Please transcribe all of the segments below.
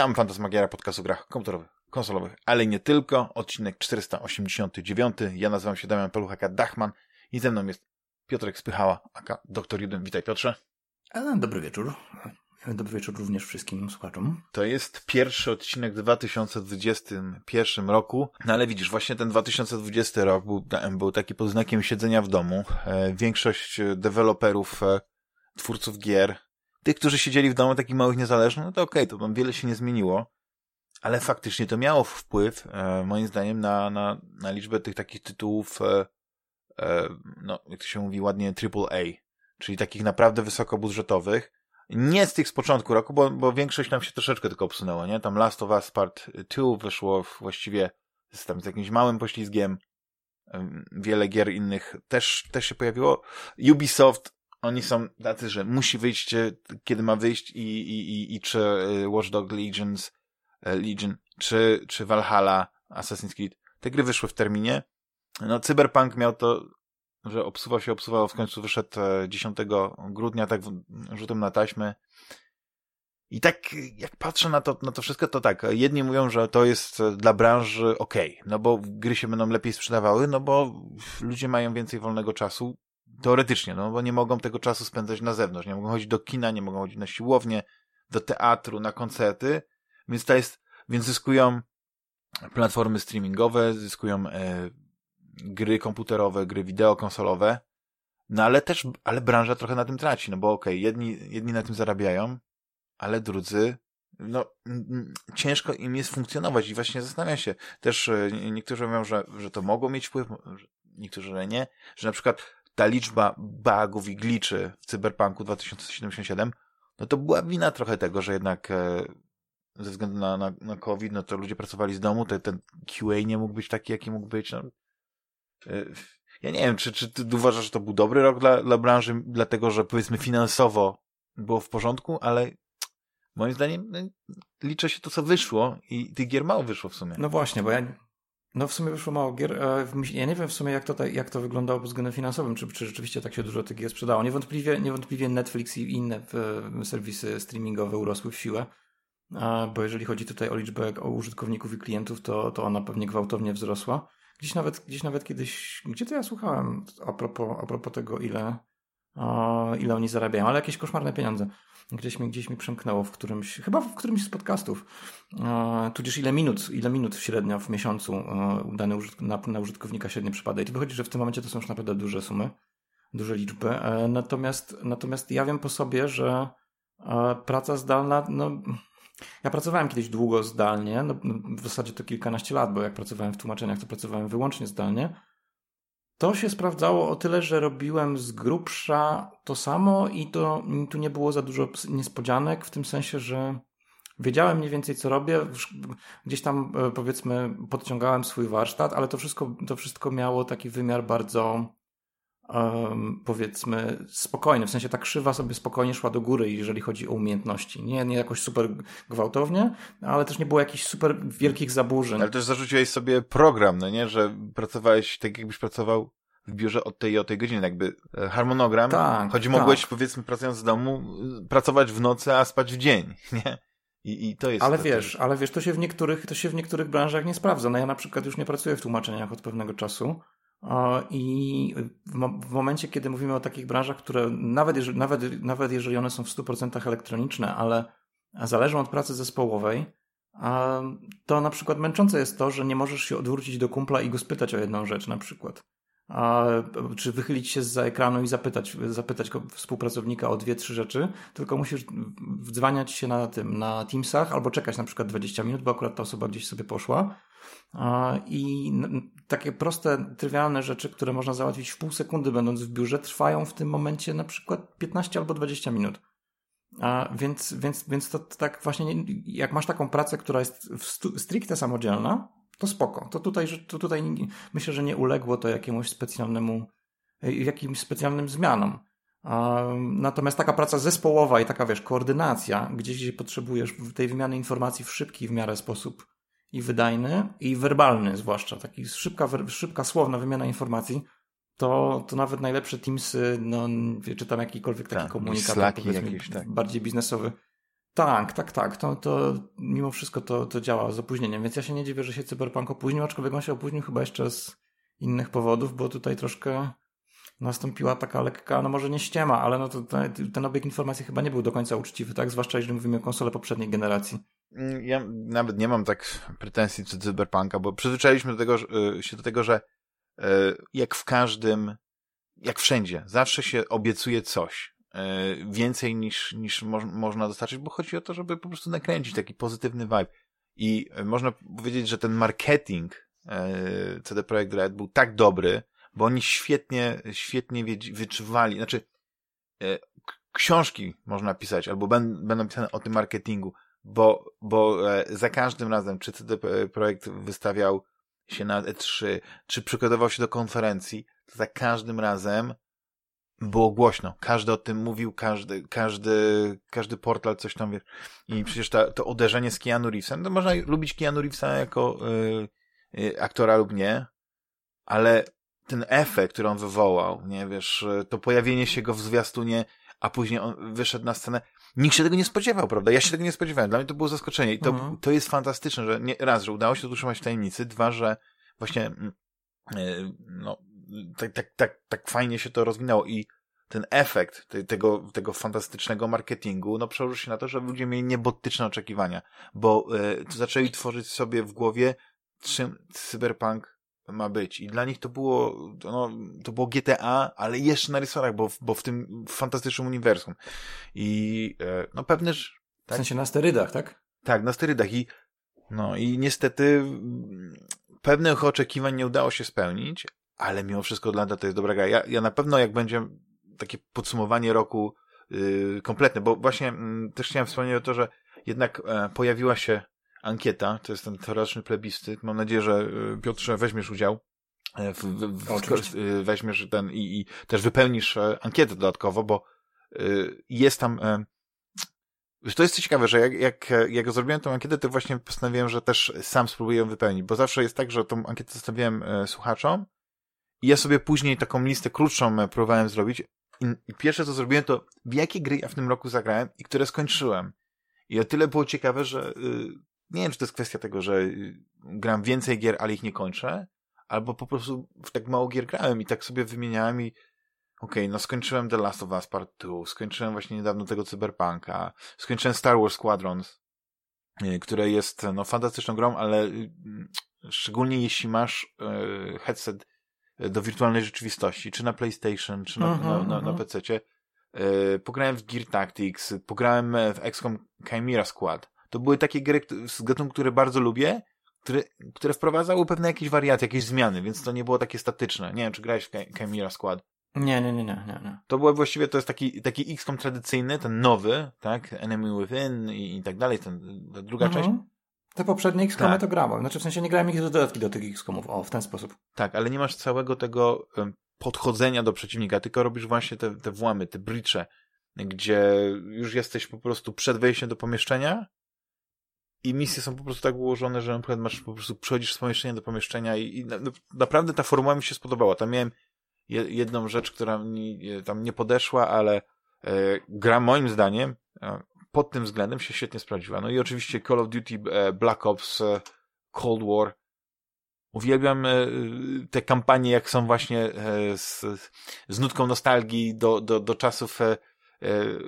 Witam, Fantasmagiera, podcast o grach komputerowych, konsolowych, ale nie tylko. Odcinek 489. Ja nazywam się Damian Peluchaka Dachman i ze mną jest Piotrek Spychała, aka Doktor Jeden. Witaj Piotrze. Dobry wieczór. Dobry wieczór również wszystkim słuchaczom. To jest pierwszy odcinek w 2021 roku, no ale widzisz, właśnie ten 2020 rok był, był taki pod znakiem siedzenia w domu. E, większość deweloperów, e, twórców gier, tych, którzy siedzieli w domu takich małych niezależnych, no to okej, okay, to tam wiele się nie zmieniło, ale faktycznie to miało wpływ, e, moim zdaniem, na, na, na liczbę tych takich tytułów, no, jak to się mówi ładnie, AAA, czyli takich naprawdę wysokobudżetowych, nie z tych z początku roku, bo, bo większość nam się troszeczkę tylko obsunęło, nie? Tam Last of Us Part 2 wyszło właściwie z, tam, z jakimś małym poślizgiem. Wiele gier innych też, też się pojawiło. Ubisoft, oni są tacy, że musi wyjść, e, kiedy ma wyjść i, i, i, i czy e, Watch Dogs Legions, e, Legion, czy, czy Valhalla, Assassin's Creed. Te gry wyszły w terminie. No, Cyberpunk miał to że obsuwał się, obsuwał, w końcu wyszedł 10 e, grudnia, tak rzutem na taśmę. I tak, jak patrzę na to, na to wszystko, to tak, jedni mówią, że to jest dla branży ok, no bo gry się będą lepiej sprzedawały, no bo ludzie mają więcej wolnego czasu, teoretycznie, no bo nie mogą tego czasu spędzać na zewnątrz, nie mogą chodzić do kina, nie mogą chodzić na siłownię, do teatru, na koncerty, więc to jest, więc zyskują platformy streamingowe, zyskują e, gry komputerowe, gry wideo konsolowe, no ale też, ale branża trochę na tym traci, no bo okej, okay, jedni, jedni na tym zarabiają, ale drudzy, no, ciężko im jest funkcjonować. I właśnie zastanawiam się, też e, niektórzy mówią, że, że to mogło mieć wpływ, niektórzy, że nie, że na przykład ta liczba bugów i gliczy w Cyberpunku 2077, no to była wina trochę tego, że jednak e, ze względu na, na, na COVID, no to ludzie pracowali z domu, te, ten QA nie mógł być taki, jaki mógł być, no, E, ja nie wiem, czy, czy ty uważasz, że to był dobry rok dla, dla branży, dlatego że powiedzmy finansowo było w porządku, ale moim zdaniem no, liczy się to, co wyszło i tych gier mało wyszło w sumie. No właśnie, bo ja no w sumie wyszło mało gier. Ja nie wiem w sumie, jak to, jak to wyglądało pod względem finansowym, czy, czy rzeczywiście tak się dużo tych gier sprzedało. Niewątpliwie, niewątpliwie Netflix i inne serwisy streamingowe urosły w siłę, bo jeżeli chodzi tutaj o liczbę o użytkowników i klientów, to, to ona pewnie gwałtownie wzrosła. Gdzieś nawet, gdzieś nawet kiedyś, gdzie to ja słuchałem a propos, a propos tego, ile, o, ile oni zarabiają, ale jakieś koszmarne pieniądze. Gdzieś mi, gdzieś mi przemknęło w którymś, chyba w którymś z podcastów, e, tudzież ile minut, ile minut średnio w miesiącu e, dany użytk na, na użytkownika średnio przypada. I to wychodzi, że w tym momencie to są już naprawdę duże sumy, duże liczby. E, natomiast, natomiast ja wiem po sobie, że e, praca zdalna, no, ja pracowałem kiedyś długo zdalnie, no, w zasadzie to kilkanaście lat, bo jak pracowałem w tłumaczeniach, to pracowałem wyłącznie zdalnie. To się sprawdzało o tyle, że robiłem z grubsza to samo i to tu nie było za dużo niespodzianek, w tym sensie, że wiedziałem mniej więcej co robię. Gdzieś tam e, powiedzmy podciągałem swój warsztat, ale to wszystko, to wszystko miało taki wymiar bardzo um, powiedzmy spokojny, w sensie ta krzywa sobie spokojnie szła do góry, jeżeli chodzi o umiejętności. Nie, nie jakoś super gwałtownie, ale też nie było jakichś super wielkich zaburzeń. Ale też zarzuciłeś sobie program, no nie, że pracowałeś tak jakbyś pracował w biurze od tej i o tej godziny, jakby e, harmonogram, tak, choć mogłeś tak. powiedzmy pracując z domu pracować w nocy, a spać w dzień, nie? I, I, to jest. Ale wiesz, ale wiesz, to się w niektórych, to się w niektórych branżach nie sprawdza. No ja na przykład już nie pracuję w tłumaczeniach od pewnego czasu. I w momencie, kiedy mówimy o takich branżach, które nawet jeżeli, nawet, nawet jeżeli one są w 100% elektroniczne, ale zależą od pracy zespołowej, to na przykład męczące jest to, że nie możesz się odwrócić do kumpla i go spytać o jedną rzecz na przykład. Czy wychylić się za ekranu i zapytać, zapytać współpracownika o dwie, trzy rzeczy, tylko musisz wdzwaniać się na tym, na Teamsach albo czekać na przykład 20 minut, bo akurat ta osoba gdzieś sobie poszła i takie proste, trywialne rzeczy, które można załatwić w pół sekundy, będąc w biurze, trwają w tym momencie na przykład 15 albo 20 minut. A więc, więc, więc to tak właśnie, jak masz taką pracę, która jest stricte samodzielna, to spoko. To tutaj, to tutaj myślę, że nie uległo to jakiemuś specjalnemu, jakimś specjalnym zmianom. Natomiast taka praca zespołowa i taka, wiesz, koordynacja, gdzieś, gdzie potrzebujesz tej wymiany informacji w szybki w miarę sposób, i wydajny, i werbalny zwłaszcza, taki szybka, szybka słowna wymiana informacji, to, to nawet najlepsze Teamsy, no, czy tam jakikolwiek taki tak, komunikat, powiedzmy, jakieś, tak. bardziej biznesowy, Tak, tak, tak. To, to mimo wszystko to, to działa z opóźnieniem, więc ja się nie dziwię, że się Cyberpunk opóźnił, aczkolwiek on się opóźnił chyba jeszcze z innych powodów, bo tutaj troszkę nastąpiła taka lekka, no może nie ściema, ale no to, ten obieg informacji chyba nie był do końca uczciwy, tak? Zwłaszcza jeżeli mówimy o konsole poprzedniej generacji. Mm, ja nawet nie mam tak pretensji do Cyberpunka, bo przyzwyczailiśmy do tego, y, się do tego, że y, jak w każdym, jak wszędzie, zawsze się obiecuje coś. Y, więcej niż, niż mo można dostarczyć, bo chodzi o to, żeby po prostu nakręcić taki pozytywny vibe. I można powiedzieć, że ten marketing CD Projekt Red był tak dobry, bo oni świetnie, świetnie wyczuwali, znaczy książki można pisać, albo będą pisane o tym marketingu, bo, bo e, za każdym razem, czy CD Projekt wystawiał się na E3, czy przygotował się do konferencji, to za każdym razem było głośno. Każdy o tym mówił, każdy, każdy, każdy portal coś tam wie. I przecież ta, to uderzenie z Keanu Reevesem, to można lubić Keanu Reevesa jako y, y, aktora lub nie, ale ten efekt, który on wywołał, nie wiesz, to pojawienie się go w zwiastunie, a później on wyszedł na scenę, nikt się tego nie spodziewał, prawda? Ja się tego nie spodziewałem. Dla mnie to było zaskoczenie. I to, mhm. to jest fantastyczne, że nie, raz, że udało się to utrzymać w tajemnicy, dwa, że właśnie yy, no, tak, tak, tak, tak fajnie się to rozwinęło i ten efekt te, tego, tego fantastycznego marketingu, no przełoży się na to, że ludzie mieli niebotyczne oczekiwania, bo yy, zaczęli tworzyć sobie w głowie, czym cyberpunk ma być. I dla nich to było, no, to było GTA, ale jeszcze na rysorach, bo, bo w tym fantastycznym uniwersum. I e, no pewne... Tak? W sensie na sterydach, tak? Tak, na sterydach. I no i niestety pewnych oczekiwań nie udało się spełnić, ale mimo wszystko dla to jest dobra gra. Ja, ja na pewno jak będzie takie podsumowanie roku yy, kompletne, bo właśnie yy, też chciałem wspomnieć o to, że jednak e, pojawiła się ankieta, to jest ten tegoroczny plebiscyt. Mam nadzieję, że y, Piotrze weźmiesz udział. E, w, w, w, y, weźmiesz ten i, i, też wypełnisz e, ankietę dodatkowo, bo y, jest tam e, to jest ciekawe, że jak, jak, jak zrobiłem tą ankietę, to właśnie postanowiłem, że też sam spróbuję ją wypełnić, bo zawsze jest tak, że tą ankietę zostawiłem słuchaczom i ja sobie później taką listę krótszą próbowałem zrobić i, i pierwsze co zrobiłem to w jakie gry ja w tym roku zagrałem i które skończyłem. I o tyle było ciekawe, że nie wiem, czy to jest kwestia tego, że y, gram więcej gier, ale ich nie kończę, albo po prostu w tak mało gier grałem i tak sobie wymieniałem i okej, okay, no skończyłem The Last of Us Part 2, skończyłem właśnie niedawno tego Cyberpunka, skończyłem Star Wars Squadrons, y, które jest no fantastyczną grą, ale y, szczególnie jeśli masz headset do wirtualnej rzeczywistości, czy na PlayStation, czy na, uh -huh, na, na, na mhm. PC-cie, pograłem w Gear Tactics, pograłem w XCOM Chimera Squad, to były takie gry z gatunku, które bardzo lubię, które, które wprowadzały pewne jakieś wariaty, jakieś zmiany, więc to nie było takie statyczne. Nie wiem, czy grałeś w Chimera Skład. Nie, nie, nie, nie, nie. To było właściwie, to jest taki, taki XCOM tradycyjny, ten nowy, tak? Enemy Within i, i tak dalej, ten, ta druga mhm. część. Te poprzednie XCOMy tak. to grałem. Znaczy w sensie nie grałem ich do dodatki do tych XCOMów. O, w ten sposób. Tak, ale nie masz całego tego podchodzenia do przeciwnika, tylko robisz właśnie te, te włamy, te breache, gdzie już jesteś po prostu przed wejściem do pomieszczenia i misje są po prostu tak ułożone, że na przykład masz po prostu przechodzisz z pomieszczenia do pomieszczenia i, i na, no, naprawdę ta formuła mi się spodobała. Tam miałem je, jedną rzecz, która mi tam nie podeszła, ale e, gra moim zdaniem e, pod tym względem się świetnie sprawdziła. No i oczywiście Call of Duty e, Black Ops e, Cold War. Uwielbiam e, te kampanie, jak są właśnie e, z, z nutką nostalgii do, do, do czasów E,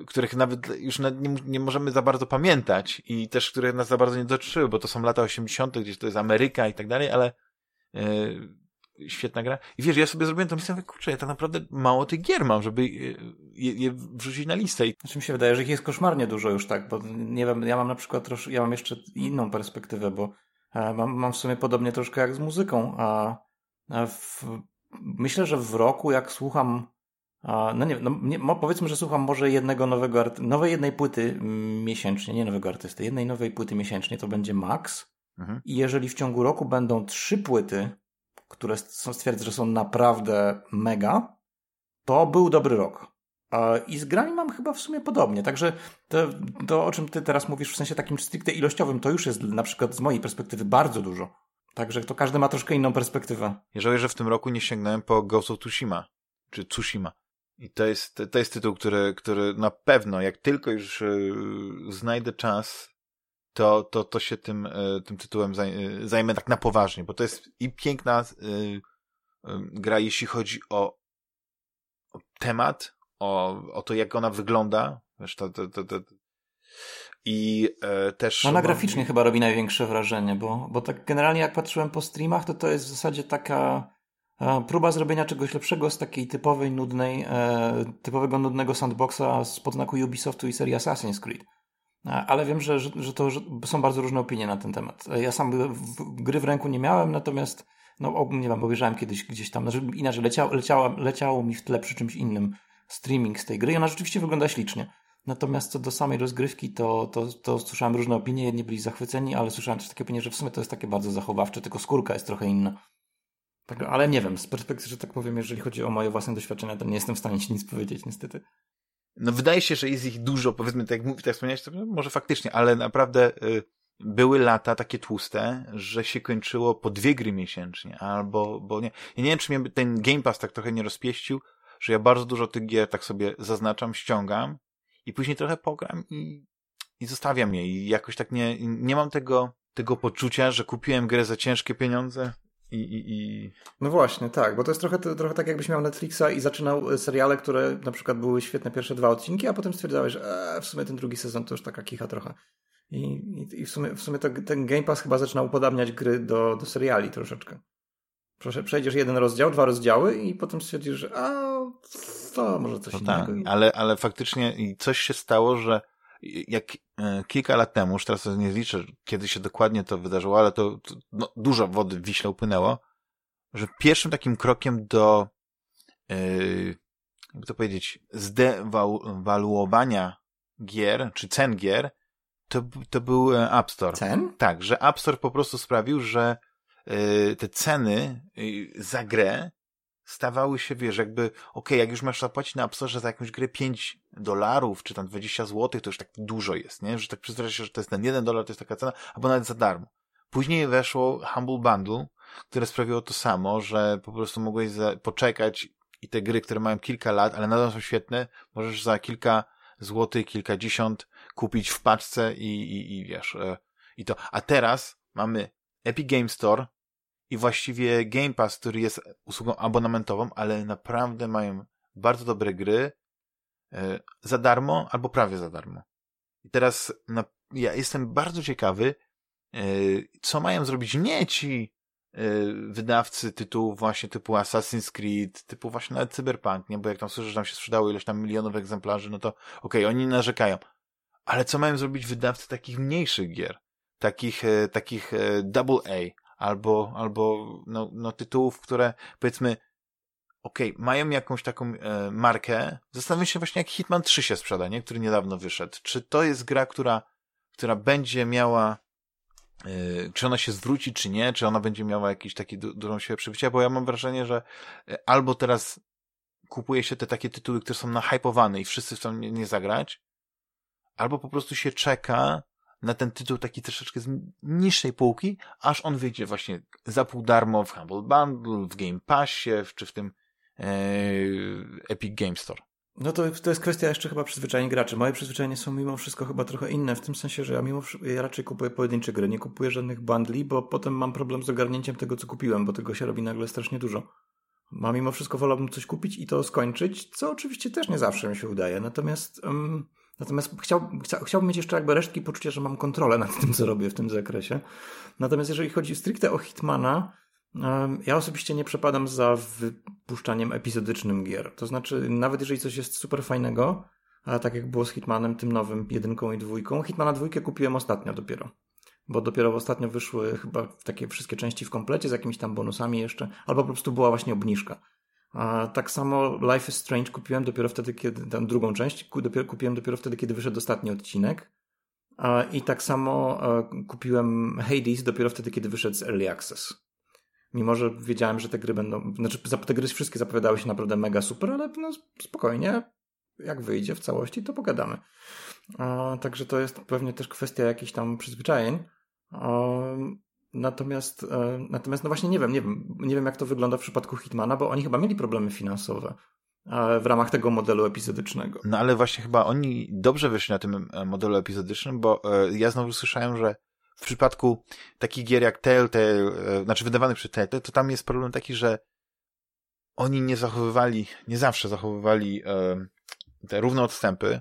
których nawet już nie, nie, możemy za bardzo pamiętać i też które nas za bardzo nie dotyczyły, bo to są lata 80., gdzieś to jest Ameryka i tak dalej, ale e, świetna gra. I wiesz, ja sobie zrobiłem to myślę, kurczę, ja tak naprawdę mało tych gier mam, żeby je, je wrzucić na listę. I... Znaczy mi się wydaje, że ich jest koszmarnie dużo już tak, bo nie wiem, ja mam na przykład troszkę, ja mam jeszcze inną perspektywę, bo e, mam, mam w sumie podobnie troszkę jak z muzyką, a, a w, myślę, że w roku jak słucham no nie, no, nie, powiedzmy, że słucham może jednego nowego, nowej jednej płyty miesięcznie, nie nowego artysty, jednej nowej płyty miesięcznie to będzie max. Mhm. I jeżeli w ciągu roku będą trzy płyty, które stwierdzę, że są naprawdę mega, to był dobry rok. I z grami mam chyba w sumie podobnie. Także to, to, o czym ty teraz mówisz w sensie takim stricte ilościowym, to już jest na przykład z mojej perspektywy bardzo dużo. Także to każdy ma troszkę inną perspektywę. Jeżeli, że w tym roku nie sięgnąłem po Ghost of Tsushima, czy Tsushima. I to jest, to jest tytuł, który, który na pewno, jak tylko już e, znajdę czas, to, to, to się tym, e, tym tytułem zajmę tak na poważnie, bo to jest i piękna gra, jeśli chodzi o, o temat, o, o to, jak ona wygląda. Wiesz, to, to, to, to, i e, też. Ona graficznie chyba robi największe wrażenie, bo, bo tak generalnie jak patrzyłem po streamach, to to jest w zasadzie taka e, próba zrobienia czegoś lepszego z takiej typowej, nudnej, e, typowego nudnego sandboxa z podznaku Ubisoftu i serii Assassin's Creed. Ale wiem, że, że, to że są bardzo różne opinie na ten temat. E, ja sam gry w ręku nie miałem, natomiast no nie wiem, obejrzałem kiedyś gdzieś tam, znaczy inaczej leciało, leciało, leciało mi w tle przy czymś innym streaming z tej gry i ona rzeczywiście wygląda ślicznie. Natomiast co do samej rozgrywki, to, to, to słyszałem różne opinie, jedni byli zachwyceni, ale słyszałem też takie opinie, że w sumie to jest takie bardzo zachowawcze, tylko skórka jest trochę inna. Tak, ale nie wiem, z perspektywy, że tak powiem, jeżeli chodzi o moje własne doświadczenia, to nie jestem w stanie ci nic powiedzieć, niestety. No wydaje się, że jest ich dużo, powiedzmy, tak jak, tak wspomniałeś, to może faktycznie, ale naprawdę y, były lata takie tłuste, że się kończyło po dwie gry miesięcznie, albo, bo nie. Ja nie wiem, czy mnie ten Game Pass tak trochę nie rozpieścił, że ja bardzo dużo tych gier tak sobie zaznaczam, ściągam i później trochę pogram i, i zostawiam je i jakoś tak nie, nie mam tego, tego poczucia, że kupiłem grę za ciężkie pieniądze i, i, i... No właśnie, tak, bo to jest trochę, trochę tak, jakbyś miał Netflixa i zaczynał seriale, które na przykład były świetne pierwsze dwa odcinki, a potem stwierdzałeś, że e, w sumie ten drugi sezon to już taka kicha trochę. I, i, i w sumie, w sumie to, ten Game Pass chyba zaczyna upodabniać gry do, do seriali troszeczkę. Proszę, przejdziesz jeden rozdział, dwa rozdziały i potem stwierdzisz, że a, to może coś no innego. Tak, ale, ale faktycznie coś się stało, że jak e, kilka lat temu, już teraz nie zliczę, kiedy się dokładnie to wydarzyło, ale to, to no, dużo wody w Wiśle upłynęło, że pierwszym takim krokiem do, yy, jakby to powiedzieć, zdewaluowania gier, czy cen gier, to, to był e, App Store. Cen? Tak, że App Store po prostu sprawił, że yy, te ceny yy, za grę stawały się, wiesz, jakby, okej, okay, jak już masz zapłacić na App Store za jakąś grę 5 dolarów, czy tam 20 złotych, to już tak dużo jest, nie? Że tak przyzwyczaja się, że to jest ten 1 dolar, to jest taka cena, albo nawet za darmo. Później weszło Humble Bundle, które sprawiło to samo, że po prostu mogłeś za, poczekać i te gry, które mają kilka lat, ale nadal są świetne, możesz za kilka złotych, kilkadziesiąt kupić w paczce i, i, i wiesz, e, i to. A teraz mamy Epic Game Store, i właściwie Game Pass, który jest usługą abonamentową, ale naprawdę mają bardzo dobre gry e, za darmo albo prawie za darmo. I teraz na, ja jestem bardzo ciekawy, e, co mają zrobić nie ci e, wydawcy tytułów właśnie typu Assassin's Creed, typu właśnie nawet Cyberpunk, nie? Bo jak tam słyszę, że tam się sprzedało ileś tam milionów egzemplarzy, no to okej, okay, oni narzekają. Ale co mają zrobić wydawcy takich mniejszych gier? Takich, takich double A, albo, albo no, no tytułów, które powiedzmy okej, okay, mają jakąś taką e, markę. Zastanawiam się właśnie, jak Hitman 3 się sprzeda, nie? który niedawno wyszedł. Czy to jest gra, która, która będzie miała, e, czy ona się zwróci, czy nie? Czy ona będzie miała jakiś taki du dużą siłę przybycia? Bo ja mam wrażenie, że e, albo teraz kupuje się te takie tytuły, które są nahypowane i wszyscy chcą nie, nie zagrać, albo po prostu się czeka na ten tytuł taki troszeczkę z niższej półki, aż on wyjdzie właśnie za pół darmo w Humble Bundle, w Game Passie, czy w tym e, Epic Game Store. No to, to jest kwestia jeszcze chyba przyzwyczajeń graczy. Moje przyzwyczajenia są mimo wszystko chyba trochę inne, w tym sensie, że ja mimo ja raczej kupuję pojedyncze gry, nie kupuję żadnych bundli, bo potem mam problem z ogarnięciem tego, co kupiłem, bo tego się robi nagle strasznie dużo. A mimo wszystko wolałbym coś kupić i to skończyć, co oczywiście też nie zawsze mi się udaje. Natomiast um, Natomiast chciał, chcia, chciałbym mieć jeszcze jakby resztki poczucia, że mam kontrolę nad tym, co robię w tym zakresie. Natomiast jeżeli chodzi stricte o Hitmana, ja osobiście nie przepadam za wypuszczaniem epizodycznym gier. To znaczy, nawet jeżeli coś jest super fajnego, a tak jak było z Hitmanem, tym nowym, jedynką i dwójką, Hitmana dwójkę kupiłem ostatnio dopiero. Bo dopiero ostatnio wyszły chyba takie wszystkie części w komplecie z jakimiś tam bonusami jeszcze, albo po prostu była właśnie obniżka. A tak samo Life is Strange kupiłem dopiero wtedy, kiedy, tam drugą część kupiłem dopiero wtedy, kiedy wyszedł ostatni odcinek. I tak samo e, kupiłem Hades dopiero wtedy, kiedy wyszedł z Early Access. Mimo, że wiedziałem, że te gry będą, znaczy te gry wszystkie zapowiadały się naprawdę mega super, ale no spokojnie, jak wyjdzie w całości, to pogadamy. Także to jest pewnie też kwestia jakichś tam przyzwyczajeń. Natomiast, e, natomiast no właśnie nie wiem, nie wiem, nie wiem jak to wygląda w przypadku Hitmana, bo oni chyba mieli problemy finansowe. w ramach tego modelu epizodycznego. No ale właśnie chyba oni dobrze wyszli na tym modelu epizodycznym, bo ja znowu słyszałem, że w przypadku takich gier jak Telltale, znaczy wydawanych przez Telltale, to tam jest problem taki, że oni nie zachowywali, nie zawsze zachowywali te równe odstępy,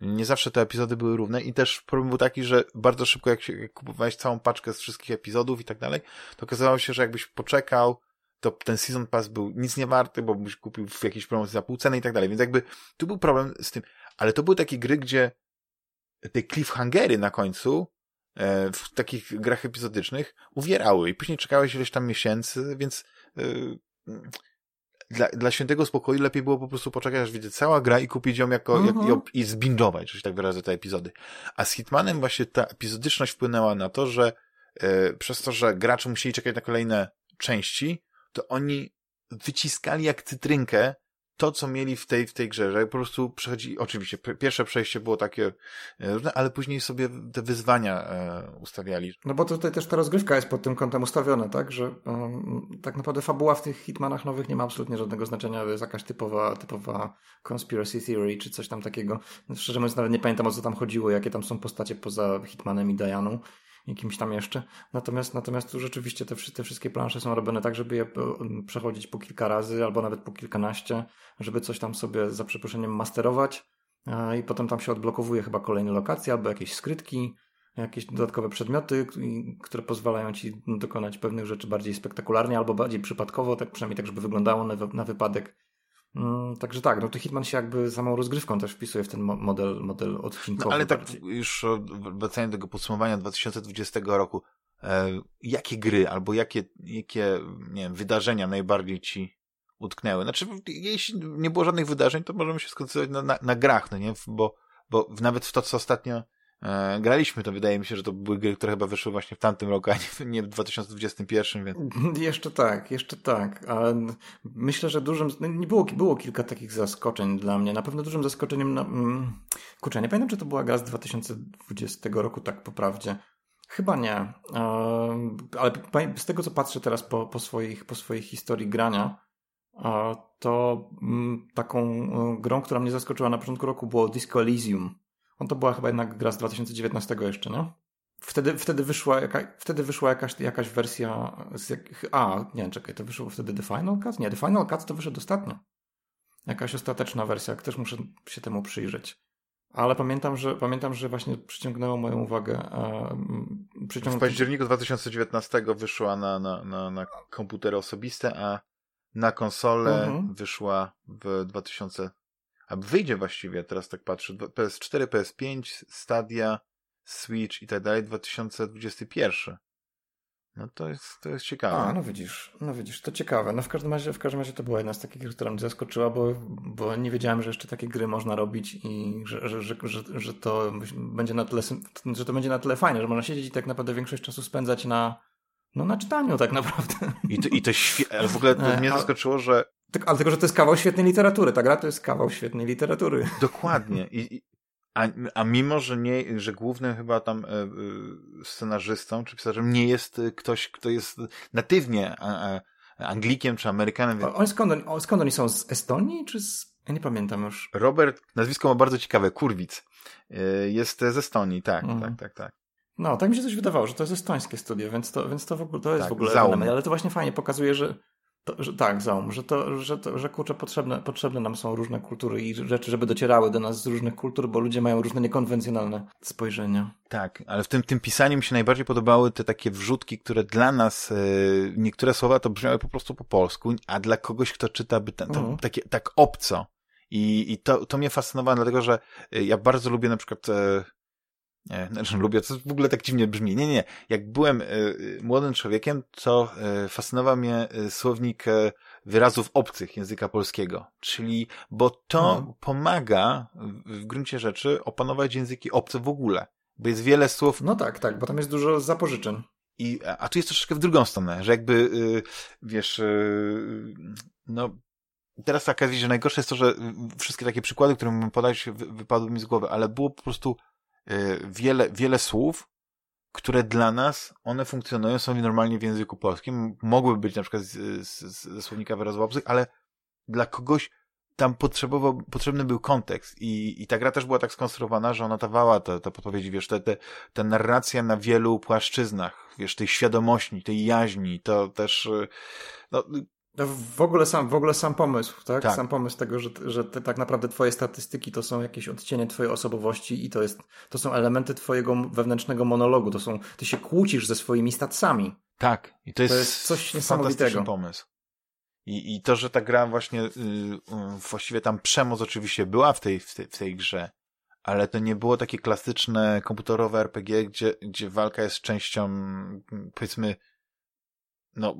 nie zawsze te epizody były równe i też problem był taki, że bardzo szybko jak, się, jak kupowałeś całą paczkę z wszystkich epizodów i tak dalej, to okazało się, że jakbyś poczekał, to ten Season Pass był nic nie warty, bo byś kupił w jakiejś promocji za pół ceny i tak dalej, więc jakby tu był problem z tym, ale to były takie gry, gdzie te cliffhangery na końcu e, w takich grach epizodycznych uwierały i później czekałeś ileś tam miesięcy, więc e, dla, dla świętego spokoju lepiej było po prostu poczekać, aż widzę cała gra i kupić ją jako, jak, mhm. i zbindować, że się tak wyrażę, te epizody. A z Hitmanem właśnie ta epizodyczność wpłynęła na to, że e, przez to, że gracze musieli czekać na kolejne części, to oni wyciskali jak cytrynkę to, co mieli w tej, w tej grze, że po prostu przechodzi, oczywiście, pierwsze przejście było takie e, różne, ale później sobie te wyzwania e, ustawiali. No bo tutaj też ta rozgrywka jest pod tym kątem ustawiona, tak, że um, tak naprawdę fabuła w tych Hitmanach nowych nie ma absolutnie żadnego znaczenia, to jest jakaś typowa, typowa conspiracy theory, czy coś tam takiego. Szczerze mówiąc, nawet nie pamiętam, o co tam chodziło, jakie tam są postacie poza Hitmanem i Dianą i kimś tam jeszcze. Natomiast, natomiast tu rzeczywiście te, te wszystkie plansze są robione tak, żeby je e, przechodzić po kilka razy albo nawet po kilkanaście, żeby coś tam sobie za przeproszeniem masterować i potem tam się odblokowuje chyba kolejne lokacje albo jakieś skrytki, jakieś dodatkowe przedmioty, które pozwalają ci dokonać pewnych rzeczy bardziej spektakularnie albo bardziej przypadkowo, tak przynajmniej tak, żeby wyglądało na, na wypadek także tak, no to Hitman się jakby samą rozgrywką też wpisuje w ten model, model odcinkowy. No, ale tak już wracając do tego podsumowania 2020 roku, e, jakie gry albo jakie, jakie nie wiem, wydarzenia najbardziej ci utknęły? Znaczy, jeśli nie było żadnych wydarzeń, to możemy się skoncentrować na, na, na grach, no nie? Bo, bo nawet w to, co ostatnio e, graliśmy, to wydaje mi się, że to były gry, które chyba wyszły właśnie w tamtym roku, a nie, w 2021, więc... Jeszcze tak, jeszcze tak. Myślę, że dużym... No, nie było, było kilka takich zaskoczeń dla mnie. Na pewno dużym zaskoczeniem... Na, mm, kurczę, nie pamiętam, czy to była gra z 2020 roku, tak po prawdzie. Chyba nie. Ale z tego, co patrzę teraz po, po, swoich, po swojej historii grania, to mm, taką e, grą, która mnie zaskoczyła na początku roku było Disco Elysium. On to była chyba jednak gra z 2019 jeszcze, no? Wtedy, wtedy wyszła, jaka, wtedy wyszła jakaś, jakaś wersja z A, nie, czekaj, to wyszło wtedy The Final Cut? Nie, The Final Cut to wyszedł ostatnio. Jakaś ostateczna wersja, też muszę się temu przyjrzeć. Ale pamiętam, że pamiętam, że właśnie przyciągnęło moją uwagę. Przyciąg... W październiku 2019 wyszła na, na, na, na komputery osobiste, a na konsolę mhm. wyszła w 2000 a wyjdzie właściwie, teraz tak patrzę, PS4, PS5, Stadia, Switch i tak dalej, 2021. No to jest, to jest ciekawe. A, no widzisz, no widzisz, to ciekawe. No w każdym razie, w każdym razie to była jedna z takich, która mnie zaskoczyła, bo, bo nie wiedziałem, że jeszcze takie gry można robić i że, że, że, że, że to będzie na tyle, że to będzie na tyle fajne, że można siedzieć i tak naprawdę większość czasu spędzać na, no na czytaniu tak naprawdę. I to, i to świetnie, ale w ogóle to mnie zaskoczyło, że ale tylko, że to jest kawał świetnej literatury. Ta gra to jest kawał świetnej literatury. Dokładnie. I, a, a mimo, że nie, że głównym chyba tam e, e, scenarzystą czy pisarzem nie jest ktoś, kto jest natywnie Anglikiem czy Amerykanem. On skąd, on, skąd oni są? Z Estonii czy z... Ja nie pamiętam już. Robert, nazwisko ma bardzo ciekawe, Kurwic. E, jest z Estonii, tak, mhm. tak, tak, tak. No, tak mi się coś wydawało, że to jest estońskie studio, więc to, więc to, w ogóle, to jest tak, w ogóle fenomen, ale to właśnie fajnie pokazuje, że, to, że, tak, Zaum, że to, że, to, że kurczę, potrzebne, potrzebne nam są różne kultury i rzeczy, żeby docierały do nas z różnych kultur, bo ludzie mają różne niekonwencjonalne spojrzenia. Tak, ale w tym, tym pisaniu mi się najbardziej podobały te takie wrzutki, które dla nas, yy, niektóre słowa to brzmiały po prostu po polsku, a dla kogoś, kto czyta, by to, mhm. takie, tak obco. I, i to, to mnie fascynowało, dlatego że e, ja bardzo lubię na przykład e, znaczy lubię, to w ogóle tak dziwnie brzmi. Nie, nie. Jak byłem y, młodym człowiekiem, to y, fascynował mnie y, słownik wyrazów obcych języka polskiego. Czyli, bo to no. pomaga w, w gruncie rzeczy opanować języki obce w ogóle. Bo jest wiele słów. No tak, tak, bo tam jest dużo zapożyczeń. I, a tu jest troszeczkę w drugą stronę, że jakby, wiesz, no, teraz taka wizja, że najgorsze jest to, że wszystkie takie przykłady, które mógłbym podać, wypadły mi z głowy, ale było po prostu Y, wiele, wiele słów, które dla nas, one funkcjonują, są normalnie w języku polskim, mogłyby być na przykład ze słownika wyrazów obcych, ale dla kogoś tam potrzebował, potrzebny był kontekst. I, i ta gra też była tak skonstruowana, że ona dawała te, te podpowiedzi, wiesz, te, te, te narracja na wielu płaszczyznach, wiesz, tej świadomości, tej jaźni, to też, y, no, no, w ogóle sam, w ogóle sam pomysł, tak? Tak. Sam pomysł tego, że, że te, tak naprawdę twoje statystyki to są jakieś odcienie twojej osobowości i to jest, to są elementy twojego wewnętrznego monologu, to są, ty się kłócisz ze swoimi statsami. tak, i to jest, To jest coś niesamowitego. pomysł. I, I to, że ta gra właśnie, y, y, właściwie tam przemoc oczywiście była w tej, w, tej, w tej grze, ale to nie było takie klasyczne komputerowe RPG, gdzie, gdzie walka jest częścią, powiedzmy, no,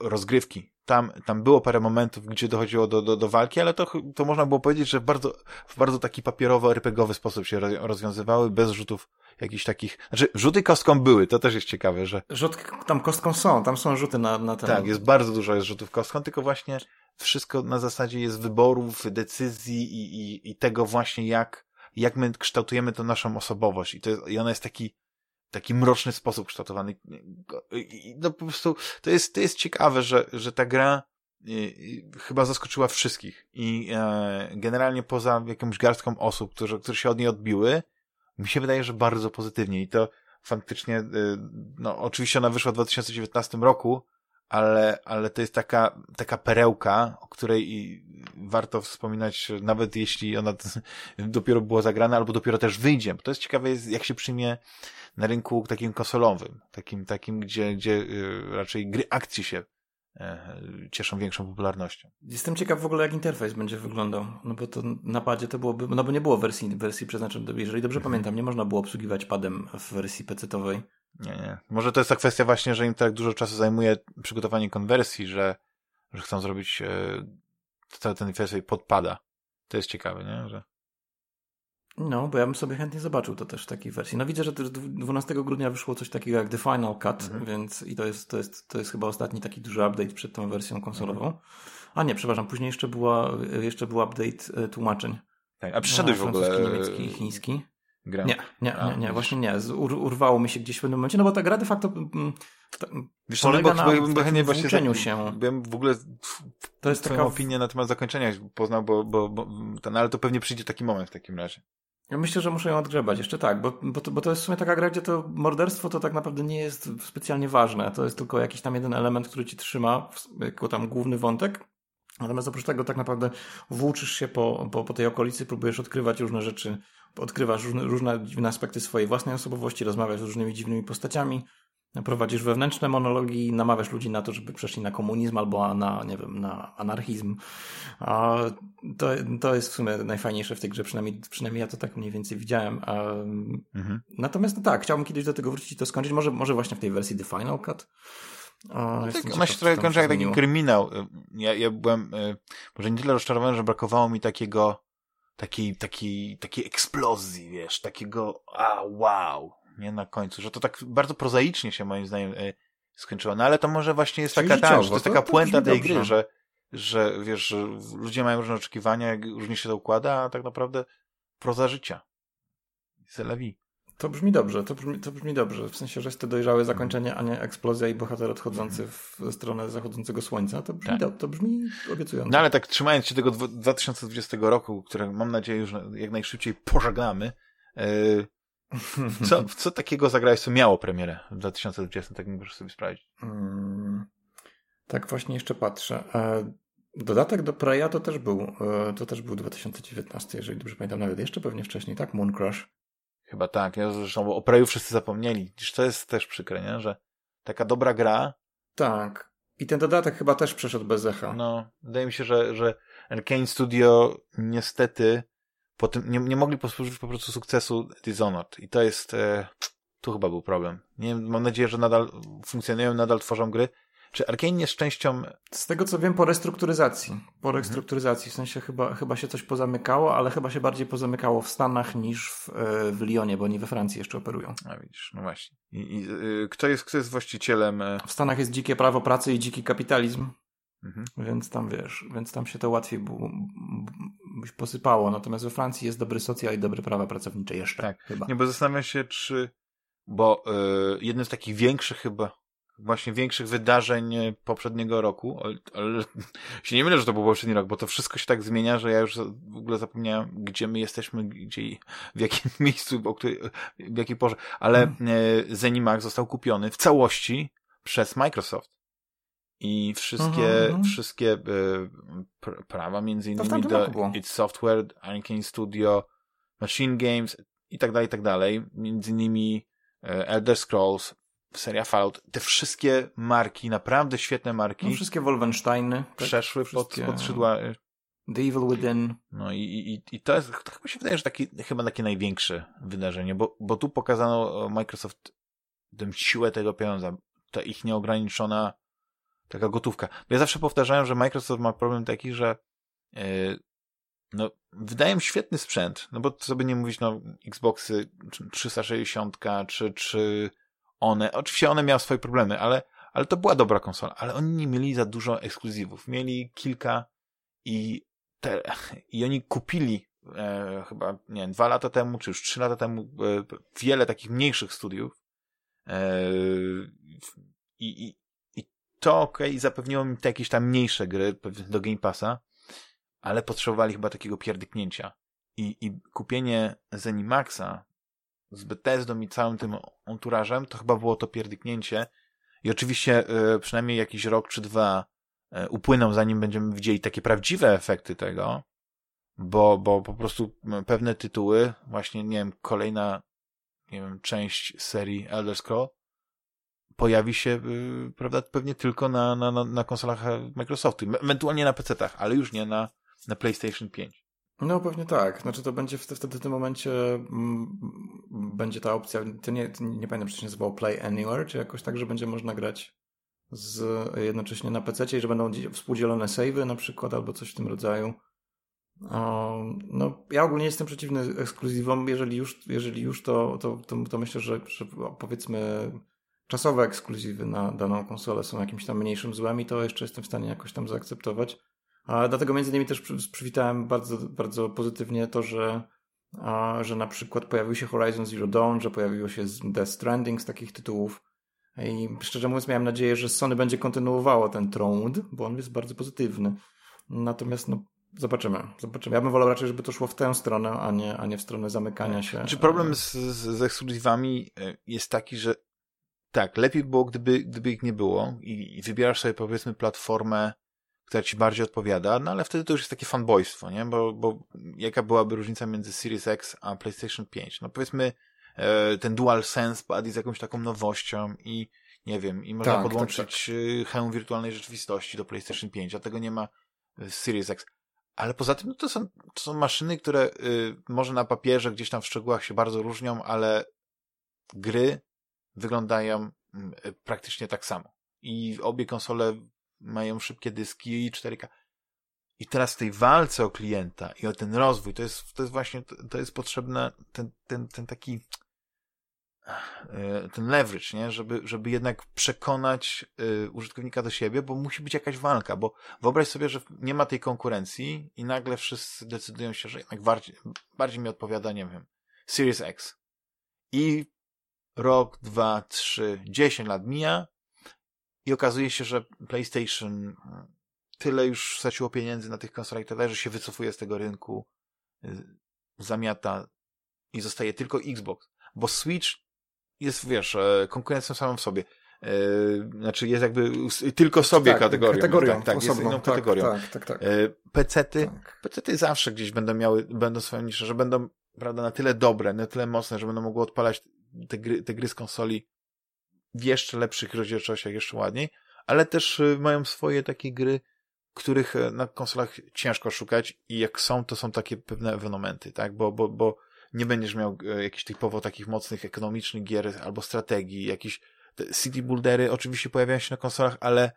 rozgrywki. Tam, tam było parę momentów, gdzie dochodziło do, do, do walki, ale to, to można było powiedzieć, że w bardzo, w bardzo taki papierowo-RPGowy sposób się roz- rozwiązywały, bez rzutów jakichś takich, znaczy rzuty kostką były, to też jest ciekawe, że Rzut tam kostką są, tam są rzuty na, na ten. tak, jest bardzo dużo jest rzutów kostką, tylko właśnie wszystko na zasadzie jest wyborów, decyzji i, i, i tego właśnie jak, jak my kształtujemy tą naszą osobowość. I, to jest, i ona jest taki, taki mroczny sposób kształtowany. No po prostu to jest, to jest ciekawe, że, że ta gra y, y, chyba zaskoczyła wszystkich. I e, generalnie poza jakąś garstką osób, które, które się od niej odbiły, mi się wydaje, że bardzo pozytywnie. I to faktycznie, y, no oczywiście ona wyszła w 2019 roku, ale, ale to jest taka, taka perełka, o której warto wspominać, nawet jeśli ona dopiero była zagrana, albo dopiero też wyjdzie. Bo to jest ciekawe, jak się przyjmie na rynku takim konsolowym, takim, takim gdzie, gdzie y, raczej gry akcji się e, cieszą większą popularnością. Jestem ciekaw w ogóle, jak interfejs będzie wyglądał. No bo to na padzie to byłoby, no bo nie było wersji, wersji przeznaczonej, jeżeli dobrze Mhm. pamiętam, nie można było obsługiwać padem w wersji PC-towej. Nie, nie. Może to jest ta kwestia właśnie, że im tak dużo czasu zajmuje przygotowanie konwersji, że, że chcą zrobić e, cały ten interfejs podpada. To jest ciekawe, nie? Że... No, bo ja bym sobie chętnie zobaczył to też w takiej wersji. No widzę, że też 12 grudnia wyszło coś takiego jak The Final Cut, Mhm. więc i to jest, to, jest, to jest chyba ostatni taki duży update przed tą wersją konsolową. A nie, przepraszam, później jeszcze, była, jeszcze był update e, tłumaczeń. Tak. A przyszedłeś w Na ogóle francuski, e, niemiecki i chiński. Grę? Nie, nie, nie, nie, właśnie nie. Ur, urwało mi się gdzieś w pewnym momencie, no bo ta gra de facto mm, ta, Wiesz co, no polega bo, na bo, bo, chętnie właśnie za- się. Bym w ogóle To jest twoją taka... opinię na temat zakończenia poznał, bo, bo, bo ten, ale to pewnie przyjdzie taki moment w takim razie. Ja myślę, że muszę ją odgrzebać jeszcze tak, bo, bo, to, bo to jest w sumie taka gra, gdzie to morderstwo to tak naprawdę nie jest specjalnie ważne. To jest tylko jakiś tam jeden element, który ci trzyma jako tam główny wątek. Natomiast oprócz tego tak naprawdę włóczysz się po, po, po tej okolicy, próbujesz odkrywać różne rzeczy, odkrywasz różne, różne dziwne aspekty swojej własnej osobowości, rozmawiasz z różnymi dziwnymi postaciami, prowadzisz wewnętrzne monologi, namawiasz ludzi na to, żeby przeszli na komunizm albo na, nie wiem, na anarchizm. A to, to jest w sumie najfajniejsze w tej grze, przynajmniej, przynajmniej ja to tak mniej więcej widziałem. Mhm. Natomiast no tak, chciałbym kiedyś do tego wrócić i to skończyć. Może, może właśnie w tej wersji The Final Cut. A, jestem Tak, ona się trochę kończy jak taki kryminał. Ja, ja byłem y, może nie tyle rozczarowany, że brakowało mi takiego takiej, takiej, takiej eksplozji, wiesz, takiego a wow, nie na końcu, że to tak bardzo prozaicznie się moim zdaniem y, skończyło. No ale to może właśnie jest Czyli taka, ta, że to jest taka to puenta tej dobrze. gry, że, że wiesz, że ludzie mają różne oczekiwania, jak różnie się to układa, a tak naprawdę proza życia. C'est la vie. To brzmi dobrze, to brzmi, to brzmi dobrze. W sensie, że jest to dojrzałe zakończenie, a nie eksplozja i bohater odchodzący w stronę zachodzącego słońca. To brzmi, Tak. to brzmi obiecująco. No ale tak trzymając się tego dwu- 2020 roku, które mam nadzieję już jak najszybciej pożegnamy, yy, co, co takiego zagrałeś, co miało premierę w 2020, tak możesz sobie sprawdzić. Mm, tak właśnie jeszcze patrzę. E, Dodatek do Preya to też był, e, to też był 2019, jeżeli dobrze pamiętam, nawet jeszcze pewnie wcześniej, tak? Moon Crush. Chyba tak, ja zresztą bo o Preju wszyscy zapomnieli. To jest też przykre, nie? że taka dobra gra, Tak. I ten dodatek chyba też przeszedł bez echa. no, wydaje mi się, że, że Arkane Studio niestety po tym, nie, nie mogli posłużyć po prostu sukcesu Dishonored i to jest, e, tu chyba był problem. Nie wiem, mam nadzieję, że nadal funkcjonują, nadal tworzą gry. Czy Arkane jest częścią Z tego co wiem, po restrukturyzacji. Po restrukturyzacji, w sensie chyba, chyba się coś pozamykało, ale chyba się bardziej pozamykało w Stanach niż w, e, w Lyonie, bo oni we Francji jeszcze operują. A widzisz, no właśnie. I, i, y, kto, jest, kto jest właścicielem? y, W Stanach jest dzikie prawo pracy i dziki kapitalizm, Mhm. więc tam wiesz, więc tam się to łatwiej bu, posypało. Natomiast we Francji jest dobry socjal i dobre prawa pracownicze jeszcze. Tak. Chyba. Nie, bo zastanawiam się, czy. Bo y, jednym z takich większych chyba właśnie większych wydarzeń poprzedniego roku, ale, się nie mylę, że to był poprzedni rok, bo to wszystko się tak zmienia, że ja już w ogóle zapomniałem, gdzie my jesteśmy, gdzie, w jakim miejscu, o której, w jakiej porze, ale hmm. E, Zenimax został kupiony w całości przez Microsoft. I wszystkie, mhm, wszystkie e, prawa, między innymi do its Software, Arkane Studio, Machine Games i tak dalej, i tak dalej. Między innymi e, Elder Scrolls, seria Fallout, te wszystkie marki, naprawdę świetne marki. No, wszystkie Wolfensteiny. Tak? Przeszły wszystkie... pod, pod skrzydła. E, The Evil Within. No i, i, i to jest, to chyba się wydaje, że taki, chyba takie największe wydarzenie, bo, bo tu pokazano Microsoft tę siłę tego pieniądza, ta ich nieograniczona taka gotówka. Ja zawsze powtarzałem, że Microsoft ma problem taki, że yy, no, wydają świetny sprzęt, no bo co by nie mówić, no, Xboxy 360 czy, czy one, oczywiście one miały swoje problemy, ale, ale to była dobra konsola, ale oni nie mieli za dużo ekskluzywów. Mieli kilka i, te, i oni kupili e, chyba, nie wiem, dwa lata temu, czy już trzy lata temu e, wiele takich mniejszych studiów e, i, i, i to ok, zapewniło mi te jakieś tam mniejsze gry do Game Passa, ale potrzebowali chyba takiego pierdyknięcia. I, i kupienie Zenimaxa z Bethesdą i całym tym onturażem, to chyba było to pierdyknięcie. I oczywiście y, przynajmniej jakiś rok czy dwa y, upłyną, zanim będziemy widzieli takie prawdziwe efekty tego, bo, bo po prostu pewne tytuły, właśnie, nie wiem, kolejna, nie wiem, część serii Elder Scroll pojawi się, y, prawda, pewnie tylko na, na, na, na konsolach Microsoftu, ewentualnie na PC-tach, ale już nie na, na PlayStation 5. No pewnie tak. Znaczy to będzie wtedy w tym momencie m, mm, będzie ta opcja, to nie, to nie pamiętam, czy się nazywało Play Anywhere, czy jakoś tak, że będzie można grać z, jednocześnie na PC i że będą współdzielone savey na przykład, albo coś w tym rodzaju. no, ja ogólnie jestem przeciwny ekskluzywom. Jeżeli już, jeżeli już to, to, to, to myślę, że, że powiedzmy czasowe ekskluzywy na daną konsolę są jakimś tam mniejszym złem i to jeszcze jestem w stanie jakoś tam zaakceptować. A dlatego między innymi też przywitałem bardzo, bardzo pozytywnie to, że, a, że na przykład pojawił się Horizon Zero Dawn, że pojawiło się Death Stranding z takich tytułów. I szczerze mówiąc miałem nadzieję, że Sony będzie kontynuowało ten trend, bo on jest bardzo pozytywny. Natomiast no, zobaczymy. zobaczymy. Ja bym wolał raczej, żeby to szło w tę stronę, a nie, a nie w stronę zamykania się. Czy problem z, z, z ekskluzywami e, jest taki, że tak, lepiej było, gdyby, gdyby ich nie było i, i wybierasz sobie powiedzmy platformę która ci bardziej odpowiada, no ale wtedy to już jest takie fanboystwo, nie? Bo, bo jaka byłaby różnica między Series X a PlayStation 5? No powiedzmy, e, ten DualSense pad jest jakąś taką nowością i nie wiem, i można tak, podłączyć tak, tak. hełm wirtualnej rzeczywistości do PlayStation 5, a tego nie ma w Series X. Ale poza tym no to, są, to są maszyny, które y, może na papierze gdzieś tam w szczegółach się bardzo różnią, ale gry wyglądają y, praktycznie tak samo. I obie konsole mają szybkie dyski i 4K. I teraz w tej walce o klienta i o ten rozwój, to jest, to jest właśnie, to jest potrzebne ten, ten, ten taki e, ten leverage, nie? Żeby, żeby jednak przekonać y, użytkownika do siebie, bo musi być jakaś walka, bo wyobraź sobie, że nie ma tej konkurencji i nagle wszyscy decydują się, że jednak bardziej, bardziej mi odpowiada, nie wiem, Series X. I rok, dwa, trzy, dziesięć lat mija i okazuje się, że PlayStation e, tyle już straciło pieniędzy na tych konsolach i tak dalej, że się wycofuje z tego rynku, e, zamiata i zostaje tylko Xbox. Bo Switch jest, wiesz, e, konkurencją samą w sobie. Znaczy jest jakby tylko sobie tak, kategorią. kategorią tak, tak osobną, jest inną tak, kategorią. Tak, tak, tak. Pecety, tak. pecety zawsze gdzieś będą miały, będą swoją niszę, że będą, prawda, na tyle dobre, na tyle mocne, że będą mogły odpalać te gry, te gry z konsoli w jeszcze lepszych rozdzielczościach, jeszcze ładniej, ale też y, mają swoje takie gry, których e, na konsolach ciężko szukać i jak są, to są takie pewne ewenementy, tak, bo, bo, bo nie będziesz miał e, jakichś typowo takich mocnych ekonomicznych gier albo strategii, jakieś city buildery oczywiście pojawiają się na konsolach, ale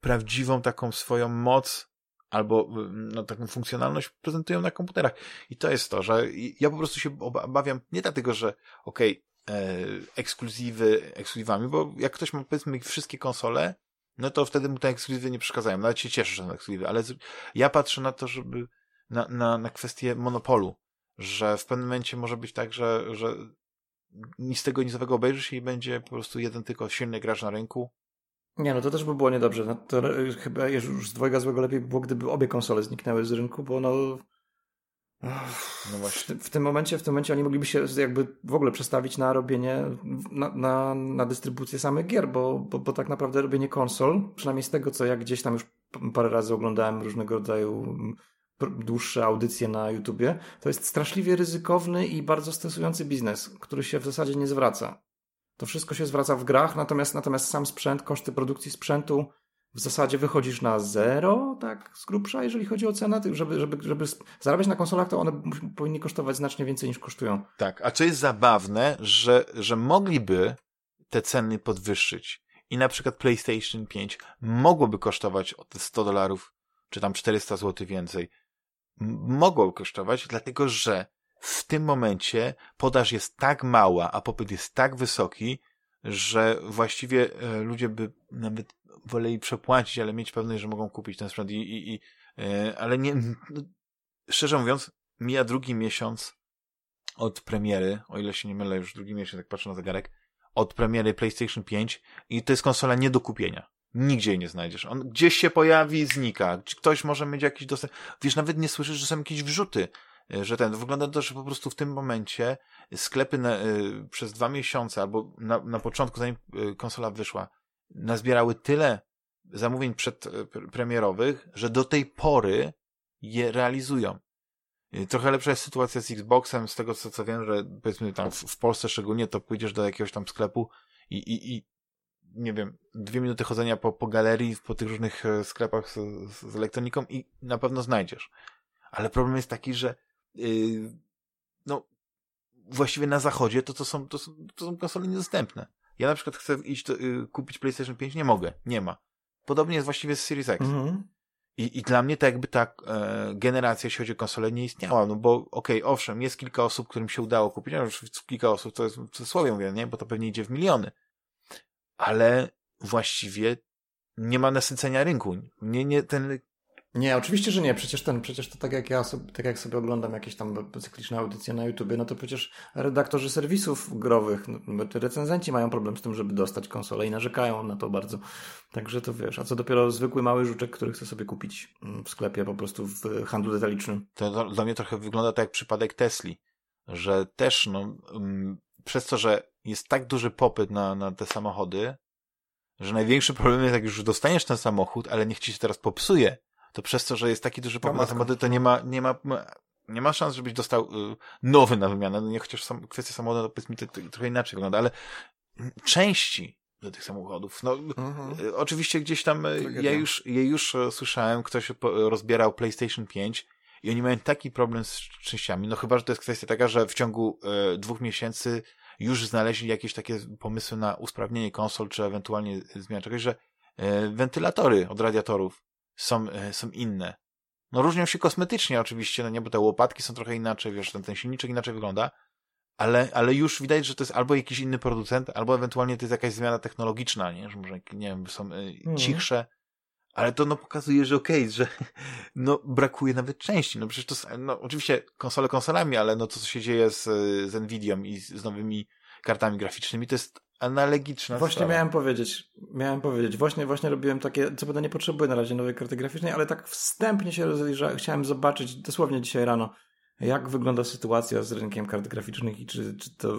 prawdziwą taką swoją moc albo no, taką funkcjonalność prezentują na komputerach. I to jest to, że ja po prostu się obawiam nie dlatego, że okej, okay, ekskluzywy ekskluzywami, bo jak ktoś ma powiedzmy wszystkie konsole, no to wtedy mu te ekskluzywy nie przeszkadzają. Nawet się cieszę, że są ekskluzywy, ale ja patrzę na to, żeby na, na, na kwestię monopolu, że w pewnym momencie może być tak, że, że nic tego nizowego obejrzysz i będzie po prostu jeden tylko silny gracz na rynku Nie, no to też by było niedobrze. No to e, chyba już z dwojga złego lepiej by było, gdyby obie konsole zniknęły z rynku, bo no... No właśnie. W, tym momencie, w tym momencie oni mogliby się jakby w ogóle przestawić na robienie, na, na, na dystrybucję samych gier, bo, bo, bo tak naprawdę robienie konsol, przynajmniej z tego, co ja gdzieś tam już parę razy oglądałem różnego rodzaju dłuższe audycje na YouTubie, to jest straszliwie ryzykowny i bardzo stresujący biznes, który się w zasadzie nie zwraca. To wszystko się zwraca w grach, natomiast, natomiast sam sprzęt, koszty produkcji sprzętu w zasadzie wychodzisz na zero, tak z grubsza, jeżeli chodzi o cenę, żeby, żeby, żeby zarabiać na konsolach, to one powinny kosztować znacznie więcej niż kosztują. Tak, a co jest zabawne, że, że mogliby te ceny podwyższyć i na przykład PlayStation 5 mogłoby kosztować 100 dolarów, czy tam 400 zł więcej. Mogło kosztować, dlatego że w tym momencie podaż jest tak mała, a popyt jest tak wysoki, że właściwie e, ludzie by nawet woleli przepłacić, ale mieć pewność, że mogą kupić ten sprzęt i, i, i e, ale nie, no, szczerze mówiąc, mija drugi miesiąc od premiery, o ile się nie mylę, już drugi miesiąc, jak patrzę na zegarek, od premiery PlayStation 5 i to jest konsola nie do kupienia. Nigdzie jej nie znajdziesz. On gdzieś się pojawi, znika. Ktoś może mieć jakiś dostęp. Wiesz, nawet nie słyszysz, że są jakieś wrzuty, e, że ten. Wygląda to, że po prostu w tym momencie sklepy na, y, przez dwa miesiące albo na, na początku, zanim konsola wyszła, nazbierały tyle zamówień przedpremierowych, że do tej pory je realizują. Trochę lepsza jest sytuacja z Xboxem, z tego co, co wiem, że powiedzmy tam w, w Polsce szczególnie, to pójdziesz do jakiegoś tam sklepu i, i, i nie wiem, dwie minuty chodzenia po, po galerii, po tych różnych e, sklepach z, z elektroniką i na pewno znajdziesz. Ale problem jest taki, że yy, no właściwie na zachodzie to, to, są, to, są, to są konsole niedostępne. Ja na przykład chcę iść do, yy, kupić PlayStation 5, nie mogę, nie ma. Podobnie jest właściwie z Series X. Mhm. I, I dla mnie to jakby ta e, generacja, jeśli chodzi o konsolę, nie istniała, no bo okej, okay, owszem, jest kilka osób, którym się udało kupić, no już kilka osób, to jest w cudzysłowie mówię, nie, bo to pewnie idzie w miliony, ale właściwie nie ma nasycenia rynku. Nie, nie, ten nie, oczywiście, że nie. Przecież ten, przecież to tak jak ja sobie, tak jak sobie oglądam jakieś tam cykliczne audycje na YouTubie, no to przecież redaktorzy serwisów growych, no, recenzenci mają problem z tym, żeby dostać konsolę i narzekają na to bardzo. Także to wiesz, a co dopiero zwykły mały żuczek, który chce sobie kupić mm, w sklepie po prostu w handlu detalicznym. To dla mnie trochę wygląda tak jak przypadek Tesli, że też no, um, przez to, że jest tak duży popyt na, na te samochody, że największy problem jest, jak już dostaniesz ten samochód, ale niech ci się teraz popsuje, to przez to, że jest taki duży popyt na samochody, to nie ma, nie ma, nie ma szans, żebyś dostał y, nowy na wymianę. No nie chociaż sam, kwestia samochodu, to powiedzmy, to, to trochę inaczej wygląda, ale części do tych samochodów. No, mhm. y, oczywiście gdzieś tam y, ja już, ja już słyszałem, ktoś rozbierał PlayStation 5 i oni mają taki problem z częściami. No chyba, że to jest kwestia taka, że w ciągu y, dwóch miesięcy już znaleźli jakieś takie pomysły na usprawnienie konsol, czy ewentualnie zmianę czegoś, że y, wentylatory od radiatorów są, e, są inne. No różnią się kosmetycznie oczywiście, no nie, bo te łopatki są trochę inaczej, wiesz, ten, ten silniczek inaczej wygląda, ale, ale już widać, że to jest albo jakiś inny producent, albo ewentualnie to jest jakaś zmiana technologiczna, nie, że może, nie wiem, są mhm. cichsze, ale to no pokazuje, że okej, okay, że no brakuje nawet części, no przecież to no oczywiście konsole konsolami, ale no to co się dzieje z, z Nvidią i z, z nowymi kartami graficznymi, to jest analogiczna Właśnie sprawa. miałem powiedzieć, miałem powiedzieć, właśnie, właśnie robiłem takie, co prawda nie potrzebuję na razie nowej karty graficznej, ale tak wstępnie się rozejrzałem, chciałem zobaczyć dosłownie dzisiaj rano, jak wygląda sytuacja z rynkiem kart graficznych i czy, czy to,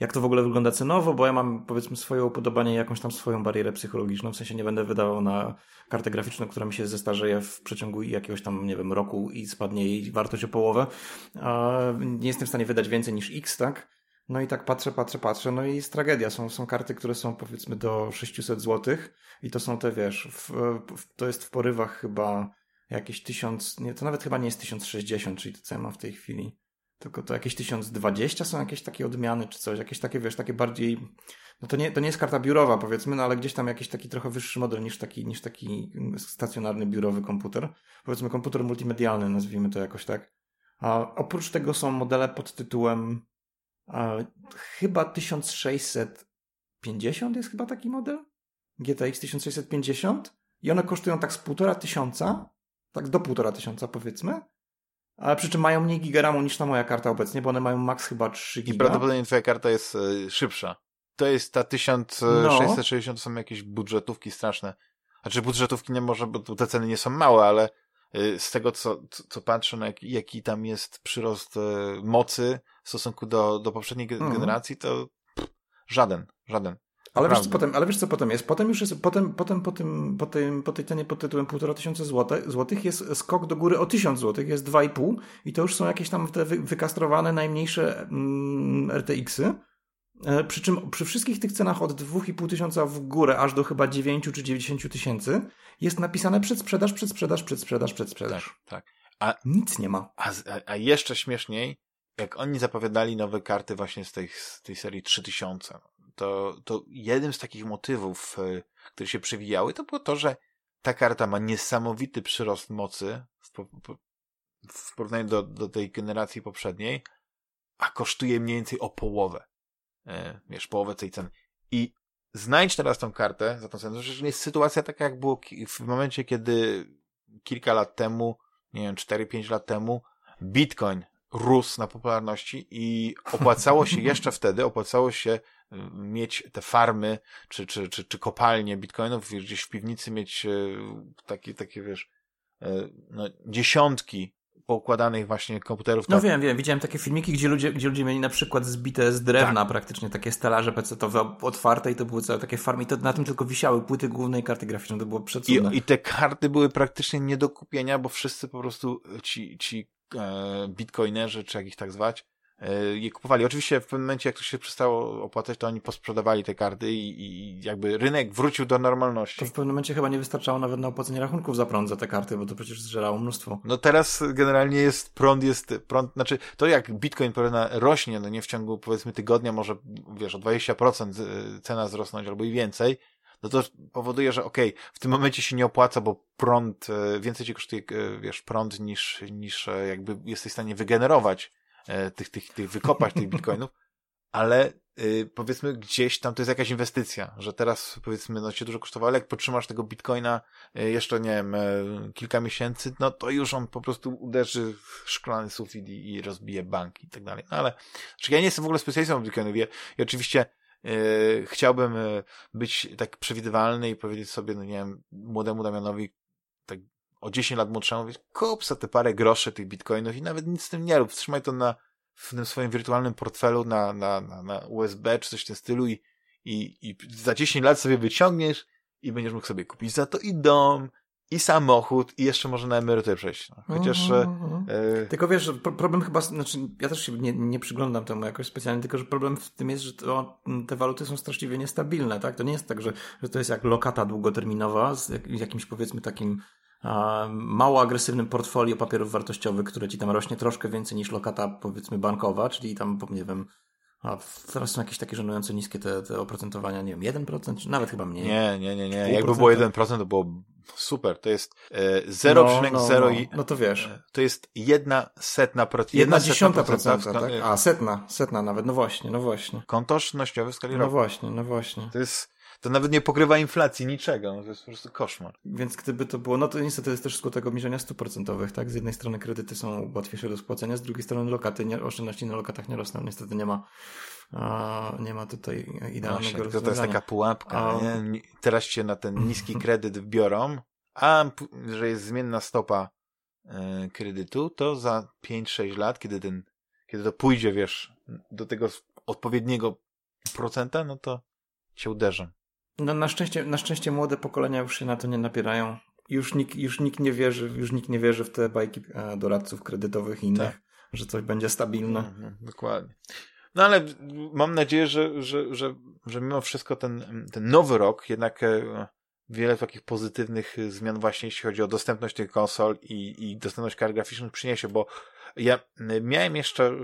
jak to w ogóle wygląda cenowo, bo ja mam powiedzmy swoje upodobanie i jakąś tam swoją barierę psychologiczną, w sensie nie będę wydawał na kartę graficzną, która mi się zestarzeje w przeciągu jakiegoś tam, nie wiem, roku i spadnie jej wartość o połowę. Nie jestem w stanie wydać więcej niż X, tak? No i tak patrzę, patrzę, patrzę, no i jest tragedia. Są, są karty, które są powiedzmy do 600 zł i to są te, wiesz, w, w, to jest w porywach chyba jakieś 1000, nie, to nawet chyba nie jest 1060, czyli to co ja mam w tej chwili, tylko to jakieś 1020 są jakieś takie odmiany czy coś, jakieś takie, wiesz, takie bardziej, no to nie, to nie jest karta biurowa powiedzmy, no ale gdzieś tam jakiś taki trochę wyższy model niż taki, niż taki stacjonarny biurowy komputer. Powiedzmy komputer multimedialny, nazwijmy to jakoś tak. A oprócz tego są modele pod tytułem chyba 1650 jest chyba taki model. GTX 1650 i one kosztują tak z półtora tysiąca, tak do półtora tysiąca powiedzmy, ale przy czym mają mniej gigaramu niż ta moja karta obecnie, bo one mają max chyba 3 giga. I prawdopodobnie twoja karta jest y, szybsza. to jest ta 1660, no. to są jakieś budżetówki straszne. Znaczy budżetówki nie może, bo te ceny nie są małe, ale z tego, co, co patrzę, na jaki, jaki tam jest przyrost y, mocy w stosunku do, do poprzedniej mhm. generacji, to pff, żaden, żaden. Ale wiesz, co potem, ale wiesz co potem jest? Potem już jest, potem, potem po, tym, po, tym, po tej cenie pod tytułem 1,5 tysiąca złotych jest skok do góry o 1000 złotych, jest 2,5 i to już są jakieś tam te wykastrowane najmniejsze mm, RTX-y. E, przy czym przy wszystkich tych cenach od 2,5 tysiąca w górę aż do chyba 9 czy 90 tysięcy jest napisane przedsprzedaż, przedsprzedaż, przedsprzedaż, przedsprzedaż. Tak. tak. A, Nic nie ma. A, a jeszcze śmieszniej, jak oni zapowiadali nowe karty właśnie z tej, z tej serii 3000, to, to jednym z takich motywów, e, które się przewijały, to było to, że ta karta ma niesamowity przyrost mocy w, w porównaniu do, do tej generacji poprzedniej, a kosztuje mniej więcej o połowę. E, wiesz, połowę tej ceny. I znajdź teraz tą kartę za tą cenę. Zresztą jest sytuacja taka, jak było w momencie, kiedy kilka lat temu, nie wiem, 4-5 lat temu, Bitcoin rósł na popularności i opłacało się jeszcze wtedy, opłacało się y, mieć te farmy, czy, czy, czy, czy kopalnie bitcoinów, gdzieś w piwnicy mieć y, takie, takie wiesz, y, no, dziesiątki poukładanych właśnie komputerów. No tak. wiem, wiem. Widziałem takie filmiki, gdzie ludzie, gdzie ludzie mieli na przykład zbite z drewna tak. praktycznie takie stelaże PC-owe otwarte i to były całe takie farmy i to na tym tylko wisiały płyty głównej karty graficznej. To było przecudne. I, I te karty były praktycznie nie do kupienia, bo wszyscy po prostu ci, ci e, bitcoinerzy, czy jak ich tak zwać, je kupowali. Oczywiście w pewnym momencie, jak to się przestało opłacać, to oni posprzedawali te karty i, i jakby rynek wrócił do normalności. To w pewnym momencie chyba nie wystarczało nawet na opłacenie rachunków za prąd za te karty, bo to przecież zżerało mnóstwo. No teraz generalnie jest prąd, jest prąd, znaczy to jak bitcoin rośnie, no nie w ciągu powiedzmy tygodnia może, wiesz, o 20% cena wzrosnąć albo i więcej, no to powoduje, że okej, okay, w tym momencie się nie opłaca, bo prąd, e, więcej ci kosztuje, e, wiesz, prąd niż, niż e, jakby jesteś w stanie wygenerować tych, tych, tych wykopać tych bitcoinów, ale powiedzmy gdzieś tam to jest jakaś inwestycja, że teraz powiedzmy no się dużo kosztowało, ale jak potrzymasz tego bitcoina jeszcze, nie wiem, kilka miesięcy, no to już on po prostu uderzy w szklany sufit i, i rozbije bank i tak dalej. No ale, znaczy ja nie jestem w ogóle specjalistą w bitcoinowie i oczywiście Yy, chciałbym być tak przewidywalny i powiedzieć sobie, no nie wiem, młodemu Damianowi, o 10 lat młodszemu, mówić, kup sobie te parę groszy tych bitcoinów i nawet nic z tym nie rób, trzymaj to na, w tym swoim wirtualnym portfelu na, na, na, na USB czy coś w tym stylu i, i, i za 10 lat sobie wyciągniesz i będziesz mógł sobie kupić za to i dom, i samochód, i jeszcze może na emeryturę przejść. No. Chociaż... Mm -hmm. Tylko wiesz, problem chyba, znaczy ja też się nie, nie przyglądam temu jakoś specjalnie, tylko że problem w tym jest, że to, te waluty są straszliwie niestabilne, tak? To nie jest tak, że, że to jest jak lokata długoterminowa z jakimś powiedzmy takim mało agresywnym portfolio papierów wartościowych, które ci tam rośnie troszkę więcej niż lokata powiedzmy bankowa, czyli tam, nie wiem, a teraz są jakieś takie żenująco niskie te, te oprocentowania, nie wiem, 1%, czy nawet chyba mniej. Nie, nie, nie, nie. Jakby było 1%, to było super. To jest e, 0,0 no, no, no. no to wiesz. E, to jest jedna setna procent. Jedna, dziesiąta procenta, tak? A, setna, setna nawet, no właśnie, no właśnie. Kontosznościowy w skali no roku. No właśnie, no właśnie. To jest to nawet nie pokrywa inflacji, niczego. No to jest po prostu koszmar. Więc gdyby to było, no to niestety jest też skutek obniżenia stóp procentowych, tak? Z jednej strony kredyty są łatwiejsze do spłacenia, z drugiej strony lokaty, nie, oszczędności na lokatach nie rosną. Niestety nie ma, a, nie ma tutaj idealnego Właśnie, rozwiązania. To jest taka pułapka, a... nie? Teraz cię na ten niski kredyt wbiorą, a że jest zmienna stopa e, kredytu, to za 5-6 lat, kiedy ten, kiedy to pójdzie, wiesz, do tego odpowiedniego procenta, no to cię uderzą. No na szczęście, na szczęście młode pokolenia już się na to nie napierają. Już nikt, już nikt nie wierzy, już nikt nie wierzy w te bajki e, doradców kredytowych i innych, tak. że coś będzie stabilne. Mhm, dokładnie. No ale mam nadzieję, że, że, że, że mimo wszystko ten, ten nowy rok jednak e, wiele takich pozytywnych zmian właśnie jeśli chodzi o dostępność tych konsol i, i dostępność kart graficznych przyniesie, bo ja miałem jeszcze e,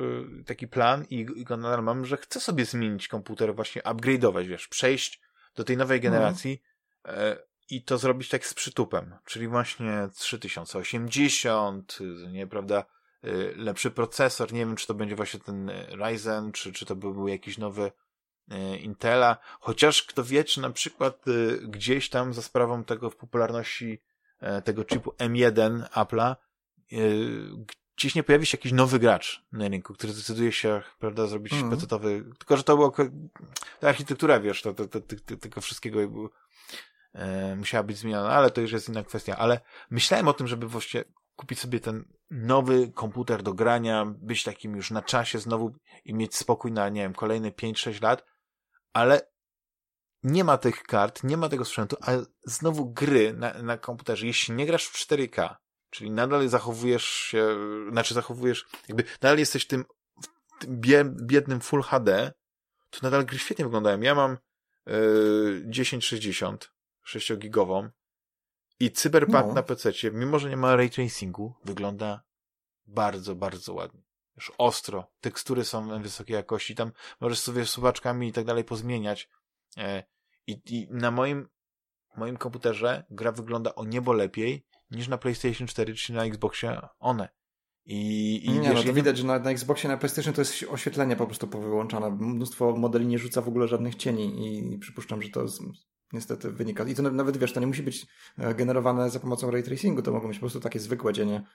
taki plan i, i go nadal mam, że chcę sobie zmienić komputer, właśnie upgrade'ować, wiesz, przejść do tej nowej mhm. generacji mm. i to zrobić tak z przytupem, czyli właśnie 3080, nie, prawda, y, lepszy procesor, nie wiem, czy to będzie właśnie ten Ryzen, czy, czy to by był jakiś nowy y, Intela, chociaż kto wie, czy na przykład gdzieś tam za sprawą tego w popularności tego chipu M1 Apple'a gdzieś nie pojawi się jakiś nowy gracz na rynku, który zdecyduje się, prawda, zrobić mm. pecetowy, tylko że to było, ta architektura, wiesz, to, to, to, to tego wszystkiego e, musiała być zmieniona, ale to już jest inna kwestia, ale myślałem o tym, żeby właśnie kupić sobie ten nowy komputer do grania, być takim już na czasie znowu i mieć spokój na, nie wiem, kolejne 5-6 lat, ale nie ma tych kart, nie ma tego sprzętu, a znowu gry na, na komputerze, jeśli nie grasz w 4K, czyli nadal zachowujesz się, znaczy zachowujesz, jakby nadal jesteś tym, tym biednym Full HD, to nadal gry świetnie wyglądają. Ja mam yy, 1060 6-gigową i Cyberpunk no. na PC, mimo że nie ma ray tracingu, wygląda bardzo, bardzo ładnie. Już ostro. Tekstury są wysokiej jakości. Tam możesz sobie suwaczkami i tak dalej pozmieniać. E, I, i na moim, moim komputerze gra wygląda o niebo lepiej niż na PlayStation 4 czy na Xboxie one. I, i nie, wiesz, no to widać, że na, na Xboxie, na PlayStation to jest oświetlenie po prostu powyłączane. Mnóstwo modeli nie rzuca w ogóle żadnych cieni i przypuszczam, że to niestety wynika. I to nawet, wiesz, to nie musi być e, generowane za pomocą ray tracingu, to mogą być po prostu takie zwykłe cienie,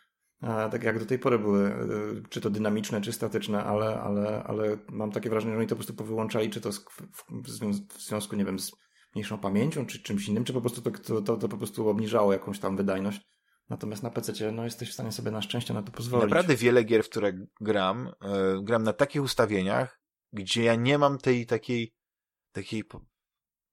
e, tak jak do tej pory były, e, czy to dynamiczne, czy statyczne, ale, ale, ale mam takie wrażenie, że oni to po prostu powyłączali, czy to w, w związku, nie wiem, z mniejszą pamięcią, czy czymś innym, czy po prostu to, to, to, po prostu obniżało jakąś tam wydajność. Natomiast na PC no, jesteś w stanie sobie na szczęście na to pozwolić. Naprawdę wiele gier, w które gram, yy, gram na takich ustawieniach, gdzie ja nie mam tej takiej, takiej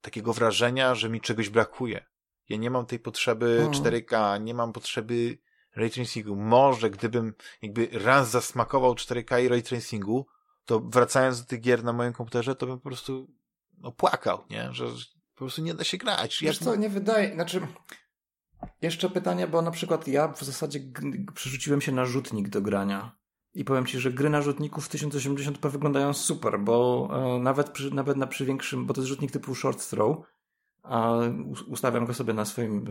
takiego wrażenia, że mi czegoś brakuje. Ja nie mam tej potrzeby mm. 4K, nie mam potrzeby ray tracingu. Może gdybym jakby raz zasmakował 4K i ray tracingu, to wracając do tych gier na moim komputerze, to bym po prostu no, płakał, nie? Że po prostu nie da się grać. Wiesz co, nie wydaje, znaczy jeszcze pytanie, bo na przykład ja w zasadzie przerzuciłem się na rzutnik do grania. I powiem Ci, że gry na rzutniku w 1080p wyglądają super, bo e, nawet, przy, nawet na przy większym, bo to jest rzutnik typu short throw, a ustawiam go sobie na swoim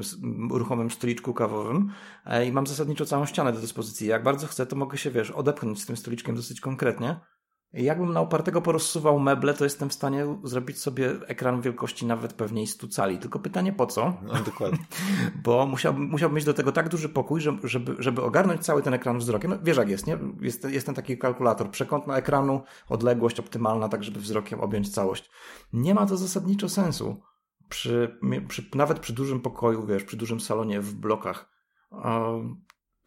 ruchomym stoliczku kawowym e, i mam zasadniczo całą ścianę do dyspozycji. Jak bardzo chcę, to mogę się, wiesz, odepchnąć z tym stoliczkiem dosyć konkretnie Jakbym na opartego porozsuwał meble, to jestem w stanie zrobić sobie ekran wielkości nawet pewniej 100 cali. Tylko pytanie po co? No, dokładnie. Bo musiałbym, musiałbym mieć do tego tak duży pokój, żeby, żeby ogarnąć cały ten ekran wzrokiem. No, wiesz jak jest, nie? Jest, jest ten taki kalkulator. Przekątna ekranu, odległość optymalna, tak żeby wzrokiem objąć całość. Nie ma to zasadniczo sensu. Przy, przy, nawet przy dużym pokoju, wiesz, przy dużym salonie w blokach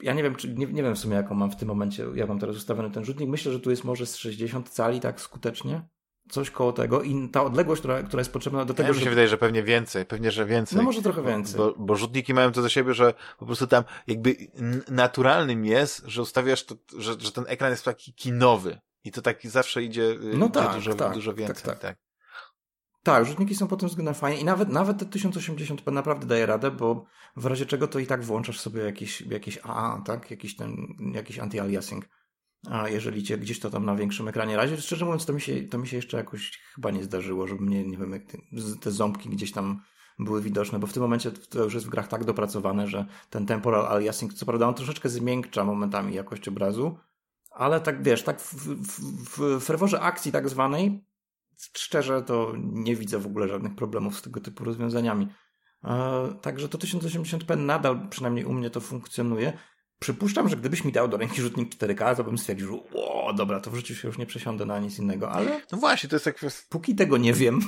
ja nie wiem, czy, nie, nie wiem w sumie, jaką mam w tym momencie, ja mam teraz ustawiony ten rzutnik. Myślę, że tu jest może z 60 cali tak skutecznie. Coś koło tego i ta odległość, która, która jest potrzebna do tego, ja mi się że... wydaje, że pewnie więcej, pewnie, że więcej. No może trochę więcej. Bo, bo rzutniki mają to do siebie, że po prostu tam jakby naturalnym jest, że ustawiasz to, że, że ten ekran jest taki kinowy i to taki zawsze idzie, y, no tak, dużo, tak, dużo więcej. Tak, tak. tak. Tak, rzutniki są pod tym względem fajne i nawet, nawet te 1080p naprawdę daje radę, bo w razie czego to i tak włączasz sobie jakiś, jakiś AA, tak? Jakiś ten, jakiś anti-aliasing. A jeżeli cię gdzieś to tam na większym ekranie razie, szczerze mówiąc, to mi się, to mi się jeszcze jakoś chyba nie zdarzyło, żeby mnie, nie wiem, te ząbki gdzieś tam były widoczne, bo w tym momencie to już jest w grach tak dopracowane, że ten temporal aliasing, co prawda on troszeczkę zmiękcza momentami jakość obrazu, ale tak wiesz, tak w, w, w ferworze akcji tak zwanej szczerze to nie widzę w ogóle żadnych problemów z tego typu rozwiązaniami. E, także to 1080p nadal, przynajmniej u mnie to funkcjonuje. Przypuszczam, że gdybyś mi dał do ręki rzutnik 4K, to bym stwierdził, o, dobra, to w życiu się już nie przesiądę na nic innego, ale... No właśnie, to jest jak... Póki tego nie wiem...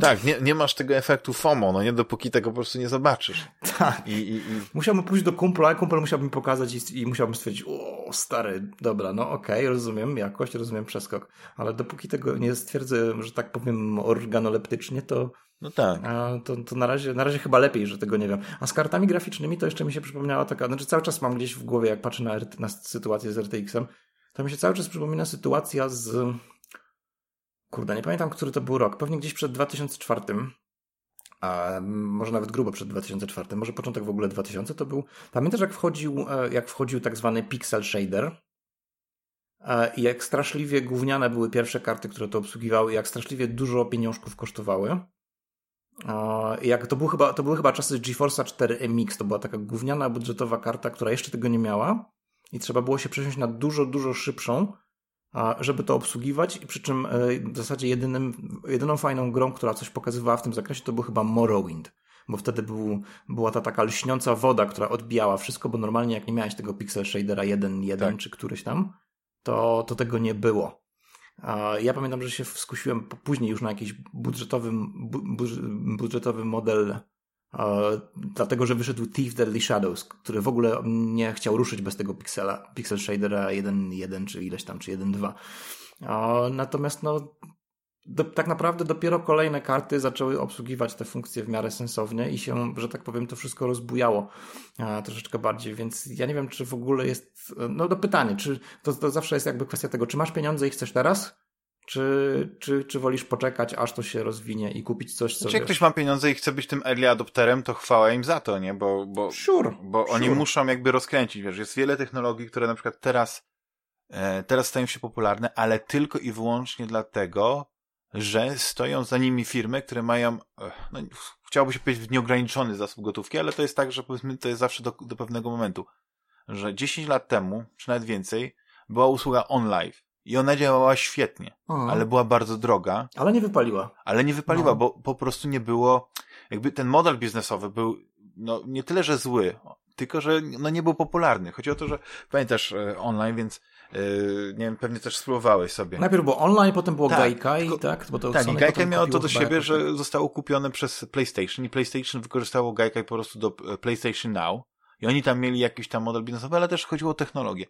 Tak, nie, nie masz tego efektu FOMO, no nie, dopóki tego po prostu nie zobaczysz. Tak. I, i, i... Musiałbym pójść do kumpla, a kumpel musiałbym mi pokazać i, i musiałbym stwierdzić, o, stary, dobra, no okej, okay, rozumiem jakość, rozumiem przeskok, ale dopóki tego nie stwierdzę, że tak powiem organoleptycznie, to no tak. To, to na, razie, na razie chyba lepiej, że tego nie wiem. A z kartami graficznymi to jeszcze mi się przypomniała taka, znaczy cały czas mam gdzieś w głowie, jak patrzę na, na sytuację z RTX-em, to mi się cały czas przypomina sytuacja z Kurde, nie pamiętam, który to był rok. Pewnie gdzieś przed 2004. A może nawet grubo przed 2004, może początek w ogóle 2000 to był. Pamiętasz, jak wchodził, e, jak wchodził tak zwany pixel shader? E, I jak straszliwie gówniane były pierwsze karty, które to obsługiwały, jak straszliwie dużo pieniążków kosztowały. I jak to, był chyba, to były chyba czasy GeForce'a 4 MX, to była taka gówniana budżetowa karta, która jeszcze tego nie miała. I trzeba było się przesiąść na dużo, dużo szybszą, żeby to obsługiwać i przy czym e, w zasadzie jedynym, jedyną fajną grą, która coś pokazywała w tym zakresie, to był chyba Morrowind. bo wtedy był, była ta taka lśniąca woda, która odbijała wszystko, bo normalnie jak nie miałeś tego pixel shadera 1.1 tak. czy któryś tam, to, to tego nie było. Ja pamiętam, że się skusiłem później już na jakiś budżetowy, budżetowy model dlatego, że wyszedł Thief Deadly Shadows, który w ogóle nie chciał ruszyć bez tego pixela, pixel shadera 1.1 czy ileś tam, czy 1.2. Natomiast no, do, tak naprawdę dopiero kolejne karty zaczęły obsługiwać te funkcje w miarę sensownie i się, że tak powiem, to wszystko rozbujało a, troszeczkę bardziej, więc ja nie wiem, czy w ogóle jest, no do pytanie, czy to, to zawsze jest jakby kwestia tego, czy masz pieniądze i chcesz teraz, czy, czy, czy wolisz poczekać, aż to się rozwinie i kupić coś, co znaczy, jak ktoś ma pieniądze i chce być tym early adopterem, to chwała im za to, nie? Bo, bo, sure, bo sure. oni muszą jakby rozkręcić, wiesz, jest wiele technologii, które na przykład teraz, e, teraz stają się popularne, ale tylko i wyłącznie dlatego, że stoją za nimi firmy, które mają, no, chciałoby się powiedzieć, nieograniczony zasób gotówki, ale to jest tak, że powiedzmy, to jest zawsze do, do pewnego momentu, że 10 lat temu, czy nawet więcej, była usługa OnLive i ona działała świetnie, mhm. ale była bardzo droga. Ale nie wypaliła. Ale nie wypaliła, no. bo po prostu nie było, jakby ten model biznesowy był, no, nie tyle, że zły, tylko, że no, nie był popularny. Chodzi o to, że pamiętasz e, online, więc Yy, nie wiem, pewnie też spróbowałeś sobie. Najpierw było online, potem było tak, Gaikai, tak? Bo to tak, i Gaikai miało to do siebie, że zostało kupione przez PlayStation i PlayStation wykorzystało Gaikai po prostu do e, PlayStation Now i oni tam mieli jakiś tam model biznesowy, ale też chodziło o technologię.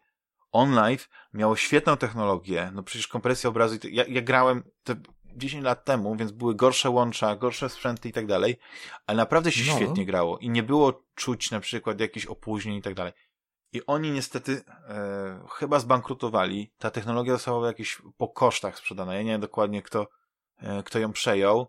OnLive miało świetną technologię, no przecież kompresja obrazu, ja, ja grałem te 10 lat temu, więc były gorsze łącza, gorsze sprzęty i tak dalej, ale naprawdę się no. świetnie grało i nie było czuć na przykład jakichś opóźnień i tak dalej. I oni niestety e, chyba zbankrutowali. Ta technologia została jakieś po kosztach sprzedana. Ja nie wiem dokładnie, kto, e, kto ją przejął,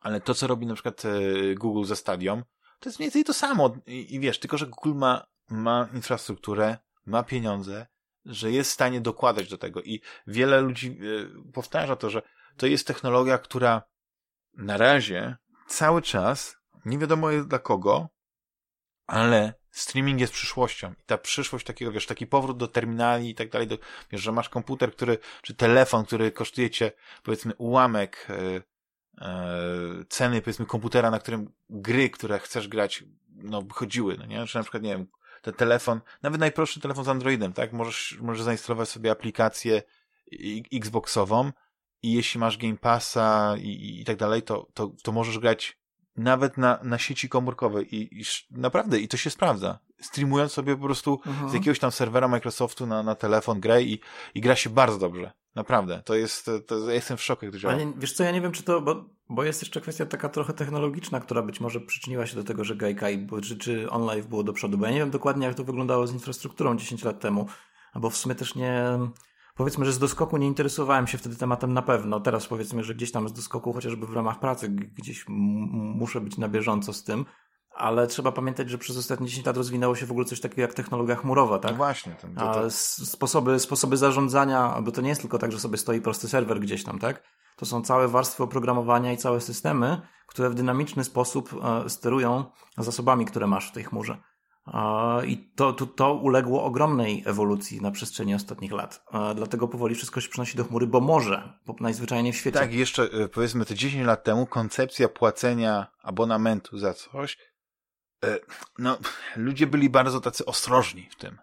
ale to, co robi na przykład e, Google ze Stadium, to jest mniej więcej to samo. I, I, wiesz, tylko że Google ma, ma infrastrukturę, ma pieniądze, że jest w stanie dokładać do tego. I wiele ludzi e, powtarza to, że to jest technologia, która na razie cały czas, nie wiadomo dla kogo, ale streaming jest przyszłością. I ta przyszłość takiego, wiesz, taki powrót do terminali i tak dalej, do, wiesz, że masz komputer, który, czy telefon, który kosztuje cię, powiedzmy, ułamek e, e, ceny, powiedzmy, komputera, na którym gry, które chcesz grać, no, chodziły, no nie? Czy na przykład, nie wiem, ten telefon, nawet najprostszy telefon z Androidem, tak? Możesz, możesz zainstalować sobie aplikację Xboxową i jeśli masz Game Passa i, i tak dalej, to, to, to możesz grać nawet na, na sieci komórkowej i, i naprawdę, i to się sprawdza. Streamując sobie po prostu mhm. z jakiegoś tam serwera Microsoftu na, na telefon grę i, i gra się bardzo dobrze. Naprawdę. To jest, to, ja jestem w szoku, jak to działa. Ale wiesz co, ja nie wiem, czy to, bo, bo jest jeszcze kwestia taka trochę technologiczna, która być może przyczyniła się do tego, że Gaikai, czy, czy OnLive było do przodu, bo ja nie wiem dokładnie, jak to wyglądało z infrastrukturą 10 lat temu, bo w sumie też nie, powiedzmy, że z doskoku nie interesowałem się wtedy tematem na pewno. Teraz powiedzmy, że gdzieś tam z doskoku, chociażby w ramach pracy, gdzieś muszę być na bieżąco z tym. Ale trzeba pamiętać, że przez ostatnie 10 lat rozwinęło się w ogóle coś takiego jak technologia chmurowa, tak? No właśnie. To, to, to... Sposoby, sposoby zarządzania, bo to nie jest tylko tak, że sobie stoi prosty serwer gdzieś tam, tak? To są całe warstwy oprogramowania i całe systemy, które w dynamiczny sposób e, sterują zasobami, które masz w tej chmurze. I to, to, to uległo ogromnej ewolucji na przestrzeni ostatnich lat. Dlatego powoli wszystko się przenosi do chmury, bo może, bo najzwyczajniej w świecie. Tak, jeszcze e, powiedzmy te 10 lat temu koncepcja płacenia abonamentu za coś, e, no, ludzie byli bardzo tacy ostrożni w tym.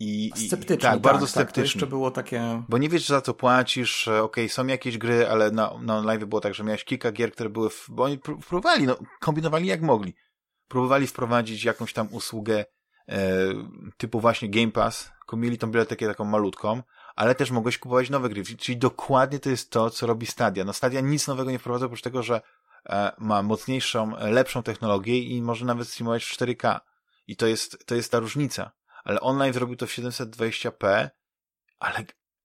I, sceptyczni. Tak, tak bardzo tak, sceptyczni. To jeszcze było takie... Bo nie wiesz, za co płacisz, okej, okay, są jakieś gry, ale na, na live było tak, że miałeś kilka gier, które były, w... bo oni próbowali, no, kombinowali jak mogli próbowali wprowadzić jakąś tam usługę e, typu właśnie Game Pass, mieli tą bibliotekę taką malutką, ale też mogłeś kupować nowe gry, czyli dokładnie to jest to, co robi Stadia. No Stadia nic nowego nie wprowadza, oprócz tego, że e, ma mocniejszą, lepszą technologię i może nawet streamować w 4K. I to jest, to jest ta różnica. Ale online zrobił to w 720p, ale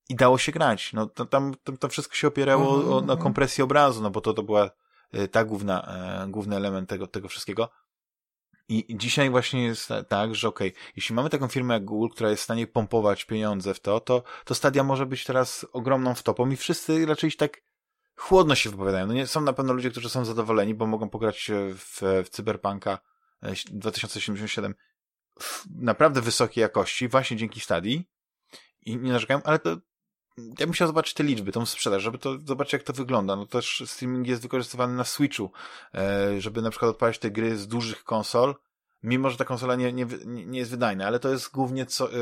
i dało się grać. No to, tam, tam to wszystko się opierało mm -hmm. o, na kompresji obrazu, no bo to, to była e, ta główna, e, główny element tego, tego wszystkiego. I dzisiaj właśnie jest tak, że okej, okay, jeśli mamy taką firmę jak Google, która jest w stanie pompować pieniądze w to, to, to Stadia może być teraz ogromną wtopą i wszyscy raczej tak chłodno się wypowiadają. No nie, są na pewno ludzie, którzy są zadowoleni, bo mogą pograć w, w Cyberpunka 2077 e, w naprawdę wysokiej jakości, właśnie dzięki Stadii i nie narzekają, ale to ja bym chciał zobaczyć te liczby, tą sprzedaż, żeby to zobaczyć, jak to wygląda. No też streaming jest wykorzystywany na Switchu, e, żeby na przykład odpalać te gry z dużych konsol, mimo że ta konsola nie, nie, nie jest wydajna, ale to jest głównie co, e,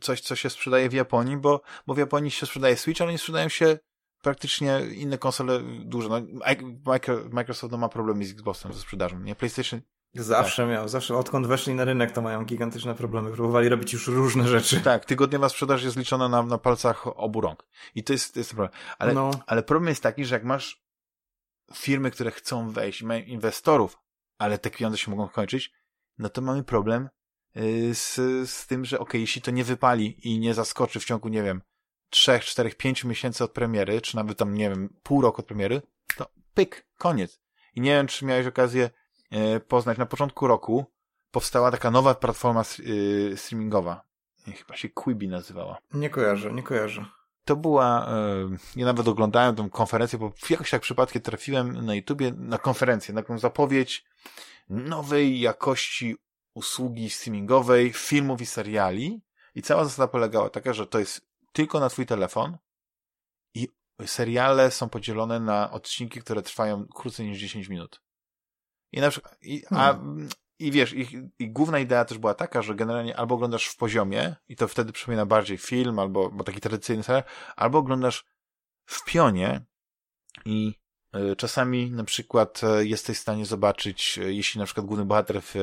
coś, co się sprzedaje w Japonii, bo, bo w Japonii się sprzedaje Switch, ale nie sprzedają się praktycznie inne konsole duże. No, Microsoft no, ma problemy z Xboxem, ze sprzedażą, nie? PlayStation Zawsze tak. miał, zawsze odkąd weszli na rynek, to mają gigantyczne problemy. Próbowali robić już różne rzeczy. Tak, tygodniowa sprzedaż jest liczona na, na palcach obu rąk. I to jest, to jest problem. Ale, no. ale problem jest taki, że jak masz firmy, które chcą wejść, mają inwestorów, ale te pieniądze się mogą kończyć, no to mamy problem y, z, z tym, że ok, jeśli to nie wypali i nie zaskoczy w ciągu, nie wiem, trzech, czterech, pięciu miesięcy od premiery, czy nawet tam, nie wiem, pół roku od premiery, to pyk, koniec. I nie wiem, czy miałeś okazję E, poznać, na początku roku powstała taka nowa platforma e, streamingowa. Chyba się Quibi nazywała. Nie kojarzę, nie kojarzę. To była, e, ja nawet oglądałem tę konferencję, bo jakoś tak przypadkiem trafiłem na YouTubie na konferencję, na taką zapowiedź nowej jakości usługi streamingowej, filmów i seriali. I cała zasada polegała taka, że to jest tylko na twój telefon i seriale są podzielone na odcinki, które trwają krócej niż 10 minut. I na przykład, i, a, hmm. i wiesz, ich, i główna idea też była taka, że generalnie albo oglądasz w poziomie i to wtedy przypomina bardziej film, albo bo taki tradycyjny serial, albo oglądasz w pionie i czasami na przykład e, jesteś w stanie zobaczyć, e, jeśli na przykład główny bohater w,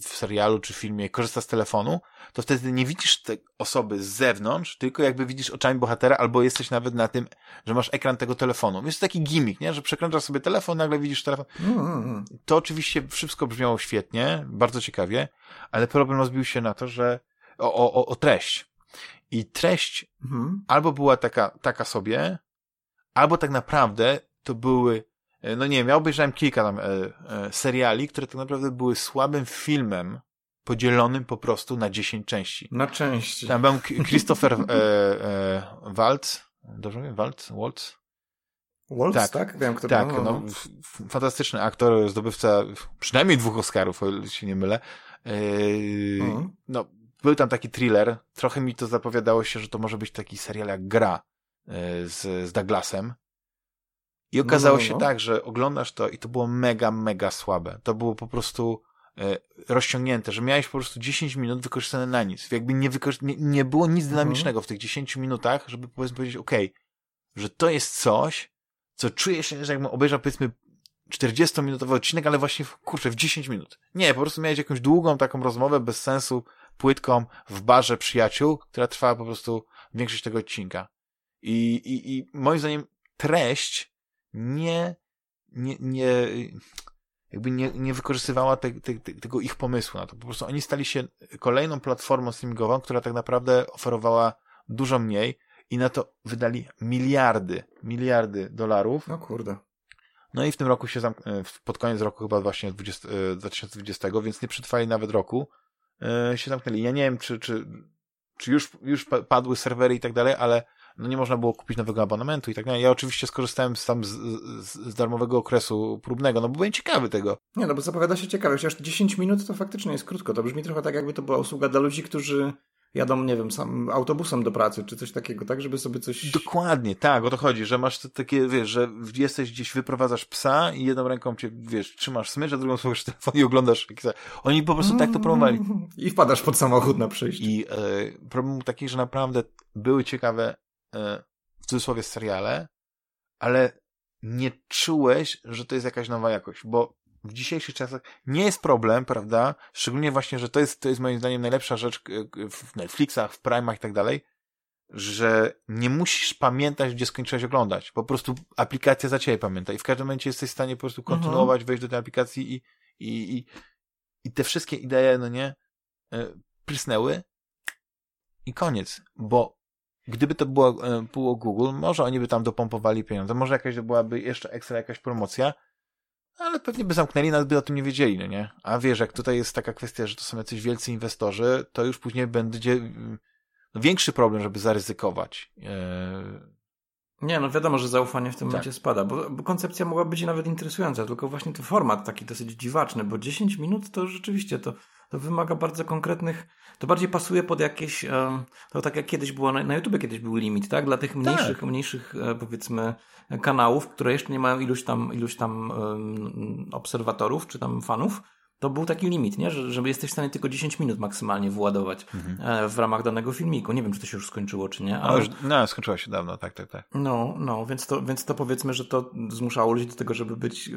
w serialu czy filmie korzysta z telefonu, to wtedy nie widzisz tej osoby z zewnątrz, tylko jakby widzisz oczami bohatera, albo jesteś nawet na tym, że masz ekran tego telefonu. Jest to taki gimmick, nie? że przekręcasz sobie telefon, nagle widzisz telefon. Mm. To oczywiście wszystko brzmiało świetnie, bardzo ciekawie, ale problem rozbił się na to, że o, o, o treść. I treść mhm. albo była taka, taka sobie, albo tak naprawdę to były, e, no nie wiem, ja obejrzałem kilka tam e, e, seriali, które tak naprawdę były słabym filmem, podzielonym po prostu na 10 części. Na części. Tam był Christopher e, e, Waltz, dobrze mówię? Waltz? Waltz? Waltz, tak? tak? Wiem, kto tak, no, no, fantastyczny aktor, zdobywca przynajmniej dwóch Oscarów, o ile się nie mylę. E, mhm. No, był tam taki thriller, trochę mi to zapowiadało się, że to może być taki serial jak Gra z, z Douglasem, i okazało no, no, no. się tak, że oglądasz to i to było mega, mega słabe. To było po prostu e, rozciągnięte, że miałeś po prostu 10 minut wykorzystane na nic. Jakby nie, nie, nie było nic mhm. dynamicznego w tych 10 minutach, żeby powiedzmy powiedzieć, okay, że to jest coś, co czuję się, że jakbym obejrzał powiedzmy 40-minutowy odcinek, ale właśnie, kurczę, w 10 minut. Nie, po prostu miałeś jakąś długą taką rozmowę bez sensu, płytką w barze przyjaciół, która trwała po prostu większość tego odcinka. I, i, i moim zdaniem treść nie, nie, nie jakby nie, nie wykorzystywała te, te, te, tego ich pomysłu na to. Po prostu oni stali się kolejną platformą streamingową, która tak naprawdę oferowała dużo mniej i na to wydali miliardy, miliardy dolarów. No kurde. No i w tym roku się zamk- e, pod koniec roku chyba właśnie 20, 2020, e, więc nie przetrwali nawet roku, e, się zamknęli. Ja nie wiem, czy, czy, czy już, już padły serwery i tak dalej, ale no nie można było kupić nowego abonamentu i tak dalej. Ja oczywiście skorzystałem z, tam z, z, z darmowego okresu próbnego, no bo byłem ciekawy tego. Nie, no bo zapowiada się ciekawe, chociaż 10 minut to faktycznie jest krótko. To brzmi trochę tak, jakby to była usługa dla ludzi, którzy jadą, nie wiem, sam autobusem do pracy, czy coś takiego, tak, żeby sobie coś... Dokładnie, tak, o to chodzi, że masz takie, wiesz, że jesteś gdzieś, wyprowadzasz psa i jedną ręką cię, wiesz, trzymasz smycz, a drugą słuchasz telefon i oglądasz. Oni po prostu tak to promowali. I wpadasz pod samochód na przejście. I e, problem taki, że naprawdę były ciekawe w cudzysłowie seriale, ale nie czułeś, że to jest jakaś nowa jakość, bo w dzisiejszych czasach nie jest problem, prawda? Szczególnie właśnie, że to jest, to jest moim zdaniem najlepsza rzecz w Netflixach, w Prime'ach i tak dalej, że nie musisz pamiętać, gdzie skończyłeś oglądać. Po prostu aplikacja za ciebie pamięta i w każdym momencie jesteś w stanie po prostu mhm. kontynuować, mhm. wejść do tej aplikacji i, i, i, i te wszystkie idee, no nie, e, prysnęły i koniec, bo Gdyby to było, e, było Google, może oni by tam dopompowali pieniądze, może jakaś byłaby jeszcze ekstra jakaś promocja, ale pewnie by zamknęli, nawet by o tym nie wiedzieli, no nie? A wiesz, jak tutaj jest taka kwestia, że to są jacyś wielcy inwestorzy, to już później będzie no, większy problem, żeby zaryzykować. Nie, no wiadomo, że zaufanie w tym tak. momencie spada, bo, bo, koncepcja mogła być nawet interesująca, tylko właśnie ten format taki dosyć dziwaczny, bo 10 minut to rzeczywiście to, to wymaga bardzo konkretnych, to bardziej pasuje pod jakieś, to tak jak kiedyś było, na, na YouTube kiedyś był limit, tak? Dla tych mniejszych, tak. mniejszych e, powiedzmy kanałów, które jeszcze nie mają iluś tam, iluś tam um, obserwatorów, czy tam fanów, to był taki limit, nie? Że, że jesteś w stanie tylko 10 minut maksymalnie władować mhm. E, w ramach danego filmiku. Nie wiem, czy to się już skończyło, czy nie. Ale... No, no, skończyło się dawno, tak, tak, tak. No, no, więc to, więc to powiedzmy, że to zmuszało ludzi do tego, żeby być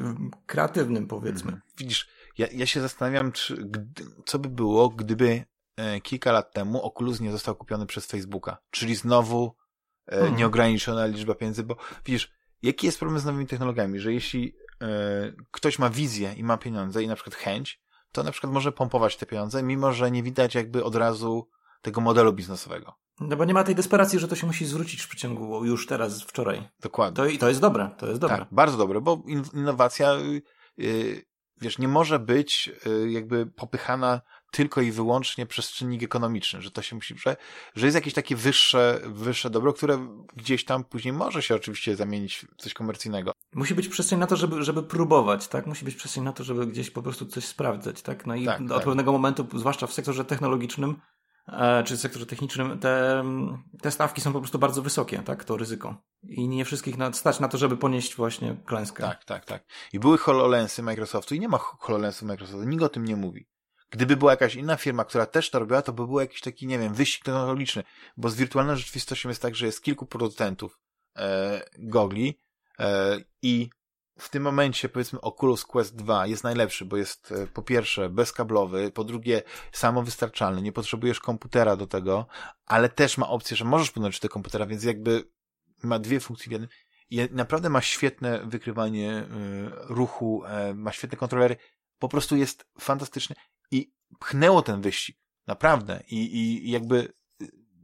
kreatywnym, powiedzmy. Mhm. Widzisz, ja, ja się zastanawiam, czy, gdy, co by było, gdyby e, kilka lat temu Oculus nie został kupiony przez Facebooka. Czyli znowu e, mhm. nieograniczona liczba pieniędzy, bo widzisz, jaki jest problem z nowymi technologiami, że jeśli ktoś ma wizję i ma pieniądze i na przykład chęć, to na przykład może pompować te pieniądze, mimo że nie widać jakby od razu tego modelu biznesowego. No bo nie ma tej desperacji, że to się musi zwrócić w przeciągu już teraz, wczoraj. Dokładnie. To, I to jest dobre, to jest dobre. Tak, bardzo dobre, bo innowacja, yy, wiesz, nie może być yy, jakby popychana tylko i wyłącznie przez czynnik ekonomiczny, że to się musi, że, że jest jakieś takie wyższe, wyższe dobro, które gdzieś tam później może się oczywiście zamienić w coś komercyjnego. Musi być przestrzeń na to, żeby, żeby próbować, tak? Musi być przestrzeń na to, żeby gdzieś po prostu coś sprawdzać, tak? No i tak, od tak. pewnego momentu, zwłaszcza w sektorze technologicznym, e, czy w sektorze technicznym, te, te stawki są po prostu bardzo wysokie, tak? To ryzyko. I nie wszystkich stać na to, żeby ponieść właśnie klęskę. Tak, tak, tak. I były HoloLensy Microsoftu i nie ma HoloLensów Microsoftu. Nikt o tym nie mówi. Gdyby była jakaś inna firma, która też to robiła, to by był jakiś taki, nie wiem, wyścig technologiczny. Bo z wirtualną rzeczywistością jest tak, że jest kilku producentów e, gogli e, i w tym momencie, powiedzmy, Oculus Quest 2 jest najlepszy, bo jest e, po pierwsze bezkablowy, po drugie samowystarczalny, nie potrzebujesz komputera do tego, ale też ma opcję, że możesz podłączyć do komputera, więc jakby ma dwie funkcje w jednym. I naprawdę ma świetne wykrywanie y, ruchu, y, ma świetne kontrolery, po prostu jest fantastyczny i pchnęło ten wyścig. Naprawdę. I, i, jakby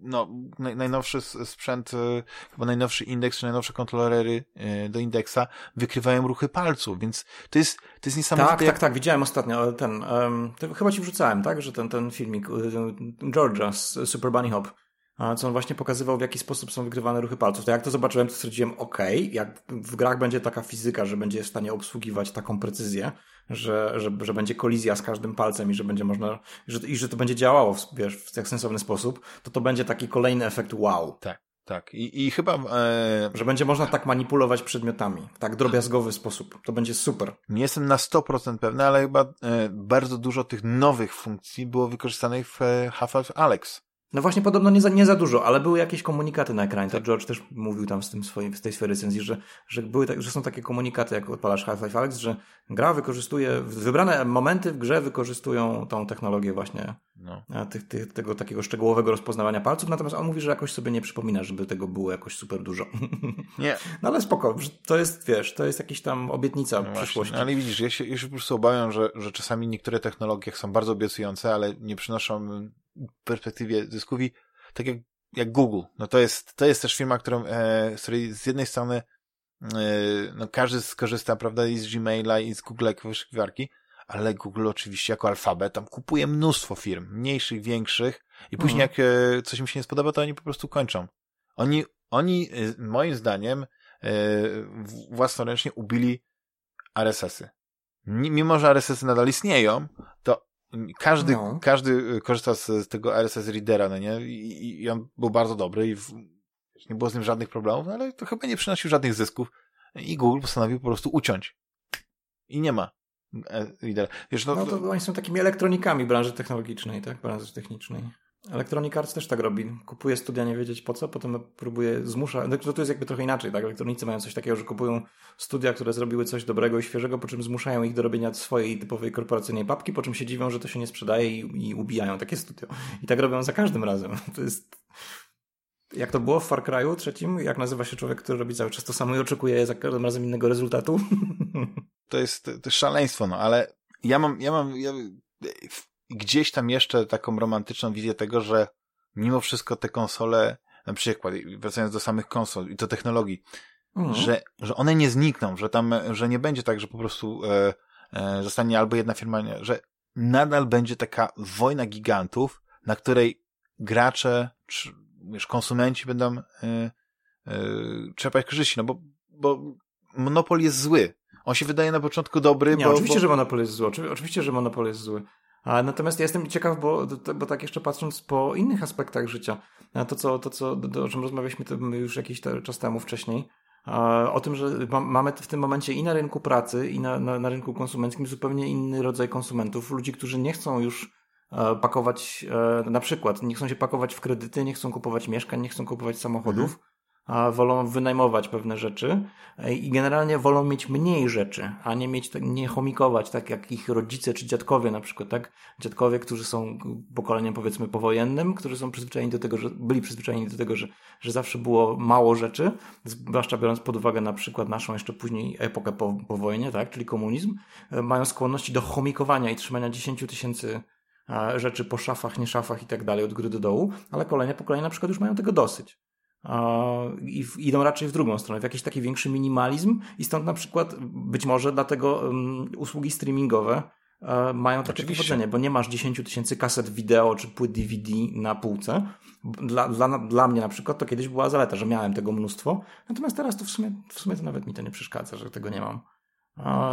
no, najnowszy sprzęt, y, chyba najnowszy indeks, czy najnowsze kontrolery y, do indeksa wykrywają ruchy palców, więc to jest, to jest niesamowite. Tak, tak, tak, widziałem ostatnio ten, um, chyba ci wrzucałem, tak, że ten, ten filmik Georgia z Super Bunny Hop, co on właśnie pokazywał, w jaki sposób są wykrywane ruchy palców. To jak to zobaczyłem, to stwierdziłem, ok, jak w grach będzie taka fizyka, że będzie w stanie obsługiwać taką precyzję, że, że, że będzie kolizja z każdym palcem i że będzie można, że, i że to będzie działało w, wiesz, w tak sensowny sposób, to to będzie taki kolejny efekt wow. Tak. Tak, i, i chyba. E... Że będzie można tak manipulować przedmiotami, w tak drobiazgowy sposób. To będzie super. Nie jestem na 100% pewny, ale chyba e, bardzo dużo tych nowych funkcji było wykorzystanych w e, Half-Life Alex. No właśnie, podobno nie za, nie za dużo, ale były jakieś komunikaty na ekranie. To tak. George też mówił tam z tym swoim, z tej swojej recenzji, że, że, były tak, że są takie komunikaty, jak odpalasz Half-Life Alex, że gra wykorzystuje, wybrane momenty w grze wykorzystują tą technologię właśnie no. tych, tych, tego takiego szczegółowego rozpoznawania palców, natomiast on mówi, że jakoś sobie nie przypomina, żeby tego było jakoś super dużo. Nie. No ale spoko, to jest, wiesz, to jest jakiś tam obietnica no przyszłości. No, ale widzisz, ja się, ja się po prostu obawiam, że, że czasami niektóre technologie są bardzo obiecujące, ale nie przynoszą perspektywie zysków i tak jak, jak Google, no to jest, to jest też firma, którą, e, z której z jednej strony e, no każdy skorzysta, prawda, i z Gmaila, i z Google wyszukiwarki, ale Google oczywiście jako alfabet tam kupuje mnóstwo firm, mniejszych, większych i później mhm. jak e, coś im się nie spodoba, to oni po prostu kończą. Oni, oni e, moim zdaniem e, własnoręcznie ubili RSS-y. Mimo, że RSS-y nadal istnieją, każdy, no. każdy y, korzysta z, z, tego RSS Readera, no nie? I, I, on był bardzo dobry i w, nie było z nim żadnych problemów, no ale to chyba nie przynosił żadnych zysków i Google postanowił po prostu uciąć. I nie ma e, Readera. Wiesz, no, no to oni są takimi elektronikami branży technologicznej, tak? Branży technicznej. Electronic Arts też tak robi. Kupuje studia nie wiedzieć po co, potem próbuje zmusza. No to jest jakby trochę inaczej, tak? Elektronicy mają coś takiego, że kupują studia, które zrobiły coś dobrego i świeżego, po czym zmuszają ich do robienia swojej typowej korporacyjnej papki, po czym się dziwią, że to się nie sprzedaje i, i ubijają takie studio. I tak robią za każdym razem. To jest. Jak to było w Far Cry'u trzecim? Jak nazywa się człowiek, który robi cały czas to samo i oczekuje za każdym razem innego rezultatu? To jest, to jest szaleństwo, no ale ja mam, ja mam, ja, gdzieś tam jeszcze taką romantyczną wizję tego, że mimo wszystko te konsole, na przykład, wracając do samych konsol i do technologii, mhm. że, że one nie znikną, że tam, że nie będzie tak, że po prostu e, e, zostanie albo jedna firma, że nadal będzie taka wojna gigantów, na której gracze, czy wiesz, konsumenci będą e, yy, czerpać korzyści, no bo, bo monopol jest zły. On się wydaje na początku dobry, Nie, bo... oczywiście, bo... że monopol jest zły. Oczywiście, że monopol jest zły. A natomiast ja jestem ciekaw, bo, bo tak jeszcze patrząc po innych aspektach życia, to, co, to, co, o czym rozmawialiśmy już jakiś czas temu wcześniej, o tym, że mamy w tym momencie i na rynku pracy, i na, na, na rynku konsumenckim zupełnie inny rodzaj konsumentów. Ludzi, którzy nie chcą już e, pakować, e, na przykład, nie chcą się pakować w kredyty, nie chcą kupować mieszkań, nie chcą kupować samochodów. Mhm wolą wynajmować pewne rzeczy e, i generalnie wolą mieć mniej rzeczy, a nie mieć, nie chomikować, tak jak ich rodzice czy dziadkowie na przykład, tak? Dziadkowie, którzy są pokoleniem powiedzmy powojennym, którzy są przyzwyczajeni do tego, że byli przyzwyczajeni do tego, że, że zawsze było mało rzeczy, zwłaszcza biorąc pod uwagę na przykład naszą jeszcze później epokę po, po wojnie, tak? Czyli komunizm, e, mają skłonności do chomikowania i trzymania 10 tysięcy rzeczy po szafach, nie szafach i tak dalej od góry do dołu, ale kolejne pokolenia na przykład już mają tego dosyć i idą raczej w drugą stronę, w jakiś taki większy minimalizm i stąd na przykład być może dlatego um, usługi streamingowe e, mają takie powodzenie, bo nie masz 10 tysięcy kaset wideo czy płyt DVD na półce. Dla, dla, dla mnie na przykład to kiedyś była zaleta, że miałem tego mnóstwo, natomiast teraz to w sumie, w sumie to nawet mi to nie przeszkadza, że tego nie mam.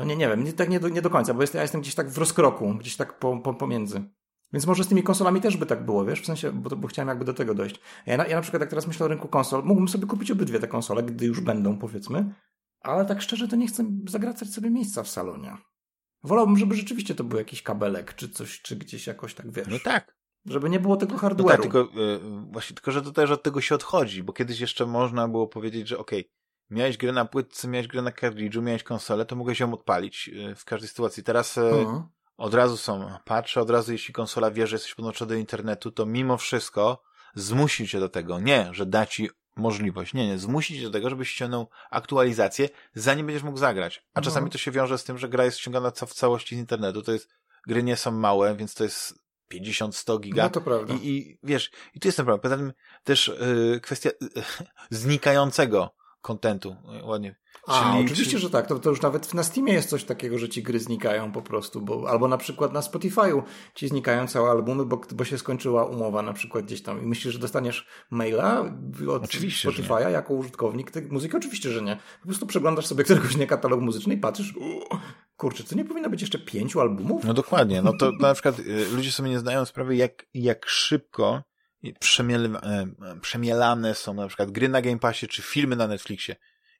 nie, nie wiem, nie, tak nie do, nie do końca, bo jest, ja jestem gdzieś tak w rozkroku, gdzieś tak po, po, pomiędzy. Więc może z tymi konsolami też by tak było, wiesz, w sensie, bo, bo chciałem jakby do tego dojść. Ja na, ja na przykład jak teraz myślę o rynku konsol, mógłbym sobie kupić obydwie te konsole, gdy już będą, powiedzmy, ale tak szczerze to nie chcę zagracać sobie miejsca w salonie. Wolałbym, żeby rzeczywiście to był jakiś kabelek, czy coś, czy gdzieś jakoś tak, wiesz. No tak. Żeby nie było tego hardware'u. No tak, tylko, yy, właśnie, tylko, że to też od tego się odchodzi, bo kiedyś jeszcze można było powiedzieć, że okej, okay, miałeś grę na płytce, miałeś grę na kartridżu, miałeś konsolę, to mogłeś ją odpalić yy, w każdej sytuacji. Teraz yy, mhm od razu są patche, od razu jeśli konsola wie, że jesteś podłączony do internetu, to mimo wszystko zmusi cię do tego. Nie, że da ci możliwość. Nie, nie. Zmusi cię do tego, żebyś ściągnął aktualizację, zanim będziesz mógł zagrać. A czasami mhm. to się wiąże z tym, że gra jest ściągana w całości z internetu. To jest, gry nie są małe, więc to jest 50-100 giga. No to prawda. I, I, wiesz, i tu jest ten problem. Poza tym też yy, kwestia yy, znikającego kontentu. Ładnie a, Czyli, oczywiście, czy... że tak. To, to już nawet na Steamie jest coś takiego, że ci gry znikają po prostu, bo, albo na przykład na Spotify'u ci znikają całe albumy, bo, bo się skończyła umowa na przykład gdzieś tam i myślisz, że dostaniesz maila od oczywiście, Spotify'a jako użytkownik tej muzyki? Oczywiście, że nie. Po prostu przeglądasz sobie któregoś dnia katalog muzyczny i patrzysz, kurczę, to nie powinno być jeszcze pięciu albumów? No dokładnie. No to na przykład y, ludzie sobie nie zdają sprawy, jak, jak szybko przemiel, e, przemielane są na przykład gry na Game Passie czy filmy na Netflixie.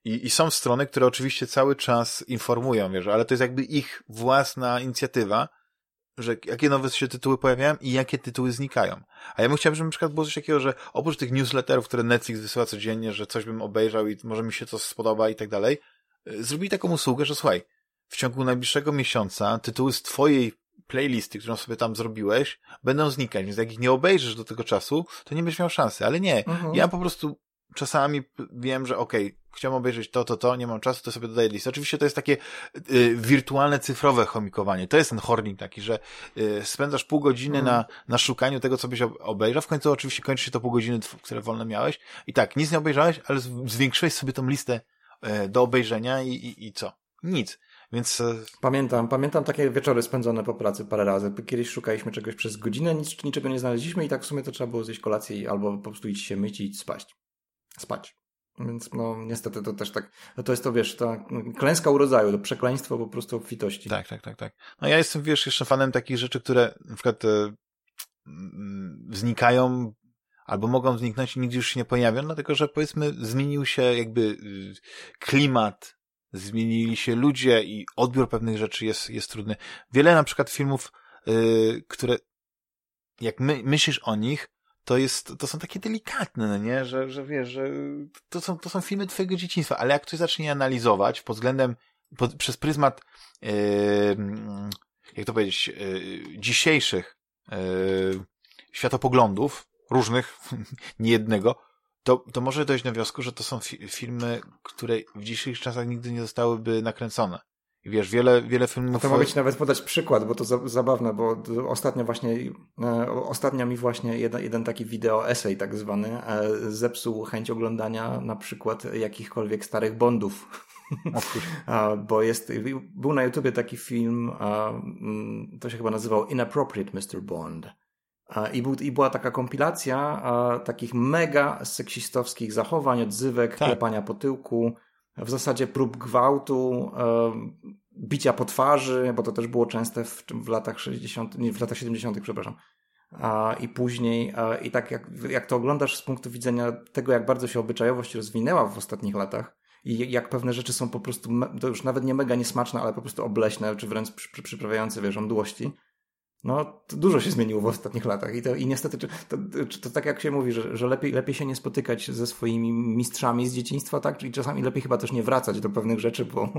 I, I są strony, które oczywiście cały czas informują, wiesz, ale to jest jakby ich własna inicjatywa, że jakie nowe się tytuły pojawiają i jakie tytuły znikają. A ja bym chciał, żeby na przykład było coś takiego, że oprócz tych newsletterów, które Netflix wysyła codziennie, że coś bym obejrzał i może mi się to spodoba i tak dalej, y, zrobili taką usługę, że słuchaj, w ciągu najbliższego miesiąca tytuły z twojej playlisty, którą sobie tam zrobiłeś, będą znikać, więc jak ich nie obejrzysz do tego czasu, to nie będziesz miał szansy. Ale nie, mhm. ja po prostu czasami wiem, że okej, okay, chciałem obejrzeć to, to, to, nie mam czasu, to sobie dodaję listę. Oczywiście to jest takie y, wirtualne, cyfrowe chomikowanie. To jest ten horning taki, że y, spędzasz pół godziny mm. na, na szukaniu tego, co byś obejrzał. W końcu oczywiście kończy się to pół godziny, które wolne miałeś. I tak, nic nie obejrzałeś, ale zwiększyłeś sobie tą listę y, do obejrzenia i, i, i co? Nic. Więc... E, pamiętam, pamiętam takie wieczory spędzone po pracy parę razy. Kiedyś szukaliśmy czegoś przez godzinę, nic, niczego nie znaleźliśmy i tak w sumie to trzeba było zjeść kolację albo po prostu iść się myć i spać. Spać. Więc no niestety to też tak, no to jest to wiesz, ta klęska urodzaju, to przekleństwo po prostu obfitości. Tak, tak, tak, tak. No ja jestem wiesz jeszcze fanem takich rzeczy, które na przykład e, znikają albo mogą zniknąć i nigdy już się nie pojawią, dlatego że powiedzmy zmienił się jakby y, klimat, zmienili się ludzie i odbiór pewnych rzeczy jest, jest trudny. Wiele na przykład filmów, y, które jak my, myślisz o nich, to jest, to są takie delikatne, no nie? Że, że wiesz, że to są, to są filmy twojego dzieciństwa, ale jak ktoś zacznie je analizować pod względem, pod, przez pryzmat, yy, jak to powiedzieć, yy, dzisiejszych yy, światopoglądów, różnych, nie jednego, to, to może dojść do wniosku, że to są fi filmy, które w dzisiejszych czasach nigdy nie zostałyby nakręcone. I wiesz, wiele, wiele filmów... To mogę ci nawet podać przykład, bo to za, zabawne, bo ostatnio właśnie, e, ostatnio mi właśnie jeden, jeden taki wideo essay tak zwany e, zepsuł chęć oglądania na przykład jakichkolwiek starych Bondów. bo jest, był na YouTubie taki film, mm, to się chyba nazywał Inappropriate Mr. Bond. I, był, I była taka kompilacja takich mega seksistowskich zachowań, odzywek, tak. klepania po tyłku, w zasadzie prób gwałtu, e, bicia po twarzy, bo to też było częste w, w latach 60., nie, w latach 70., przepraszam. I później, a, i tak jak, jak to oglądasz z punktu widzenia tego, jak bardzo się obyczajowość rozwinęła w ostatnich latach i jak pewne rzeczy są po prostu, to już nawet nie mega niesmaczne, ale po prostu obleśne, czy wręcz przy, przy, przyprawiające, wiesz, mdłości, no, dużo się zmieniło w ostatnich latach i, to, i niestety to, to, to tak jak się mówi, że, że lepiej, lepiej się nie spotykać ze swoimi mistrzami z dzieciństwa, tak? I czasami lepiej chyba też nie wracać do pewnych rzeczy, bo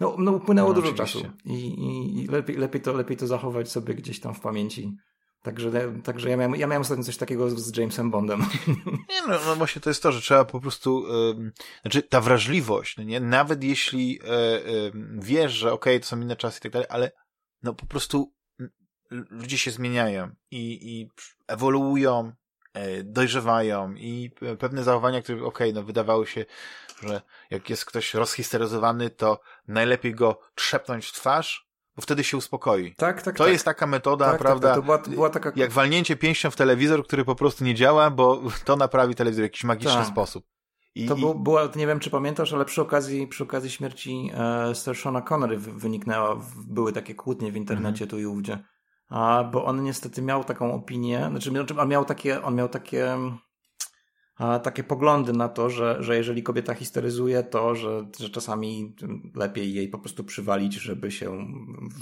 no, no upłynęło no, dużo oczywiście. czasu I, i, i, lepiej, lepiej, to, lepiej to zachować sobie gdzieś tam w pamięci. Także, także ja, miałem, ja miałem ostatnio coś takiego z Jamesem Bondem. Nie, no, no właśnie to jest to, że trzeba po prostu, yy, znaczy ta wrażliwość, no nie? nawet jeśli yy, yy, wiesz, że okej, okay, to są inne czasy i tak dalej, ale no po prostu ludzie się zmieniają i, i ewoluują, e, dojrzewają i pewne zachowania, które, okej, okay, no wydawały się, że jak jest ktoś rozhisteryzowany, to najlepiej go trzepnąć w twarz, bo wtedy się uspokoi. Tak, tak. To tak. jest taka metoda, tak, prawda? Tak, to była, to była taka... Jak walnięcie pięścią w telewizor, który po prostu nie działa, bo to naprawi telewizor w jakiś magiczny tak. sposób. I, to był, była, nie wiem czy pamiętasz, ale przy okazji, przy okazji śmierci e, Sir Shona Connery wyniknęła, były takie kłótnie w internecie mhm. tu i ówdzie a, bo on niestety miał taką opinię, znaczy, on miał takie, on miał takie, a, takie poglądy na to, że, że jeżeli kobieta histeryzuje, to że, że czasami lepiej jej po prostu przywalić, żeby się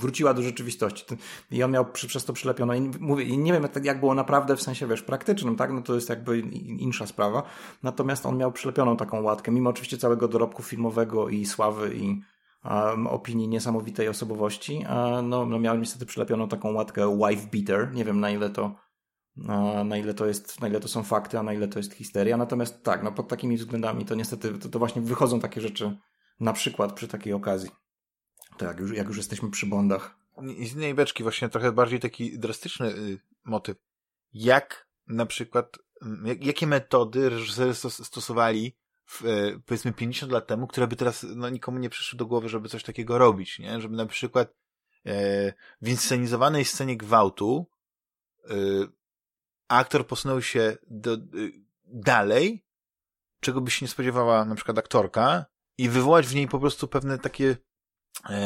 wróciła do rzeczywistości. I on miał przy, przez to przylepiono. I mówię, nie wiem jak było naprawdę w sensie, wiesz, praktycznym, tak? No to jest jakby insza sprawa. Natomiast on miał przylepioną taką łatkę, mimo oczywiście całego dorobku filmowego i sławy i um, opinii niesamowitej osobowości, no, no miałem niestety przylepioną taką łatkę wife beater. Nie wiem na ile to na ile to jest, na ile to są fakty, a na ile to jest histeria. Natomiast tak, no pod takimi względami to niestety to, to właśnie wychodzą takie rzeczy na przykład przy takiej okazji. Tak, już, jak już jesteśmy przy Bondach. Z innej beczki właśnie trochę bardziej taki drastyczny y, motyw. Jak na przykład, jak, jakie metody reżyserzy stosowali powiedzmy 50 lat temu, które by teraz no, nikomu nie przyszły do głowy, żeby coś takiego robić, nie? Żeby na przykład e, w inscenizowanej scenie gwałtu e, aktor posunął się do, e, dalej, czego by się nie spodziewała na przykład aktorka i wywołać w niej po prostu pewne takie e,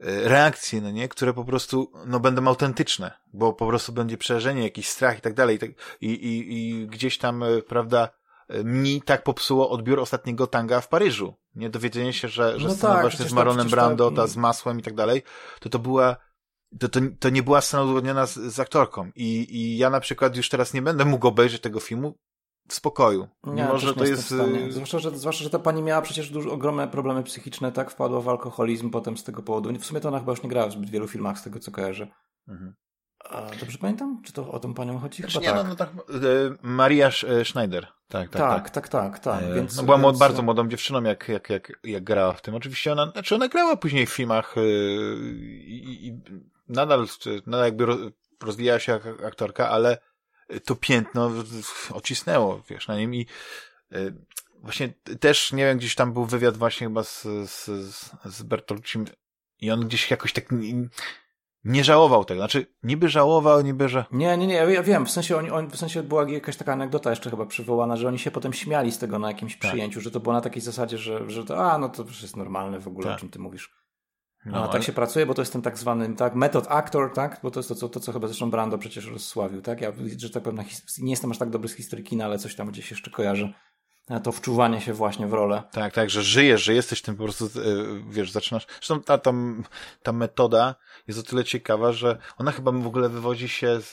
e reakcje, no nie, które po prostu, no będą autentyczne, bo po prostu będzie przerażenie, jakiś strach i tak dalej i, i, i gdzieś tam, e, prawda, mi tak popsuło odbiór ostatniego tanga w Paryżu. Nie dowiedzenie się, że, że no scena tak, właśnie z Maronem Brando, ta z masłem i tak dalej, to to była to, to, to nie była scena udowodniona z, z aktorką. I, I ja na przykład już teraz nie będę mógł obejrzeć tego filmu w spokoju. Nie, Mimo, że to jest. Y, zwłaszcza że, zwłaszcza, że ta pani miała przecież duże, ogromne problemy psychiczne, tak? Wpadła w alkoholizm potem z tego powodu. W sumie to ona chyba już nie grała w zbyt wielu filmach, z tego co kojarzę. Mhm. A, dobrze pamiętam? Czy to o tą panią chodzi? Znaczy, nie, no, tak. No, no tak. Maria e, Schneider. Tak, tak, tak. Tak, tak, tak. tak. E, więc, no, była więc... bardzo młodą dziewczyną, jak, jak, jak, jak grała w tym. Oczywiście ona, znaczy ona grała później w filmach e, i, i nadal, nadal jakby rozwijała się jak aktorka, ale to piętno ocisnęło, wiesz, na nim i właśnie też, nie wiem, gdzieś tam był wywiad właśnie chyba z, z, z Bertolucci i on gdzieś jakoś tak nie żałował tego. Znaczy, niby żałował, niby, że... Nie, nie, nie, ja wiem. W sensie, oni, on, w sensie była jakaś taka anegdota jeszcze chyba przywołana, że oni się potem śmiali z tego na jakimś tak. przyjęciu, że to było na takiej zasadzie, że, że to, a, no to już jest normalne w ogóle, tak. o czym ty mówisz. No, a tak się pracuje, bo to jest ten tak zwany, tak, method actor, tak, bo to jest to, co, to, co chyba zresztą Brando przecież rozsławił, tak, ja, że tak powiem, nie jestem aż tak dobry z historyki, ale coś tam gdzieś jeszcze kojarzę to wczuwanie się właśnie w rolę. Tak, tak, że żyjesz, że jesteś tym po prostu, e, wiesz, zaczynasz. Zresztą ta, ta, ta metoda jest o tyle ciekawa, że ona chyba w ogóle wywodzi się z,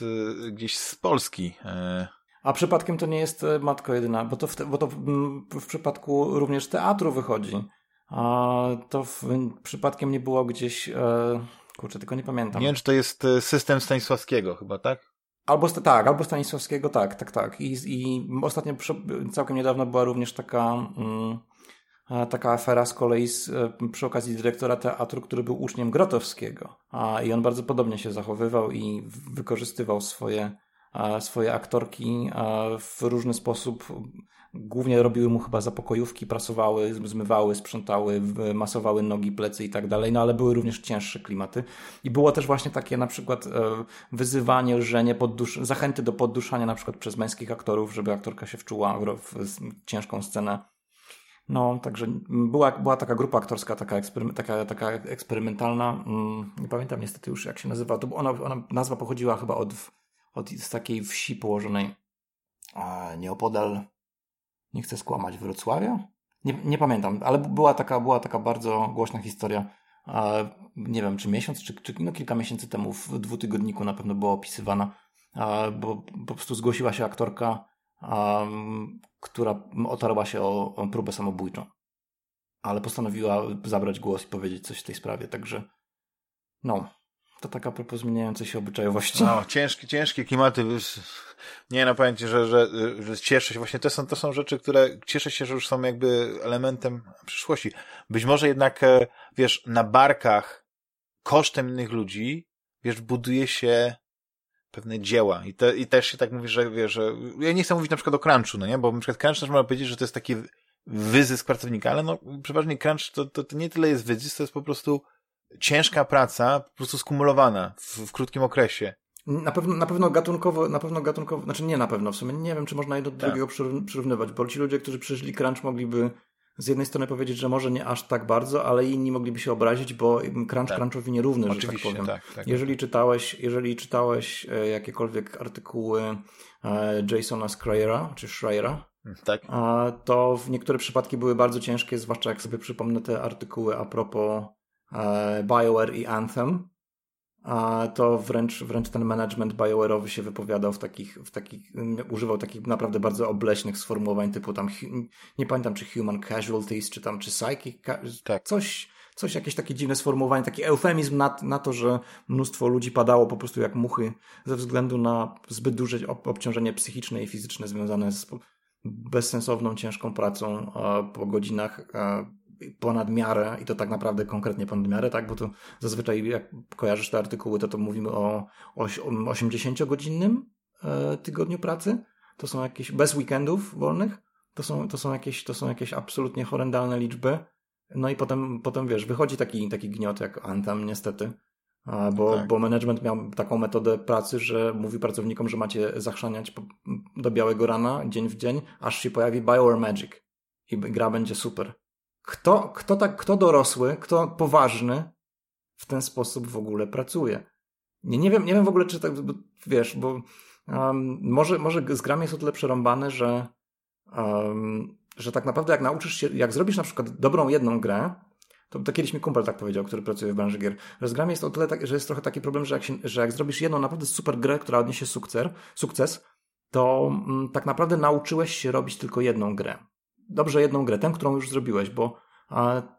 gdzieś z Polski. E. A przypadkiem to nie jest e, matko jedyna, bo to w, te, bo to w, przypadku również teatru wychodzi. A to w, przypadkiem nie było gdzieś. Kurczę, tylko nie pamiętam. Nie wiem, czy to jest system Stanisławskiego chyba, tak? Albo tak, albo Stanisławskiego, tak, tak, tak. I, i ostatnio, całkiem niedawno była również taka, mm, taka afera z kolei z, e, przy okazji dyrektora teatru, który był uczniem Grotowskiego. A, I on bardzo podobnie się zachowywał i wykorzystywał swoje swoje aktorki w różny sposób. Głównie robiły mu chyba zapokojówki, prasowały, zmywały, sprzątały, masowały nogi, plecy i tak dalej, no ale były również cięższe klimaty. I było też właśnie takie na przykład e, wyzywanie, lżenie, poddusz, zachęty do podduszania na przykład przez męskich aktorów, żeby aktorka się wczuła w, ciężką scenę. No, także była, była taka grupa aktorska, taka, taka, taka eksperymentalna. Mm, nie pamiętam niestety już jak się nazywa. To ona, ona nazwa pochodziła chyba od, od z takiej wsi położonej nieopodal, nie chcę skłamać, Wrocławia? Nie, nie pamiętam, ale była taka, była taka bardzo głośna historia. Nie wiem, czy miesiąc, czy, czy no kilka miesięcy temu w dwutygodniku na pewno była opisywana, bo po prostu zgłosiła się aktorka która otarła się o, o próbę samobójczą. Ale postanowiła zabrać głos i powiedzieć coś w tej sprawie, także no, to taka propos zmieniającej się obyczajowości. No, ciężkie, ciężkie klimaty. Nie no, powiem ci, że, że, że cieszę się. Właśnie to są, to są rzeczy, które cieszę się, że już są jakby elementem przyszłości. Być może jednak, e, wiesz, na barkach kosztem innych ludzi, wiesz, buduje się pewne dzieła. I, te, I też się tak mówi, że wiesz, że ja nie chcę mówić na przykład o crunchu, no nie? Bo na przykład crunch też można powiedzieć, że to jest taki wyzysk pracownika, ale no przeważnie crunch to, to, to nie tyle jest wyzysk, to jest po prostu ciężka praca, po prostu skumulowana w, w krótkim okresie. Na pewno, na pewno gatunkowo, na pewno gatunkowo, znaczy nie na pewno, w sumie nie wiem, czy można jedno do tak. drugiego przyrównywać, bo ci ludzie, którzy przeżyli crunch mogliby z jednej strony powiedzieć, że może nie aż tak bardzo, ale inni mogliby się obrazić, bo crunch tak. crunchowi nierówny, Oczywiście, że tak powiem. Tak, tak, jeżeli czytałeś, jeżeli czytałeś e, jakiekolwiek artykuły e, Jasona Schreiera, czy Schreiera, mm, tak. to w niektóre przypadki były bardzo ciężkie, zwłaszcza jak sobie przypomnę te artykuły a propos e, BioWare i Anthem, a to wręcz, wręcz ten management BioWare'owy się wypowiadał w takich, w takich, używał takich naprawdę bardzo obleśnych sformułowań typu tam, nie pamiętam czy human casualties, czy tam, czy psychic, tak. coś, coś, jakieś takie dziwne sformułowanie, taki eufemizm na, na to, że mnóstwo ludzi padało po prostu jak muchy ze względu na zbyt duże obciążenie psychiczne i fizyczne związane z bezsensowną, ciężką pracą po godzinach ponad miarę i to tak naprawdę konkretnie ponad miarę, tak? Bo to zazwyczaj jak kojarzysz te artykuły, to to mówimy o, o 80-godzinnym e, tygodniu pracy. To są jakieś bez weekendów wolnych. To są, to są jakieś, to są jakieś absolutnie horrendalne liczby. No i potem, potem wiesz, wychodzi taki, taki gniot jak Anthem niestety. Bo, tak. bo management miał taką metodę pracy, że mówi pracownikom, że macie zachrzaniać do białego rana, dzień w dzień, aż się pojawi Bioware Magic i gra będzie super. Kto, kto, tak, kto dorosły, kto poważny w ten sposób w ogóle pracuje? Nie, nie, wiem, nie wiem w ogóle, czy tak, wiesz, bo um, może, może z grami jest o tyle przerąbane, że, um, że tak naprawdę jak nauczysz się, jak zrobisz na przykład dobrą jedną grę, to, to kiedyś mi kumpel tak powiedział, który pracuje w branży gier, że z grami jest o tyle, tak, że jest trochę taki problem, że jak, się, że jak zrobisz jedną naprawdę super grę, która odniesie sukces, sukces to mm, tak naprawdę nauczyłeś się robić tylko jedną grę dobrze jedną grę, tę, którą już zrobiłeś, bo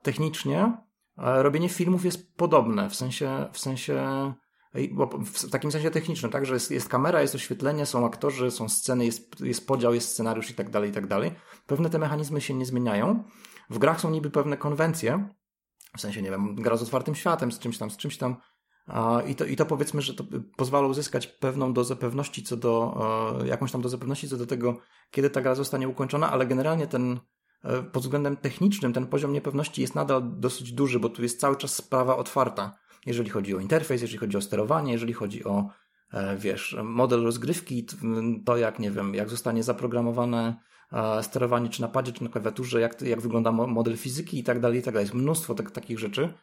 technicznie robienie filmów jest podobne, w sensie, w sensie w takim sensie technicznym, tak, że jest, jest kamera, jest oświetlenie, są aktorzy, są sceny, jest, jest podział, jest scenariusz i tak dalej, i tak dalej. Pewne te mechanizmy się nie zmieniają. W grach są niby pewne konwencje, w sensie, nie wiem, gra z otwartym światem, z czymś tam, z czymś tam, i to, I to powiedzmy, że to pozwala uzyskać pewną dozę pewności co do, e, jakąś tam dozę pewności co do tego, kiedy ta gra zostanie ukończona, ale generalnie ten, e, pod względem technicznym, ten poziom niepewności jest nadal dosyć duży, bo tu jest cały czas sprawa otwarta. Jeżeli chodzi o interfejs, jeżeli chodzi o sterowanie, jeżeli chodzi o, e, wiesz, model rozgrywki, to jak, nie wiem, jak zostanie zaprogramowane sterowanie czy na padzie, czy na klawiaturze, jak, jak wygląda model fizyki i tak dalej, i tak dalej. Jest mnóstwo tak, takich rzeczy,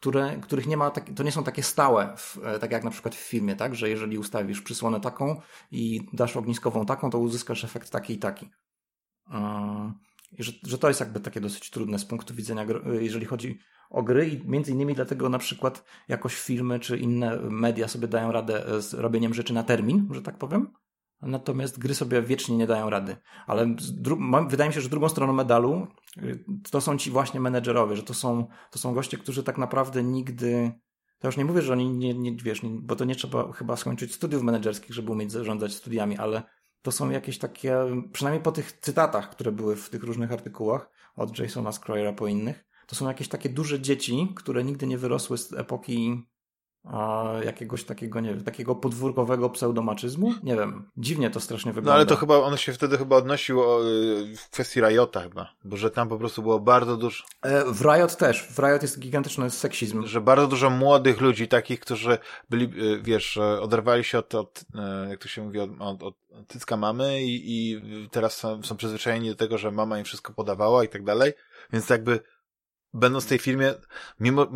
które, których nie ma, tak, to nie są takie stałe, w, e, tak jak na przykład w filmie, tak, że jeżeli ustawisz przysłonę taką i dasz ogniskową taką, to uzyskasz efekt taki i taki. Yy, że, że to jest jakby takie dosyć trudne z punktu widzenia, e, jeżeli chodzi o gry i między innymi dlatego na przykład jakoś filmy czy inne media sobie dają radę z robieniem rzeczy na termin, że tak powiem, Natomiast gry sobie wiecznie nie dają rady. Ale wydaje mi się, że drugą stroną medalu y, to są ci właśnie menedżerowie, że to są, to są goście, którzy tak naprawdę nigdy. To już nie mówię, że oni nie, nie wiesz, nie, bo to nie trzeba chyba skończyć studiów menedżerskich, żeby umieć zarządzać studiami, ale to są jakieś takie, przynajmniej po tych cytatach, które były w tych różnych artykułach, od Jasona Scryera po innych, to są jakieś takie duże dzieci, które nigdy nie wyrosły z epoki jakiegoś takiego, nie wiem, takiego podwórkowego pseudomaczyzmu? Nie wiem. Dziwnie to strasznie wygląda. No ale to chyba, on się wtedy chyba odnosił o, y, w kwestii Riota chyba, bo że tam po prostu było bardzo dużo... E, w Riot też. W Riot jest gigantyczny seksizm. Że bardzo dużo młodych ludzi, takich, którzy byli, y, wiesz, oderwali się od, od e, jak to się mówi, od, od, od tycka mamy i, i teraz są, są przyzwyczajeni do tego, że mama im wszystko podawała i tak dalej, więc jakby będąc w tej firmie, mimo,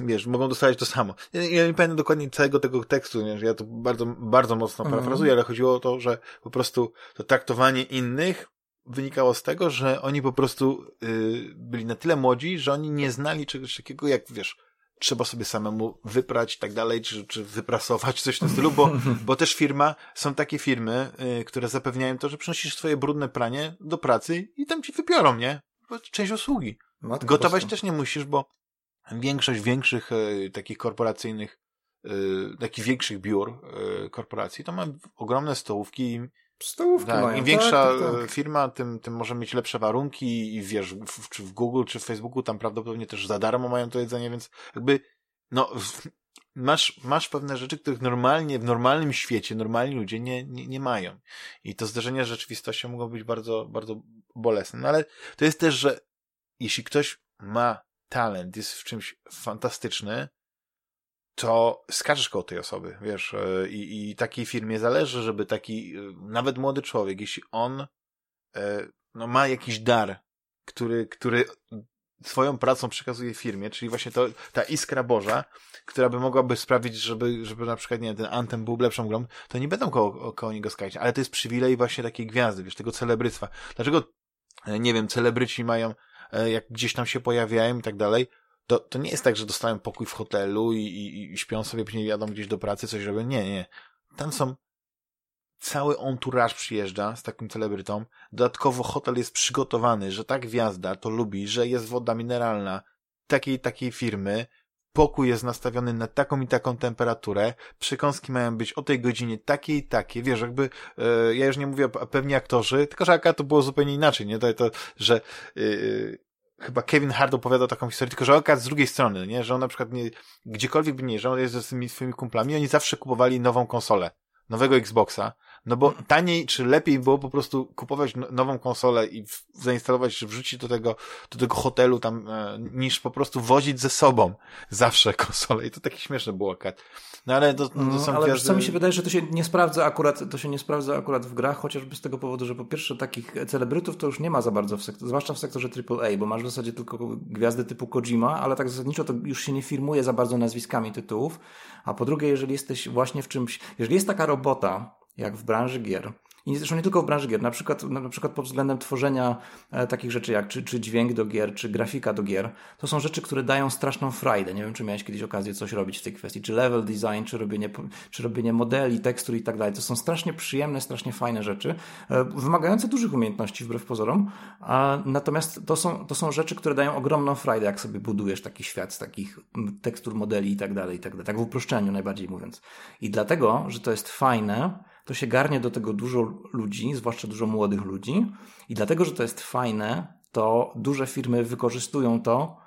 wiesz, mogą dostać to samo. Ja, ja nie pamiętam dokładnie całego tego tekstu, nie? ja to bardzo, bardzo mocno mm. parafrazuję, ale chodziło o to, że po prostu to traktowanie innych wynikało z tego, że oni po prostu yy, byli na tyle młodzi, że oni nie znali czegoś takiego jak, wiesz, trzeba sobie samemu wyprać i tak dalej, czy, czy wyprasować, coś w tym stylu, bo, bo też firma, są takie firmy, yy, które zapewniają to, że przynosisz swoje brudne pranie do pracy i tam ci wybiorą, nie? Część usługi. Matko Gotować też nie musisz, bo większość większych e, takich korporacyjnych, e, takich większych biur e, korporacji, to ma ogromne stołówki. Stołówki tak, mają. Im większa tak, tak, tak. firma, tym, tym może mieć lepsze warunki i wiesz, w, czy w Google, czy w Facebooku tam prawdopodobnie też za darmo mają to jedzenie, więc jakby, no, masz, masz pewne rzeczy, których normalnie, w normalnym świecie normalni ludzie nie, nie, nie mają. I to zderzenie z rzeczywistością mogą być bardzo, bardzo bolesne. No ale to jest też, że jeśli ktoś ma talent, jest w czymś fantastyczny, to skaczesz koło tej osoby, wiesz, e, i, i takiej firmie zależy, żeby taki, e, nawet młody człowiek, jeśli on e, no, ma jakiś dar, który, który swoją pracą przekazuje firmie, czyli właśnie to, ta iskra Boża, która by mogłaby sprawić, żeby, żeby na przykład, nie wiem, ten Anthem był lepszą grą, to nie będą koło, koło niego skakać, ale to jest przywilej właśnie takiej gwiazdy, wiesz, tego celebryctwa. Dlaczego, nie wiem, celebryci mają jak gdzieś tam się pojawiają i tak dalej, to, to nie jest tak, że dostają pokój w hotelu i, i, i śpią sobie, później jadą gdzieś do pracy, coś robią. Nie, nie. Tam są cały entourage przyjeżdża z takim celebrytą. Dodatkowo hotel jest przygotowany, że ta gwiazda to lubi, że jest woda mineralna takiej takiej firmy, pokój jest nastawiony na taką i taką temperaturę, przekąski mają być o tej godzinie takie i takie, wiesz, jakby, e, ja już nie mówię o pewni aktorzy, tylko że to było zupełnie inaczej, nie, to, to że yy, chyba Kevin Hart opowiadał taką historię, tylko że okaz z drugiej strony, nie, że on na przykład nie, gdziekolwiek by nie, że on jest ze tymi swoimi kumplami, oni zawsze kupowali nową konsolę, nowego Xboxa, no bo taniej czy lepiej było po prostu kupować no, nową konsolę i zainstalować, czy wrzucić do tego, do tego hotelu tam, e, niż po prostu wozić ze sobą zawsze konsolę. I to takie śmieszne było akurat. No ale to, to są Ale co mi się wydaje, że to się nie sprawdza akurat, to się nie sprawdza akurat w grach, chociażby z tego powodu, że po pierwsze takich celebrytów to już nie ma za bardzo w sektorze, zwłaszcza w sektorze AAA, bo masz w zasadzie tylko gwiazdy typu Kojima, ale tak zasadniczo to już się nie firmuje za bardzo nazwiskami tytułów. A po drugie, jeżeli jesteś właśnie w czymś, jeżeli jest taka robota, jak w branży gier. I zresztą nie tylko w branży gier, na przykład, na przykład pod względem tworzenia e, takich rzeczy jak czy, czy dźwięk do gier, czy grafika do gier, to są rzeczy, które dają straszną frajdę. Nie wiem, czy miałeś kiedyś okazję coś robić w tej kwestii, czy level design, czy robienie, czy robienie modeli, tekstur i tak dalej. To są strasznie przyjemne, strasznie fajne rzeczy, e, wymagające dużych umiejętności wbrew pozorom, a, natomiast to są, to są rzeczy, które dają ogromną frajdę, jak sobie budujesz taki świat z takich tekstur, modeli i tak dalej, i tak dalej. Tak w uproszczeniu najbardziej mówiąc. I dlatego, że to jest fajne, to się garnie do tego dużo ludzi, zwłaszcza dużo młodych ludzi. I dlatego, że to jest fajne, to duże firmy wykorzystują to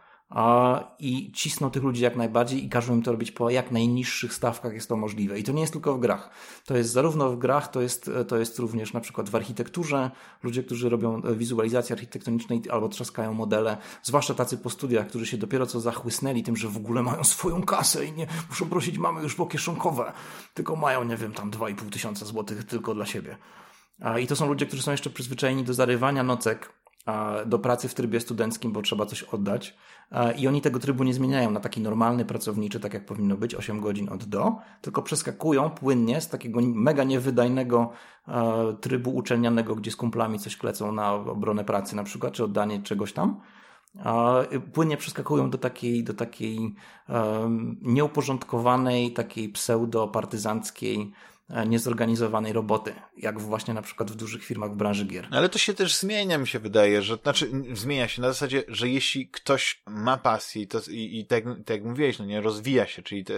i cisną tych ludzi jak najbardziej i każą im to robić po jak najniższych stawkach jest to możliwe. I to nie jest tylko w grach. To jest zarówno w grach, to jest, to jest również na przykład w architekturze. Ludzie, którzy robią wizualizację architektonicznej albo trzaskają modele, zwłaszcza tacy po studiach, którzy się dopiero co zachłysnęli tym, że w ogóle mają swoją kasę i nie muszą prosić mamy już po kieszonkowe, tylko mają, nie wiem, tam 2,5 tysiąca złotych tylko dla siebie. I to są ludzie, którzy są jeszcze przyzwyczajeni do zarywania nocek, do pracy w trybie studenckim, bo trzeba coś oddać. I oni tego trybu nie zmieniają na taki normalny, pracowniczy, tak jak powinno być, 8 godzin od do, tylko przeskakują płynnie z takiego mega niewydajnego trybu uczelnianego, gdzie z kumplami coś klecą na obronę pracy na przykład, czy oddanie czegoś tam. Płynnie przeskakują do takiej, do takiej nieuporządkowanej, takiej pseudo-partyzanckiej E, niezorganizowanej roboty, jak właśnie na przykład w dużych firmach w branży gier. Ale to się też zmienia, mi się wydaje, że znaczy zmienia się na zasadzie, że jeśli ktoś ma pasję to, i, i tak, tak jak mówiłeś, no nie, rozwija się, czyli te,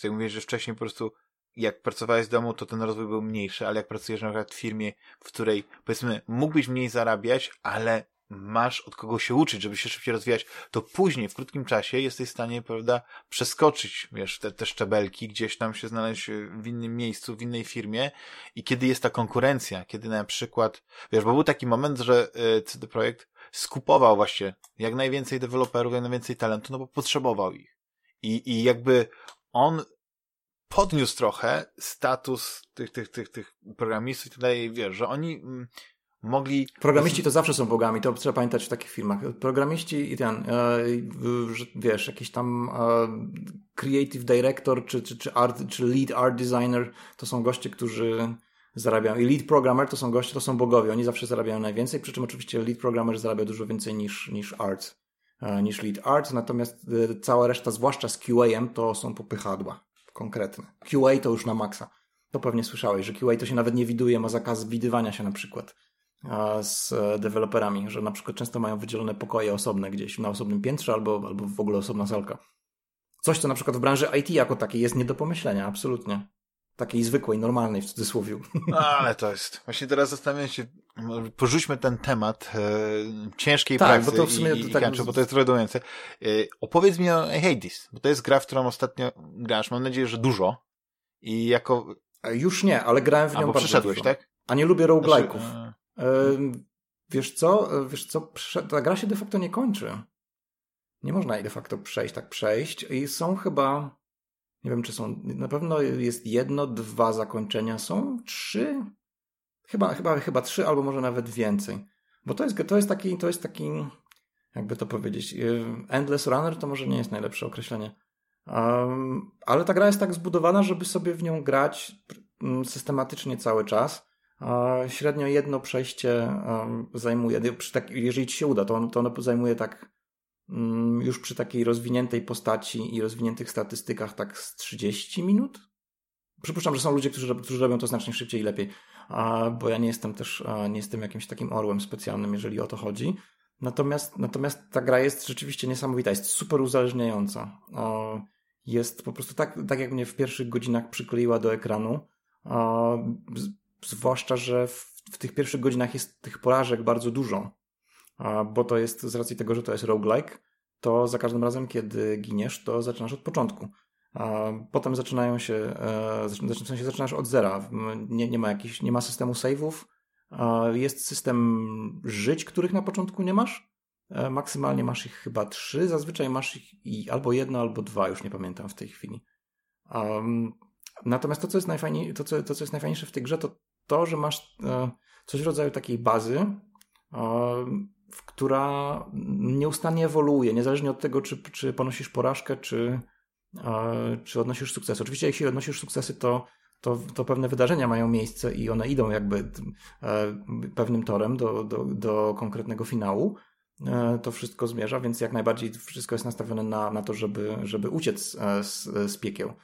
tym mówiłeś, że wcześniej po prostu jak pracowałeś z domu, to ten rozwój był mniejszy, ale jak pracujesz na przykład w firmie, w której powiedzmy mógłbyś mniej zarabiać, ale masz od kogo się uczyć, żeby się szybciej rozwijać, to później, w krótkim czasie jesteś w stanie, prawda, przeskoczyć, wiesz, te, te szczebelki, gdzieś tam się znaleźć w innym miejscu, w innej firmie i kiedy jest ta konkurencja, kiedy na przykład, wiesz, bo był taki moment, że y, CD Projekt skupował właśnie jak najwięcej deweloperów, jak najwięcej talentu, no bo potrzebował ich. I, i jakby on podniósł trochę status tych, tych, tych, tych programistów i tak dalej, wiesz, że oni mm, mogli... Programiści to zawsze są bogami, to trzeba pamiętać w takich filmach. Programiści i ten, e, wiesz, jakiś tam e, creative director, czy, czy, czy, art, czy lead art designer, to są goście, którzy zarabiają. I lead programmer to są goście, to są bogowie. Oni zawsze zarabiają najwięcej, przy czym oczywiście lead programmer zarabia dużo więcej niż, niż art, e, niż lead art, natomiast cała reszta, zwłaszcza z QA-em, to są popychadła konkretne. QA to już na maksa. To pewnie słyszałeś, że QA to się nawet nie widuje, ma zakaz widywania się na przykład z e, deweloperami, że na przykład często mają wydzielone pokoje osobne gdzieś na osobnym piętrze albo, albo w ogóle osobna salka. Coś, co na przykład w branży IT jako takiej jest nie do pomyślenia, absolutnie. Takiej zwykłej, normalnej w cudzysłowie. No, ale to jest. Właśnie teraz zastanawiam się, porzućmy ten temat e, ciężkiej tak, pracy bo to w sumie, i, i tak... bo to jest redujące. E, opowiedz mi o Hades, bo to jest gra, w którą ostatnio grasz. Mam nadzieję, że dużo. I jako... E, już nie, ale grałem w nią bardzo przeszedłeś, dużo. tak? A nie lubię roguelike'ów. Znaczy, wiesz co? E, wiesz co? Ta gra się de facto nie kończy. Nie można jej de facto przejść, tak przejść. I są chyba, nie wiem czy są, na pewno jest jedno, dwa zakończenia. Są trzy? Chyba, chyba, chyba trzy, albo może nawet więcej. Bo to jest, to jest taki, to jest taki, jakby to powiedzieć, y, endless runner to może nie jest najlepsze określenie. Um, ale ta gra jest tak zbudowana, żeby sobie w nią grać mm, systematycznie cały czas. Średnio jedno przejście zajmuje, jeżeli ci się uda, to, to ono zajmuje tak mm, już przy takiej rozwiniętej postaci i rozwiniętych statystykach tak z 30 minut. Przypuszczam, że są ludzie, którzy, którzy robią to znacznie szybciej i lepiej, bo ja nie jestem też, nie jestem jakimś takim orłem specjalnym, jeżeli o to chodzi. Natomiast, natomiast ta gra jest rzeczywiście niesamowita, jest super uzależniająca. Jest po prostu tak, tak jak mnie w pierwszych godzinach przykleiła do ekranu Zwłaszcza, że w, w tych pierwszych godzinach jest tych porażek bardzo dużo, bo to jest z racji tego, że to jest roguelike, to za każdym razem, kiedy giniesz, to zaczynasz od początku. Potem zaczynają się, e, w sensie zaczynasz od zera. Nie, nie, ma jakiś, nie ma systemu save'ów. Jest system żyć, których na początku nie masz. E, maksymalnie masz ich chyba trzy. Zazwyczaj masz ich i albo jedno, albo dwa, już nie pamiętam w tej chwili. natomiast to, co jest, najfajniej, to, co, to, co jest najfajniejsze w tej grze, to to, że masz e, coś w rodzaju takiej bazy, e, która nieustannie ewoluuje, niezależnie od tego, czy, czy ponosisz porażkę, czy, e, czy odnosisz sukces. Oczywiście, jeśli odnosisz sukcesy, to, to, to pewne wydarzenia mają miejsce i one idą jakby pewnym torem do, do, do konkretnego finału. To wszystko zmierza, więc jak najbardziej wszystko jest nastawione na, na to, żeby, żeby uciec z, z piekieł.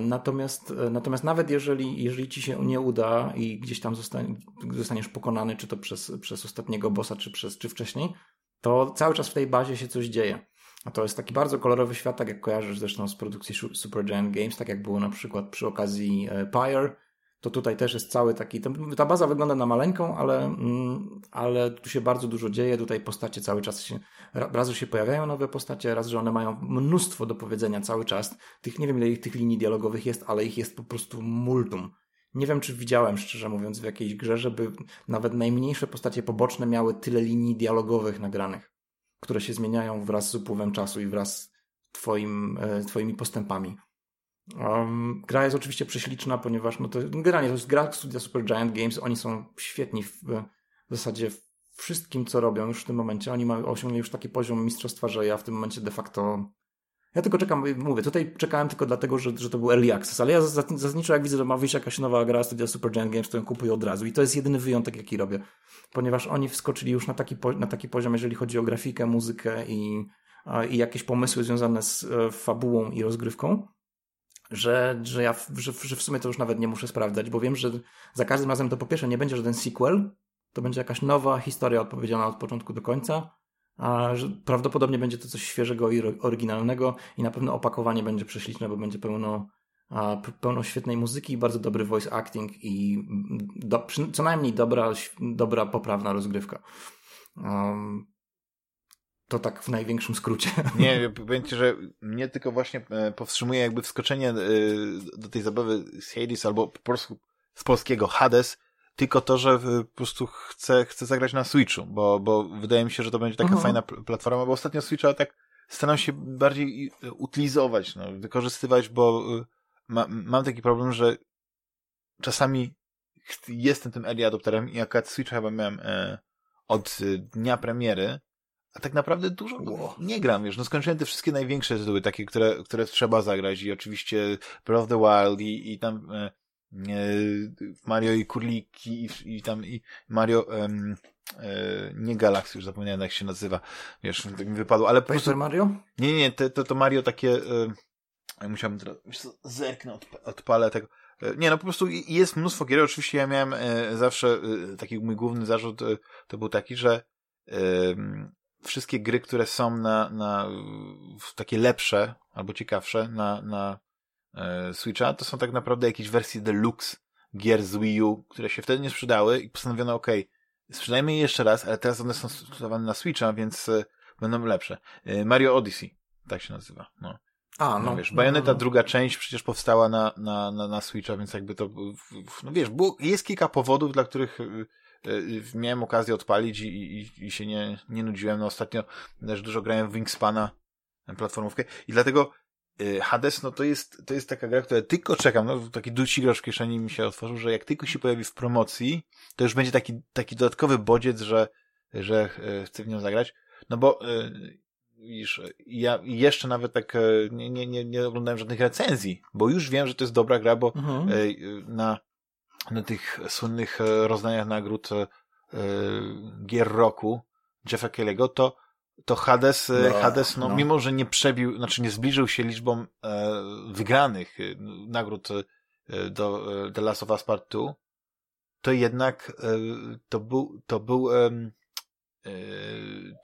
Natomiast, e, natomiast nawet jeżeli, jeżeli ci się nie uda i gdzieś tam zostanie, zostaniesz pokonany, czy to przez, przez ostatniego bossa, czy, przez, czy wcześniej, to cały czas w tej bazie się coś dzieje. A to jest taki bardzo kolorowy świat, tak jak kojarzysz zresztą z produkcji Supergiant Games, tak jak było na przykład przy okazji e, Pyre, to tutaj też jest cały taki. Ta baza wygląda na maleńką, ale, mm, ale tu się bardzo dużo dzieje. Tutaj postacie cały czas się. Raz, się pojawiają nowe postacie, raz, że one mają mnóstwo do powiedzenia cały czas. Tych, nie wiem, ile ich tych linii dialogowych jest, ale ich jest po prostu multum. Nie wiem, czy widziałem, szczerze mówiąc, w jakiejś grze, żeby nawet najmniejsze postacie poboczne miały tyle linii dialogowych nagranych, które się zmieniają wraz z upływem czasu i wraz z twoim, e, twoimi postępami. Um, gra jest oczywiście prześliczna, ponieważ no to, generalnie to jest gra studia Super Giant Games, oni są świetni w, w zasadzie wszystkim, co robią już w tym momencie. Oni mają, osiągnęli już taki poziom mistrzostwa, że ja w tym momencie de facto ja tylko czekam, mówię, tutaj czekałem tylko dlatego, że, że to był early access, ale ja zasadniczo jak widzę, że ma wyjść jakaś nowa gra studia Super Giant Games, to ją kupuję od razu. I to jest jedyny wyjątek, jaki robię, ponieważ oni wskoczyli już na taki, na taki poziom, jeżeli chodzi o grafikę, muzykę i, i jakieś pomysły związane z e, fabułą i rozgrywką, że, że ja że, że w sumie to już nawet nie muszę sprawdzać, bo wiem, że za każdym razem to po pierwsze nie będzie żaden sequel, to będzie jakaś nowa historia odpowiedziana od początku do końca, a że prawdopodobnie będzie to coś świeżego i oryginalnego i na pewno opakowanie będzie prześliczne, bo będzie pełno, a, pełno świetnej muzyki, bardzo dobry voice acting i do, co najmniej dobra, dobra, poprawna rozgrywka. Um, to tak w największym skrócie. Nie, powiem ci, że mnie tylko właśnie e, powstrzymuje jakby wskoczenie e, do tej zabawy z Hades albo po prostu z polskiego Hades, tylko to, że po prostu chcę, chcę zagrać na Switchu, bo, bo wydaje mi się, że to będzie taka mhm. fajna platforma, bo ostatnio Switcha tak staram się bardziej utylizować, no, wykorzystywać, bo ma, mam taki problem, że czasami jestem tym early adopterem i akurat Switcha chyba miałem e, od dnia premiery, a tak naprawdę dużo nie gram, wiesz, no skończyłem te wszystkie największe tytuły, takie, które, które trzeba zagrać i oczywiście Breath of the Wild i, i tam e, e, Mario i Kurliki i, i tam i Mario e, nie Galaxy, już zapomniałem jak się nazywa, wiesz, tak mi wypadło, ale po prostu... Mario? Nie, nie, to, to, to Mario takie e, musiałbym teraz, wiesz co, zerknę, odp odpalę tego e, nie, no po prostu jest mnóstwo gier. Oczywiście ja miałem e, zawsze e, taki mój główny zarzut e, to był taki, że wszystkie gry, które są na, na takie lepsze albo ciekawsze na, na e, Switcha, to są tak naprawdę jakieś wersje deluxe gier z Wii U, które się wtedy nie sprzedały i postanowiono, ok, sprzedajmy je jeszcze raz, ale teraz one są sprzedawane na Switcha, więc e, będą lepsze. E, Mario Odyssey, tak się nazywa. No. A, no. no wiesz, Bayonetta no, no. druga część przecież powstała na, na, na, na Switcha, więc jakby to, no wiesz, było, jest kilka powodów, dla których Y, miałem okazję odpalić i, i, i się nie, nie nudziłem. No ostatnio też dużo grałem w Wingspana, platformówkę i dlatego y, Hades, no to jest, to jest taka gra, która tylko czekam, no taki ducigracz w kieszeni mi się otworzył, że jak tylko się pojawi w promocji, to już będzie taki, taki dodatkowy bodziec, że, że chcę w nią zagrać, no bo widzisz, ja jeszcze nawet tak nie, nie, nie, nie oglądałem żadnych recenzji, bo już wiem, że to jest dobra gra, bo mhm. na na tych słynnych e, rozdaniach nagród e, gier roku Jeffa Kelly'ego, to, to Hades, e, no, Hades no, no, mimo że nie przebił, znaczy nie zbliżył się liczbą e, wygranych nagród do The Last of Us Part 2, to jednak e, to był, to był e,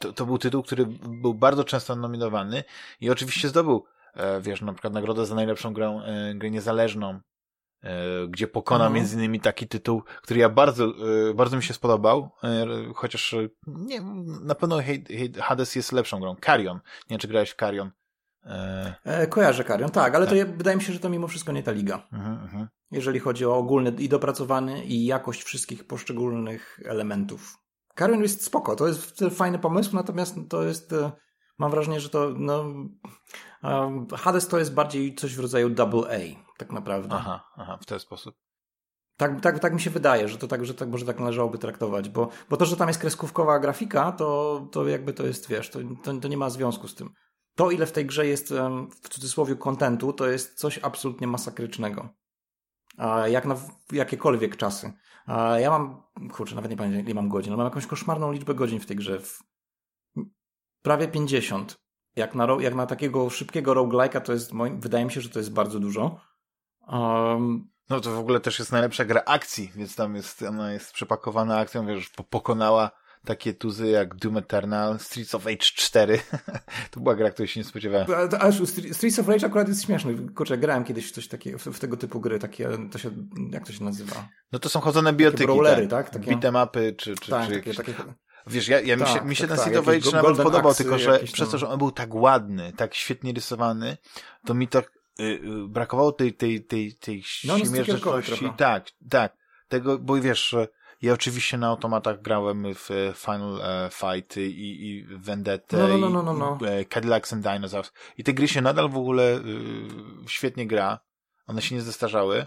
to, to był tytuł, który był bardzo często nominowany i oczywiście zdobył, wiesz, na przykład nagrodę za najlepszą grę, grę niezależną, E, gdzie pokona mhm. między innymi taki tytuł, który ja bardzo, e, bardzo mi się spodobał, e, chociaż nie, na pewno Hades jest lepszą grą. Carrion. Nie wiem, czy grałeś w Carrion. E... Kojarzę Carrion, tak, ale tak. to je, wydaje mi się, że to mimo wszystko nie ta liga. Mhm, mhm. Jeżeli chodzi o ogólny i dopracowany i jakość wszystkich poszczególnych elementów. Carrion jest spoko, to jest fajny pomysł, natomiast to jest, mam wrażenie, że to, no, Hades to jest bardziej coś w rodzaju double A tak naprawdę. Aha, aha, w ten sposób. Tak, tak, tak mi się wydaje, że to tak, że tak może tak należałoby traktować, bo, bo to, że tam jest kreskówkowa grafika, to, to jakby to jest, wiesz, to, to, to nie ma związku z tym. To, ile w tej grze jest w cudzysłowie kontentu, to jest coś absolutnie masakrycznego. A jak na jakiekolwiek czasy. A ja mam, kurczę, nawet nie pamiętam ile mam godzin, ale mam jakąś koszmarną liczbę godzin w tej grze. Prawie 50. Jak na, jak na takiego szybkiego roguelike'a to jest, moim, wydaje mi się, że to jest bardzo dużo. Um, no to w ogóle też jest najlepsza gra akcji, więc tam jest, ona jest przepakowana akcją, wiesz, pokonała takie tuzy jak Doom Eternal, Streets of Rage 4. to była gra, której się nie spodziewałem. A, Streets of Rage akurat jest śmieszny. Kurczę, grałem kiedyś w coś takiego, w, w, tego typu gry, takie, to się, jak to się nazywa? No to są chodzone biotyki, brawlery, tak? tak? Takie... Beat'em czy, czy, tak, czy takie, takie... Wiesz, ja, ja tak, mi się, mi się tak, ten tak, Street of Rage nawet podobał, tylko że przez to, że on był tak ładny, tak świetnie rysowany, to mi to y, brakowało tej, tej, tej, tej no, śmiertelności. Tak, tak. Tego, bo wiesz, ja oczywiście na automatach grałem w e, Final e, Fight i, i Vendetta no, no, no, no, no. i e, Cadillacs and Dinosaurs. I te gry się nadal w ogóle y, świetnie gra. One się nie zestarzały,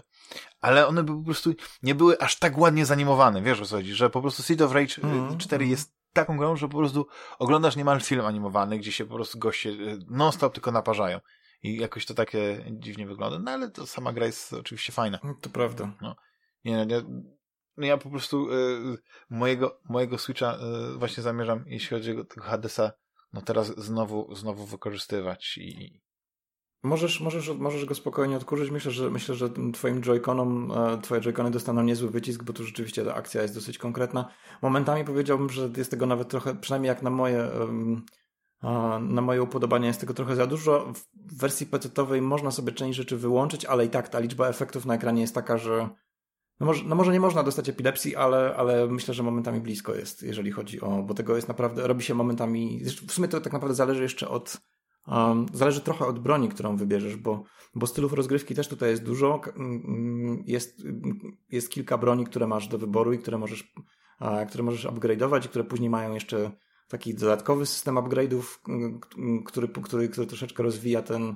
ale one by po prostu nie były aż tak ładnie zanimowane, wiesz o co chodzi, że po prostu Seed of Rage mm, 4 mm. jest taką grą, że po prostu oglądasz niemal film animowany, gdzie się po prostu goście non-stop tylko naparzają. I jakoś to takie dziwnie wygląda. No ale to sama gra jest oczywiście fajna. No, to prawda. No. Nie, no, ja, no ja po prostu y, mojego, mojego Switcha y, właśnie zamierzam, jeśli chodzi o tego Hadesa, no teraz znowu, znowu wykorzystywać i, Możesz, możesz, możesz go spokojnie odkurzyć. Myślę, że myślę, że twoim joyconom, e, twoje joycony dostaną niezły wycisk, bo tu rzeczywiście ta akcja jest dosyć konkretna. Momentami powiedziałbym, że jest tego nawet trochę, przynajmniej jak na moje um, na moje upodobanie jest tego trochę za dużo. W wersji PC-owej można sobie część rzeczy wyłączyć, ale i tak ta liczba efektów na ekranie jest taka, że no może, no może nie można dostać epilepsji, ale, ale myślę, że momentami blisko jest, jeżeli chodzi o, bo tego jest naprawdę, robi się momentami, w sumie to tak naprawdę zależy jeszcze od, um, zależy trochę od broni, którą wybierzesz, bo, bo stylów rozgrywki też tutaj jest dużo, jest, jest kilka broni, które masz do wyboru i które możesz, które możesz upgrade'ować i które później mają jeszcze taki dodatkowy system upgrade'ów, który, który, który troszeczkę rozwija ten,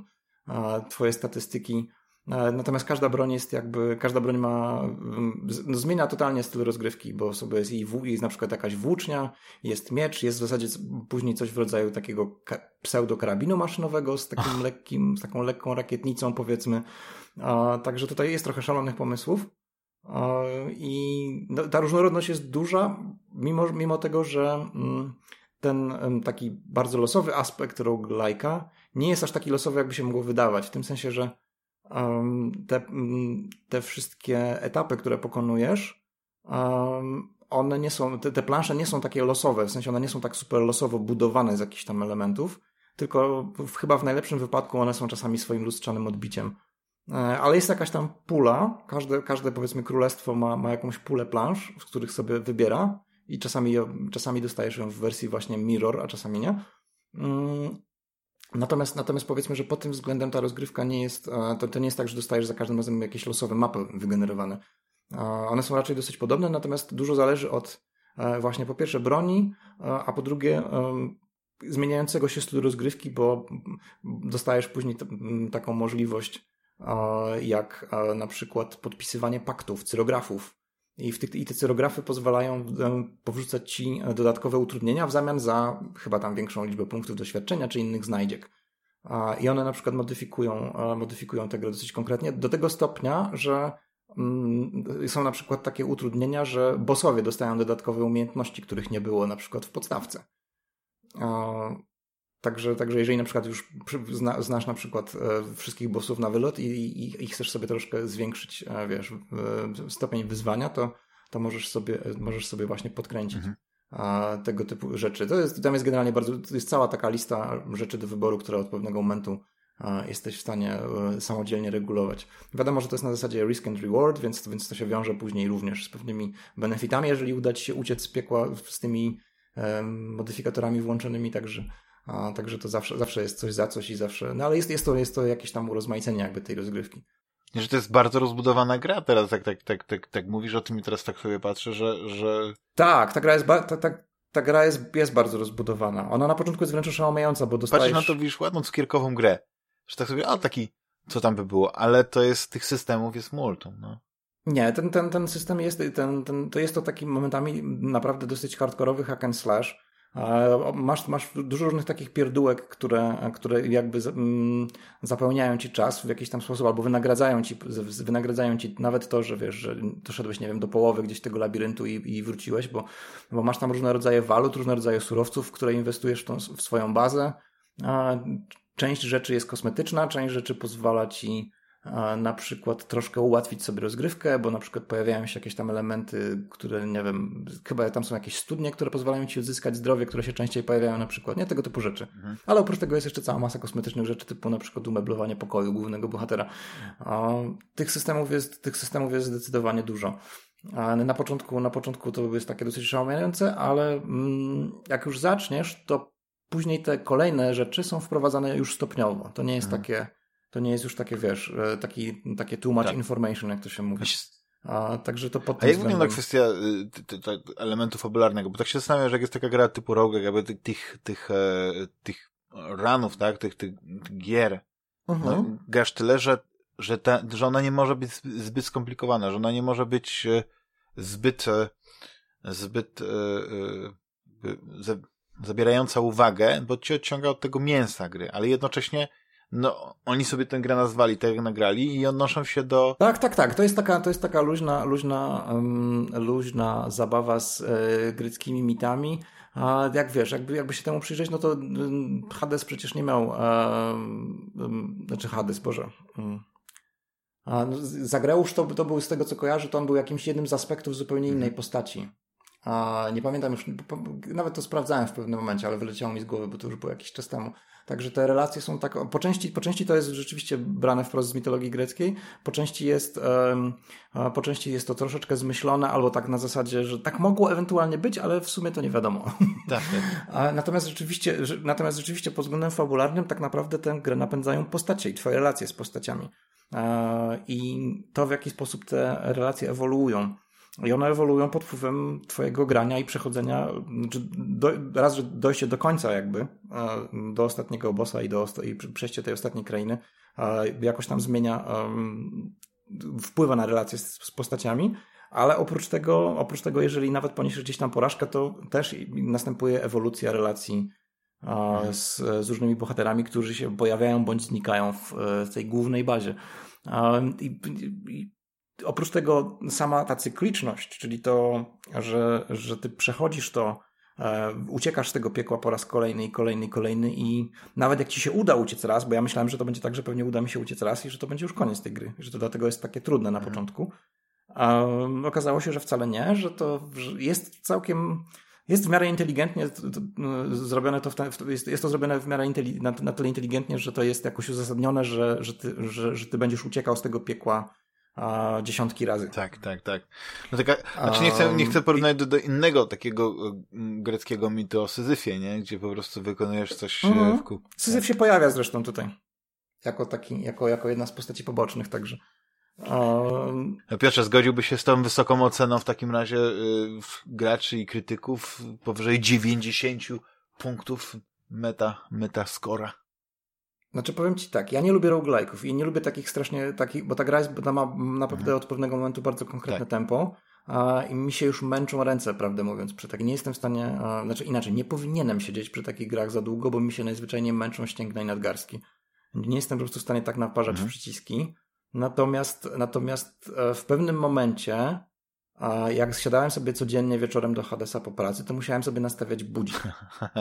twoje statystyki. E, natomiast każda broń jest jakby, każda broń ma, mm, no zmienia totalnie styl rozgrywki, bo sobie jest, i jest na przykład jakaś włócznia, jest miecz, jest w zasadzie później coś w rodzaju takiego pseudo-karabinu maszynowego z takim lekkim, z taką lekką rakietnicą powiedzmy. Także tutaj jest trochę szalonych pomysłów. I no, ta różnorodność jest duża, mimo, mimo tego, że mm, ten taki bardzo losowy aspekt roguelike'a nie jest aż taki losowy, jakby się mogło wydawać. W tym sensie, że te, mm, te wszystkie etapy, które pokonujesz, one nie są, te, te plansze nie są takie losowe, w sensie one nie są tak super losowo budowane z jakichś tam elementów, tylko w, chyba w najlepszym wypadku one są czasami swoim lustrzanym odbiciem. E, ale jest jakaś tam pula, każde, każde powiedzmy królestwo ma, ma jakąś pulę plansz, z których sobie wybiera i czasami, czasami dostajesz ją w wersji właśnie mirror, a czasami nie. Mm, Natomiast, natomiast powiedzmy, że pod tym względem ta rozgrywka nie jest, e, to, to nie jest tak, że dostajesz za każdym razem jakieś losowe mapy wygenerowane. E, one są raczej dosyć podobne, natomiast dużo zależy od e, właśnie po pierwsze broni, a po drugie zmieniającego się stylu rozgrywki, bo dostajesz później taką możliwość jak na przykład podpisywanie paktów, cyrografów. I, w tych, I te cyrografy pozwalają powrzucać ci dodatkowe utrudnienia w zamian za chyba tam większą liczbę punktów doświadczenia czy innych znajdziek. I one na przykład modyfikują, modyfikują tego dosyć konkretnie do tego stopnia, że mm, są na przykład takie utrudnienia, że bossowie dostają dodatkowe umiejętności, których nie było na przykład w podstawce. Także, także jeżeli na przykład już zna, znasz na przykład e, wszystkich bossów na wylot i, i, i, chcesz sobie troszkę zwiększyć, e, wiesz, stopień wyzwania, to, to możesz, sobie, możesz sobie właśnie podkręcić mhm. tego typu rzeczy. To jest, tam jest generalnie bardzo, to jest cała taka lista rzeczy do wyboru, które od pewnego momentu jesteś w stanie e, samodzielnie regulować. Wiadomo, że to jest na zasadzie risk and reward, więc, więc to się wiąże później również z pewnymi benefitami, jeżeli uda ci się uciec z piekła z tymi modyfikatorami włączonymi, także a, także to zawsze, zawsze jest coś za coś i zawsze. No ale jest, jest, to, jest to jakieś tam urozmaicenie jakby tej rozgrywki. Że to jest bardzo rozbudowana gra teraz, tak, tak, tak, tak, tak mówisz o tym i teraz tak sobie patrzę, że. że... Tak, ta gra jest. Ba- ta, ta, ta gra jest, jest bardzo rozbudowana. Ona na początku jest wręcz oszałamiająca, bo dostajesz... Patrzysz na to, widzisz ładną cukierkową grę. Że tak sobie, a taki, co tam by było, ale to jest, tych systemów jest multum, no. Nie, ten, ten, ten system jest, ten, ten, to jest to taki momentami naprawdę dosyć hardkorowy hack and slash, Masz, masz dużo różnych takich pierdółek, które, które jakby mm, zapełniają ci czas w jakiś tam sposób, albo wynagradzają ci, wynagradzają ci nawet to, że wiesz, że doszedłeś, nie wiem, do połowy gdzieś tego labiryntu i, i wróciłeś, bo, bo masz tam różne rodzaje walut, różne rodzaje surowców, w które inwestujesz w, tą, w swoją bazę. Część rzeczy jest kosmetyczna, część rzeczy pozwala ci na przykład troszkę ułatwić sobie rozgrywkę, bo na przykład pojawiają się jakieś tam elementy, które nie wiem, chyba tam są jakieś studnie, które pozwalają ci uzyskać zdrowie, które się częściej pojawiają na przykład, nie tego typu rzeczy. Mhm. Ale oprócz tego jest jeszcze cała masa kosmetycznych rzeczy, typu na przykład umeblowanie pokoju głównego bohatera. Tych systemów jest, tych systemów jest zdecydowanie dużo. Na początku, na początku to jest takie dosyć szałamiające, ale mm, jak już zaczniesz, to później te kolejne rzeczy są wprowadzane już stopniowo. To nie jest mhm. takie to nie jest już takie, wiesz, e, taki, takie too much tak. information, jak to się mówi. A, także to pod A jak wygląda kwestia y, elementu fabularnego? Bo tak się zastanawiam, że jak jest taka gra typu Rogue, jakby tych, tych, tych, e, tych ranów, tak, tych, tych, gier, mhm. no, grasz tyle, że, że, ta, że ona nie może być zbyt skomplikowana, że ona nie może być e, zbyt, zbyt zabierająca uwagę, bo ci odciąga od tego mięsa gry, ale jednocześnie no, oni sobie tę grę nazwali, tak jak nagrali i odnoszą się do... Tak, tak, tak. To jest taka, to jest taka luźna, luźna, um, luźna zabawa z e, gryckimi mitami. A jak wiesz, jakby, jakby się temu przyjrzeć, no to Hades przecież nie miał, um, znaczy Hades, Boże. Um. A no, Zagreusz to, to był z tego, co kojarzę, to on był jakimś jednym z aspektów zupełnie innej mhm. postaci. nie pamiętam już, nawet to sprawdzałem w pewnym momencie, ale wyleciało mi z głowy, bo to już było jakiś czas temu. Także te relacje są tak, po części, po części to jest rzeczywiście brane wprost z mitologii greckiej, po części jest, po części jest to troszeczkę zmyślone, albo tak na zasadzie, że tak mogło ewentualnie być, ale w sumie to nie wiadomo. Tak, tak. Natomiast rzeczywiście, natomiast rzeczywiście pod względem fabularnym tak naprawdę tę grę napędzają postacie i twoje relacje z postaciami. I to, w jaki sposób te relacje ewoluują. I one ewoluują pod wpływem twojego grania i przechodzenia, znaczy do, raz, że dojście do końca jakby, do ostatniego bossa i, do, i przejście tej ostatniej krainy jakoś tam zmienia, wpływa na relacje z, z postaciami, ale oprócz tego, oprócz tego, jeżeli nawet poniesiesz gdzieś tam porażkę, to też następuje ewolucja relacji z, z różnymi bohaterami, którzy się pojawiają bądź znikają w, w tej głównej bazie. I, i oprócz tego sama ta cykliczność, czyli to, że, że ty przechodzisz to, e, uciekasz z tego piekła po raz kolejny i kolejny i kolejny i nawet jak ci się uda uciec raz, bo ja myślałem, że to będzie tak, że pewnie uda mi się uciec raz i że to będzie już koniec tej gry, że to dlatego jest takie trudne na mhm. początku. A okazało się, że wcale nie, że to jest całkiem jest w miarę inteligentnie zrobione to, w ten, jest, jest to zrobione w miarę na, na tyle inteligentnie, że to jest jakoś uzasadnione, że, że, ty, że, że ty będziesz uciekał z tego piekła a, dziesiątki razy. Tak, tak, tak. No taka, znaczy nie chcę, nie chcę porównać do, do innego takiego e, greckiego mitu o Syzyfie, nie? Gdzie po prostu wykonujesz coś mm -hmm. w kółku. Syzyf się pojawia zresztą tutaj. Jako taki, jako, jako jedna z postaci pobocznych, także. Um... Piotrze, zgodziłby się z tą wysoką oceną w takim razie y, graczy i krytyków powyżej 90 punktów meta, meta scora. Znaczy powiem Ci tak, ja nie lubię roguelike'ów i nie lubię takich strasznie, takich, bo ta gra jest, bo ma naprawdę mhm. od pewnego momentu bardzo konkretne tak. tempo a, i mi się już męczą ręce, prawdę mówiąc, przy tak nie jestem w stanie, a, znaczy inaczej, nie powinienem siedzieć przy takich grach za długo, bo mi się najzwyczajniej męczą ścięgna i nadgarstki. Nie jestem po prostu w stanie tak naparzać mhm. przyciski. Natomiast, natomiast e, w pewnym momencie a jak siadałem sobie codziennie wieczorem do Hadesa po pracy, to musiałem sobie nastawiać budzik.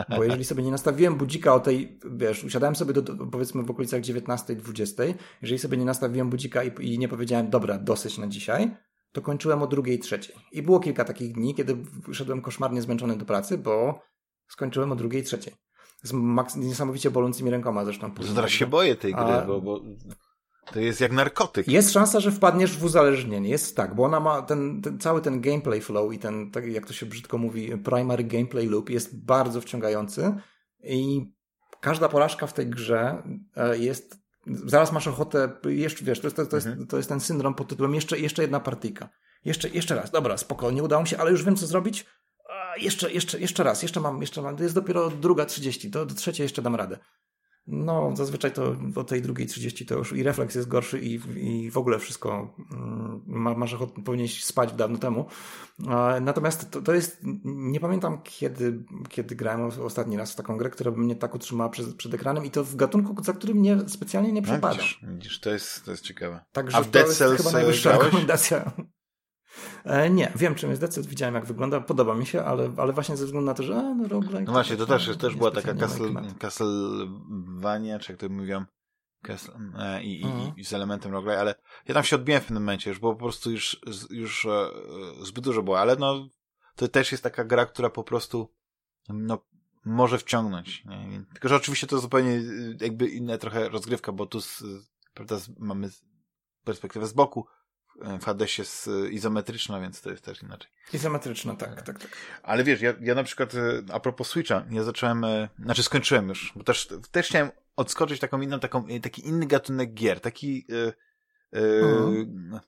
Bo jeżeli sobie nie nastawiłem budzika o tej, wiesz, usiadałem sobie do, powiedzmy w okolicach 19-20, jeżeli sobie nie nastawiłem budzika i, i, nie powiedziałem, dobra, dosyć na dzisiaj, to kończyłem o drugiej, trzeciej. I było kilka takich dni, kiedy szedłem koszmarnie zmęczony do pracy, bo skończyłem o drugiej, trzeciej. Z niesamowicie bolącymi rękoma zresztą. Zaraz się boję tej gry, A... bo, bo to jest jak narkotyk. Jest szansa, że wpadniesz w uzależnienie. Jest tak, bo ona ma ten, ten cały ten gameplay flow i ten, tak jak to się brzydko mówi, primary gameplay loop jest bardzo wciągający i każda porażka w tej grze e, jest zaraz masz ochotę, jeszcze wiesz, to jest, to, to, jest, mhm. to jest ten syndrom pod tytułem jeszcze, jeszcze jedna partyjka. Jeszcze, jeszcze raz, dobra, spokojnie, udało mi się, ale już wiem, co zrobić. A, jeszcze, jeszcze, jeszcze raz, jeszcze mam, jeszcze mam, to jest dopiero druga 30, to do trzeciej jeszcze dam radę. No, zazwyczaj to o tej drugiej 30 to już i refleks jest gorszy i, i w ogóle wszystko mm, ma, masz ochotę, powinieneś spać dawno temu. Natomiast to, to jest, nie pamiętam kiedy, kiedy grałem ostatni raz w taką grę, która by mnie tak utrzymała przed, przed ekranem i to w gatunku, za którym mnie specjalnie nie przepada. No, widzisz, widzisz, to jest, to jest ciekawe. Także A w Dead Cells chyba najwyższa grałeś? rekomendacja. E, nie, wiem czym jest Decet, widziałem jak wygląda, podoba mi się, ale, ale właśnie ze względu na to, że a, no roguelike... No właśnie, to też, też była taka Castle, Castlevania, czy jak to mówią, Castle, e, i, mhm. i, z elementem roguelike, ale ja tam się odbiłem w pewnym momencie, już bo po prostu już, już e, zbyt dużo było, ale no to też jest taka gra, która po prostu no, może wciągnąć. Nie? Tylko, że oczywiście to zupełnie jakby inna trochę rozgrywka, bo tu z, prawda, mamy perspektywę z boku, w Hadesie jest izometryczna, więc to jest też inaczej. Izometryczna, tak, tak, tak. Ale wiesz, ja, ja na przykład e, a propos Switcha, ja zacząłem, e, znaczy skończyłem już, bo też, też chciałem odskoczyć taką inną, taką, e, taki inny gatunek gier, taki yy, yy,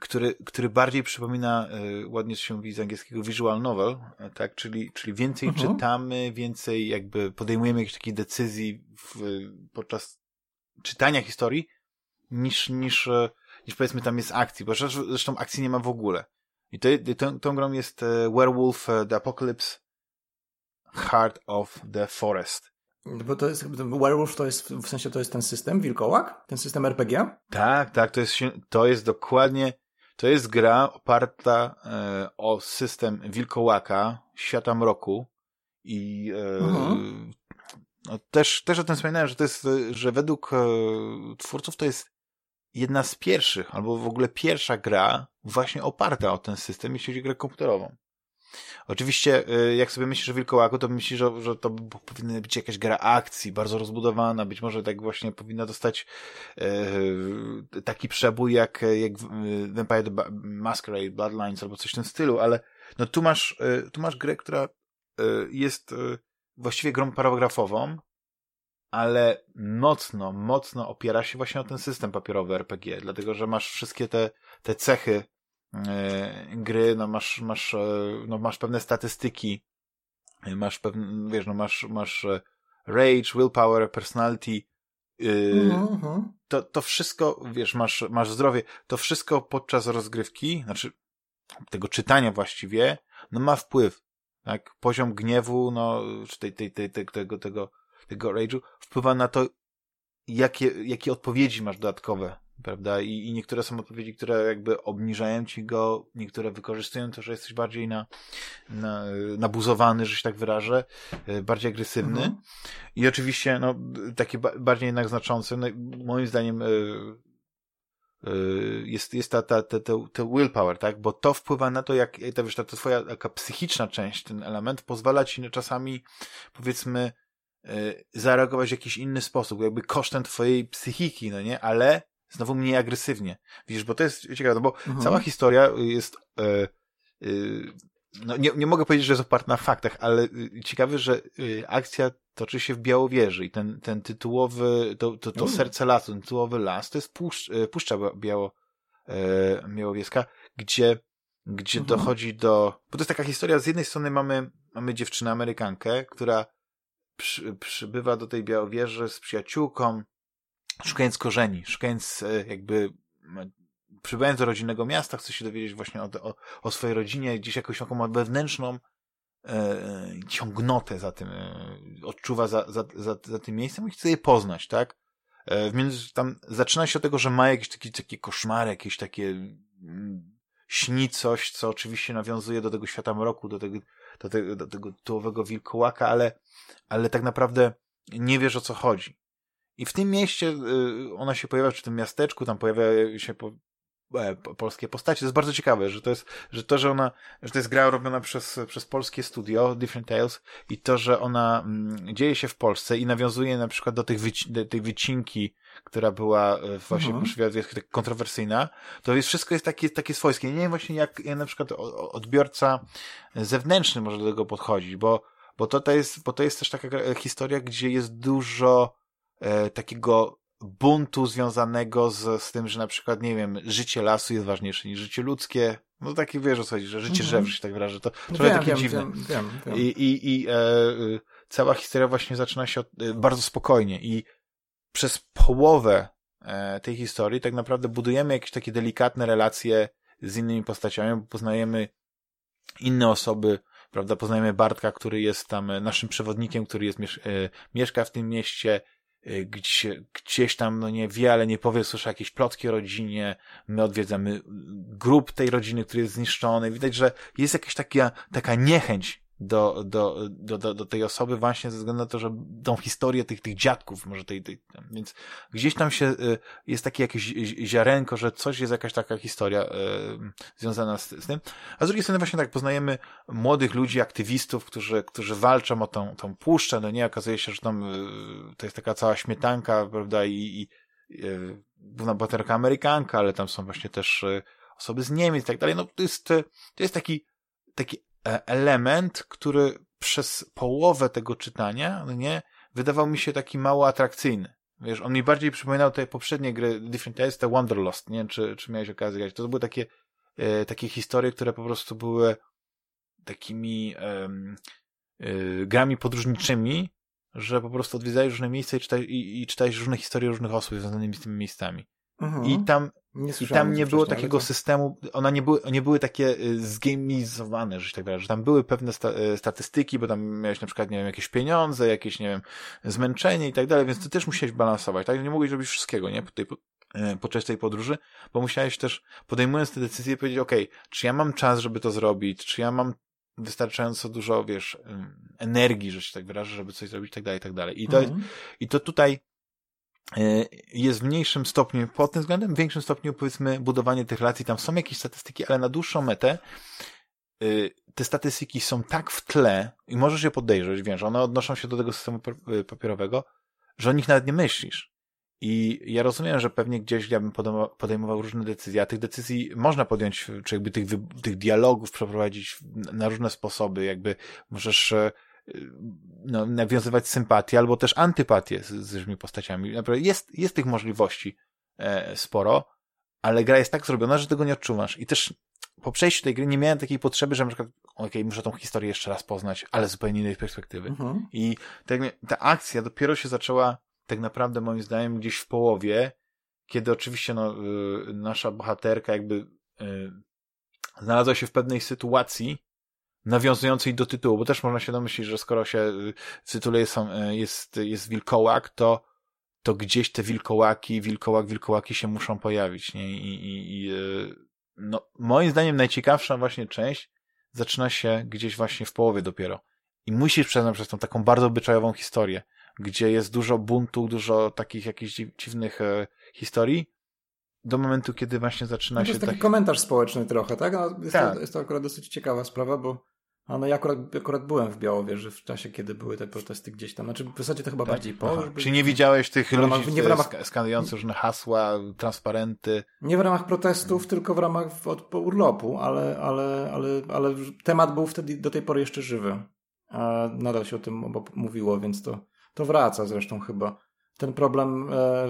który, który bardziej przypomina, yy, ładnie się mówi z angielskiego, visual novel, tak, czyli, czyli więcej mhm. czytamy, więcej jakby podejmujemy jakieś takie decyzji w, podczas czytania historii, niż, niż niż powiedzmy tam jest akcji, bo zresztą akcji nie ma w ogóle. I to, to, tą grą jest e, Werewolf e, The Apocalypse Heart of the Forest. Bo to jest, Werewolf to jest, w sensie to jest ten system, wilkołak? Ten system RPG? Tak, tak, to jest, to jest dokładnie, to jest gra oparta e, o system wilkołaka, świata mroku i e, mhm. no, też, też o tym wspominałem, że to jest, że według e, twórców to jest jedna z pierwszych, albo w ogóle pierwsza gra właśnie oparta o ten system, jeśli chodzi o grę komputerową. Oczywiście, jak sobie myślisz o Wilkołaku, to myślisz, że, że to powinna być jakaś gra akcji, bardzo rozbudowana, być może tak właśnie powinna dostać e, taki przebój jak, jak Vampire the Masquerade, Bloodlines albo coś w tym stylu, ale no tu masz, tu masz grę, która jest właściwie grą paragrafową, ale mocno, mocno opiera się właśnie o ten system papierowy RPG, dlatego że masz wszystkie te, te cechy e, gry, no masz, masz, e, no masz pewne statystyki, masz pewne, wiesz, no masz, masz rage, willpower, personality, mm-hmm. to, to wszystko, wiesz, masz, masz zdrowie, to wszystko podczas rozgrywki, znaczy tego czytania właściwie, no ma wpływ, tak? Poziom gniewu, no, czy tej, tej, tej, tej, tego, tego, tego rage'u wpływa na to, jakie, jakie odpowiedzi masz dodatkowe, prawda? I, I niektóre są odpowiedzi, które jakby obniżają ci go, niektóre wykorzystują to, że jesteś bardziej na, na, nabuzowany, że się tak wyrażę, e, bardziej agresywny. Mhm. I oczywiście, no, takie bardziej jednak znaczące, no, moim zdaniem, e, e, jest, jest ta, ta, ta, ta, willpower, tak? Bo to wpływa na to, jak ta, wiesz, ta, ta twoja taka psychiczna część, ten element pozwala ci czasami, powiedzmy, zareagować w jakiś inny sposób, jakby kosztem twojej psychiki, no nie? Ale znowu mniej agresywnie. Widzisz, bo to jest ciekawe, no bo mhm. cała historia jest e, no nie, nie mogę powiedzieć, że jest oparta na faktach, ale y, ciekawe, że akcja toczy się w Białowieży i ten, ten tytułowy, to, to, to serce lasu, ten tytułowy las, to jest puszcz, Puszcza Biało, e, Białowieska, gdzie, gdzie mhm. dochodzi do, bo to jest taka historia, z jednej strony mamy, mamy dziewczynę Amerykankę, która przy, przybywa do tej Białowieży z przyjaciółką, szukając korzeni, szukając e, jakby przybywając do rodzinnego miasta, chce się dowiedzieć właśnie o, o, o swojej rodzinie, gdzieś jakąś taką wewnętrzną e, ciągnotę za tym, e, odczuwa za, za, za, za tym miejscem i chce je poznać, tak? E, więc tam zaczyna się od tego, że ma jakieś takie, takie koszmary, jakieś takie mm, śni coś, co oczywiście nawiązuje do tego świata mroku, do tego, do tego, do tego tułowego wilkołaka, ale, ale tak naprawdę nie wiesz o co chodzi. I w tym mieście y, ona się pojawia, czy w tym miasteczku, tam pojawia się polskie postacie. To jest bardzo ciekawe, że to jest, że to, że ona, że to jest gra robiona przez, przez polskie studio, Different Tales, i to, że ona mm, dzieje się w Polsce i nawiązuje na przykład do, tych wyci do tej wycinki która była e, właśnie mhm. tak kontrowersyjna, to jest, wszystko jest takie, takie swojskie. Nie wiem właśnie jak, jak na przykład odbiorca zewnętrzny może do tego podchodzić, bo, bo to, to jest, bo to jest też taka historia, gdzie jest dużo e, takiego buntu związanego z, z tym, że na przykład, nie wiem, życie lasu jest ważniejsze niż życie ludzkie. No taki wiesz o co chodzi, że życie mhm. drzew, się tak wyrażę. To trochę wiem, takie wiem, dziwne. Wiem, wiem, wiem. I, i, i e, cała historia właśnie zaczyna się od, e, bardzo spokojnie i przez połowę e, tej historii tak naprawdę budujemy jakieś takie delikatne relacje z innymi postaciami, bo poznajemy inne osoby, prawda, poznajemy Bartka, który jest tam naszym przewodnikiem, który jest, e, mieszka w tym mieście, e, gdzie, gdzieś tam, no nie wie, ale nie powie, słyszy jakieś plotki o rodzinie, my odwiedzamy grup tej rodziny, który jest zniszczony, widać, że jest jakaś taka, taka niechęć do, do, do, do, do tej osoby właśnie ze względu na to, że tą historię tych, tych dziadków, może tej, tej więc gdzieś tam się, y, jest takie jakieś ziarenko, że coś jest jakaś taka historia y, związana z, z tym, a z drugiej strony właśnie tak poznajemy młodych ludzi, aktywistów, którzy, którzy walczą o tą, tą puszczę, no nie, okazuje się, że tam y, to jest taka cała śmietanka, prawda, i, i główna bohaterka Amerykanka, ale tam są właśnie też osoby z Niemiec i tak dalej, no to jest, to jest taki, taki element, który przez połowę tego czytania, no nie, wydawał mi się taki mało atrakcyjny. Wiesz, on mi bardziej przypominał te poprzednie gry Different Tales, te Wanderlust, nie wiem, czy, czy miałeś okazję grać. To były takie, e, takie historie, które po prostu były takimi e, e, grami podróżniczymi, że po prostu odwiedzałeś różne miejsca i, czytaj, i, i czytałeś różne historie różnych osób związanymi z tymi miejscami. Mhm. I tam nie I tam nie było takiego systemu, one nie były, nie były takie y, zgamizowane, że tak wyrażę, że tam były pewne sta y, statystyki, bo tam miałeś na przykład, nie wiem, jakieś pieniądze, jakieś, nie wiem, zmęczenie i tak dalej, więc ty też musiałeś balansować, tak? Nie mogłeś robić wszystkiego, nie? Po tej, y, podczas tej podróży, bo musiałeś też, podejmując te decyzje, powiedzieć, ok, czy ja mam czas, żeby to zrobić, czy ja mam wystarczająco dużo, wiesz, energii, że się tak wyrażę, żeby coś zrobić, i tak dalej, i tak dalej. I to, mhm. i to tutaj jest w mniejszym stopniu pod tym względem, w większym stopniu powiedzmy budowanie tych relacji, tam są jakieś statystyki, ale na dłuższą metę e, te statystyki są tak w tle i możesz je podejrzeć, wiesz, one odnoszą się do tego systemu y, papierowego, że o nich nawet nie myślisz. I ja rozumiem, że pewnie gdzieś ja bym podejmował różne decyzje, a tych decyzji można podjąć, czy jakby tych, tych dialogów przeprowadzić na różne sposoby, jakby możesz e, no, nawiązywać sympatię albo też antypatię z, z różnymi postaciami. Naprawdę jest, jest tych możliwości e, sporo, ale gra jest tak zrobiona, że tego nie odczuwasz. I też po przejściu tej gry nie miałem takiej potrzeby, że na przykład, okej, okay, muszę tą historię jeszcze raz poznać, ale z zupełnie innej perspektywy. Mhm. I tak, ta akcja dopiero się zaczęła tak naprawdę moim zdaniem gdzieś w połowie, kiedy oczywiście no, y, nasza bohaterka jakby y, znalazła się w pewnej sytuacji nawiązującej do tytułu, bo też można się domyślić, że skoro się y, w tytule jest, jest, jest wilkołak, to, to gdzieś te wilkołaki, wilkołak, wilkołaki się muszą pojawić, nie? I, i, i no, moim zdaniem najciekawsza właśnie część zaczyna się gdzieś właśnie w połowie dopiero. I musisz przeznać przez tą taką bardzo obyczajową historię gdzie jest dużo buntu, dużo takich jakichś dziwnych e, historii, do momentu, kiedy właśnie zaczyna no się... To jest taki tak... komentarz społeczny trochę, tak? No, jest, tak. To, jest to akurat dosyć ciekawa sprawa, bo no, ja akurat, akurat byłem w Białowieży w czasie, kiedy były te protesty gdzieś tam. Znaczy w zasadzie to chyba tak? bardziej po. Czy nie widziałeś tych w ramach, ludzi nie w ramach, skandujących różne hasła, transparenty? Nie w ramach protestów, hmm. tylko w ramach od, urlopu, ale, ale, ale, ale temat był wtedy do tej pory jeszcze żywy. A nadal się o tym mówiło, więc to to wraca zresztą chyba. Ten problem, e,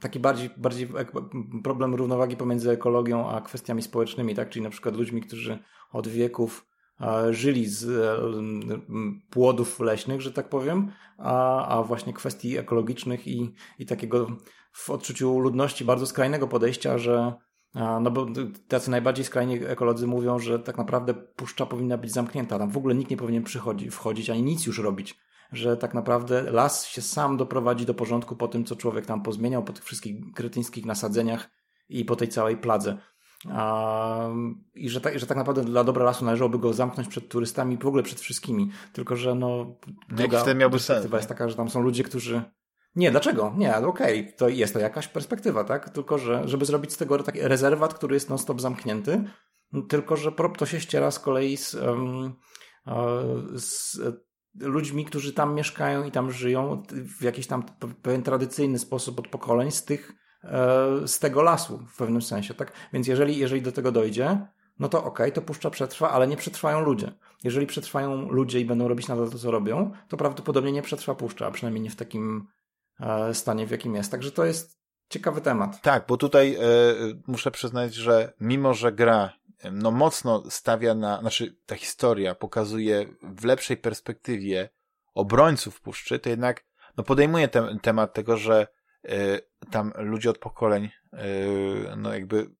taki bardziej, bardziej problem równowagi pomiędzy ekologią a kwestiami społecznymi, tak? Czyli na przykład ludźmi, którzy od wieków żyli z e, płodów leśnych, że tak powiem, a, a właśnie kwestii ekologicznych i, i takiego w odczuciu ludności bardzo skrajnego podejścia, że no bo tacy najbardziej skrajni ekolodzy mówią, że tak naprawdę puszcza powinna być zamknięta. Tam w ogóle nikt nie powinien przychodzi, wchodzić ani nic już robić że tak naprawdę las się sam doprowadzi do porządku po tym, co człowiek tam pozmieniał, po tych wszystkich kretyńskich nasadzeniach i po tej całej pladze. I że tak, że tak naprawdę dla dobra lasu należałoby go zamknąć przed turystami, w ogóle przed wszystkimi. Tylko, że no. Druga miałby perspektywa jest taka, że tam są ludzie, którzy. Nie, dlaczego? Nie, okej, okay, to jest to jakaś perspektywa, tak? Tylko, że żeby zrobić z tego taki rezerwat, który jest non-stop zamknięty, tylko, że to się ściera z kolei z, um, z ludźmi, którzy tam mieszkają i tam żyją w jakiś tam pewien tradycyjny sposób od pokoleń z tych, e, z tego lasu w pewnym sensie, tak? Więc jeżeli, jeżeli do tego dojdzie, no to okej, okay, to puszcza przetrwa, ale nie przetrwają ludzie. Jeżeli przetrwają ludzie i będą robić nadal to, co robią, to prawdopodobnie nie przetrwa puszcza, a przynajmniej nie w takim e, stanie, w jakim jest. Także to jest ciekawy temat. Tak, bo tutaj e, muszę przyznać, że mimo, że gra no mocno stawia na, znaczy ta historia pokazuje w lepszej perspektywie obrońców puszczy, to jednak no podejmuje ten temat tego, że y, tam ludzie od pokoleń y, no jakby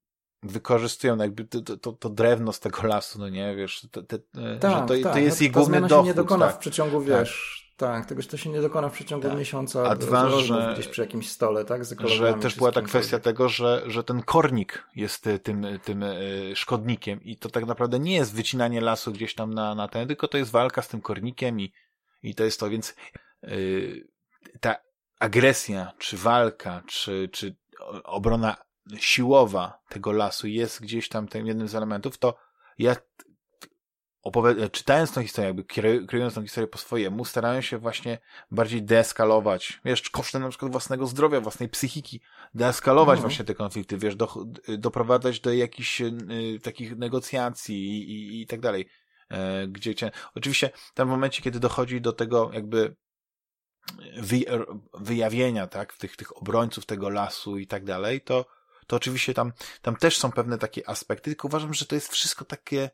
wykorzystują no jakby to, to, to, drewno z tego lasu, no nie, wiesz, te, te, tak, że to, tak. to jest no, ich główny dochód. się nie dokona tak. w przeciągu, tak. wiesz, tak, tego, że to się nie dokona w przeciągu tak. miesiąca. A dwa, że gdzieś przy jakimś stole, tak? Z że też była ta kwestia tego, że, że ten kornik jest e, tym, tym e, szkodnikiem i to tak naprawdę nie jest wycinanie lasu gdzieś tam na, na ten, tylko to jest walka z tym kornikiem i, i to jest to, więc yy, ta agresja, czy walka, czy, czy obrona siłowa tego lasu jest gdzieś tam tym jednym z elementów, to ja czytając tą historię, jakby kreując tą historię po swojemu, starają się właśnie bardziej deeskalować, wiesz, kosztem na przykład własnego zdrowia, własnej psychiki, deeskalować mhm. właśnie te konflikty, wiesz, do, doprowadzać do jakichś y, takich negocjacji i, i, i tak dalej. E, gdzie cię, oczywiście tam w momencie, kiedy dochodzi do tego jakby wyjawienia, tak, tych, tych obrońców tego lasu i tak dalej, to, to oczywiście tam, tam też są pewne takie aspekty, tylko uważam, że to jest wszystko takie,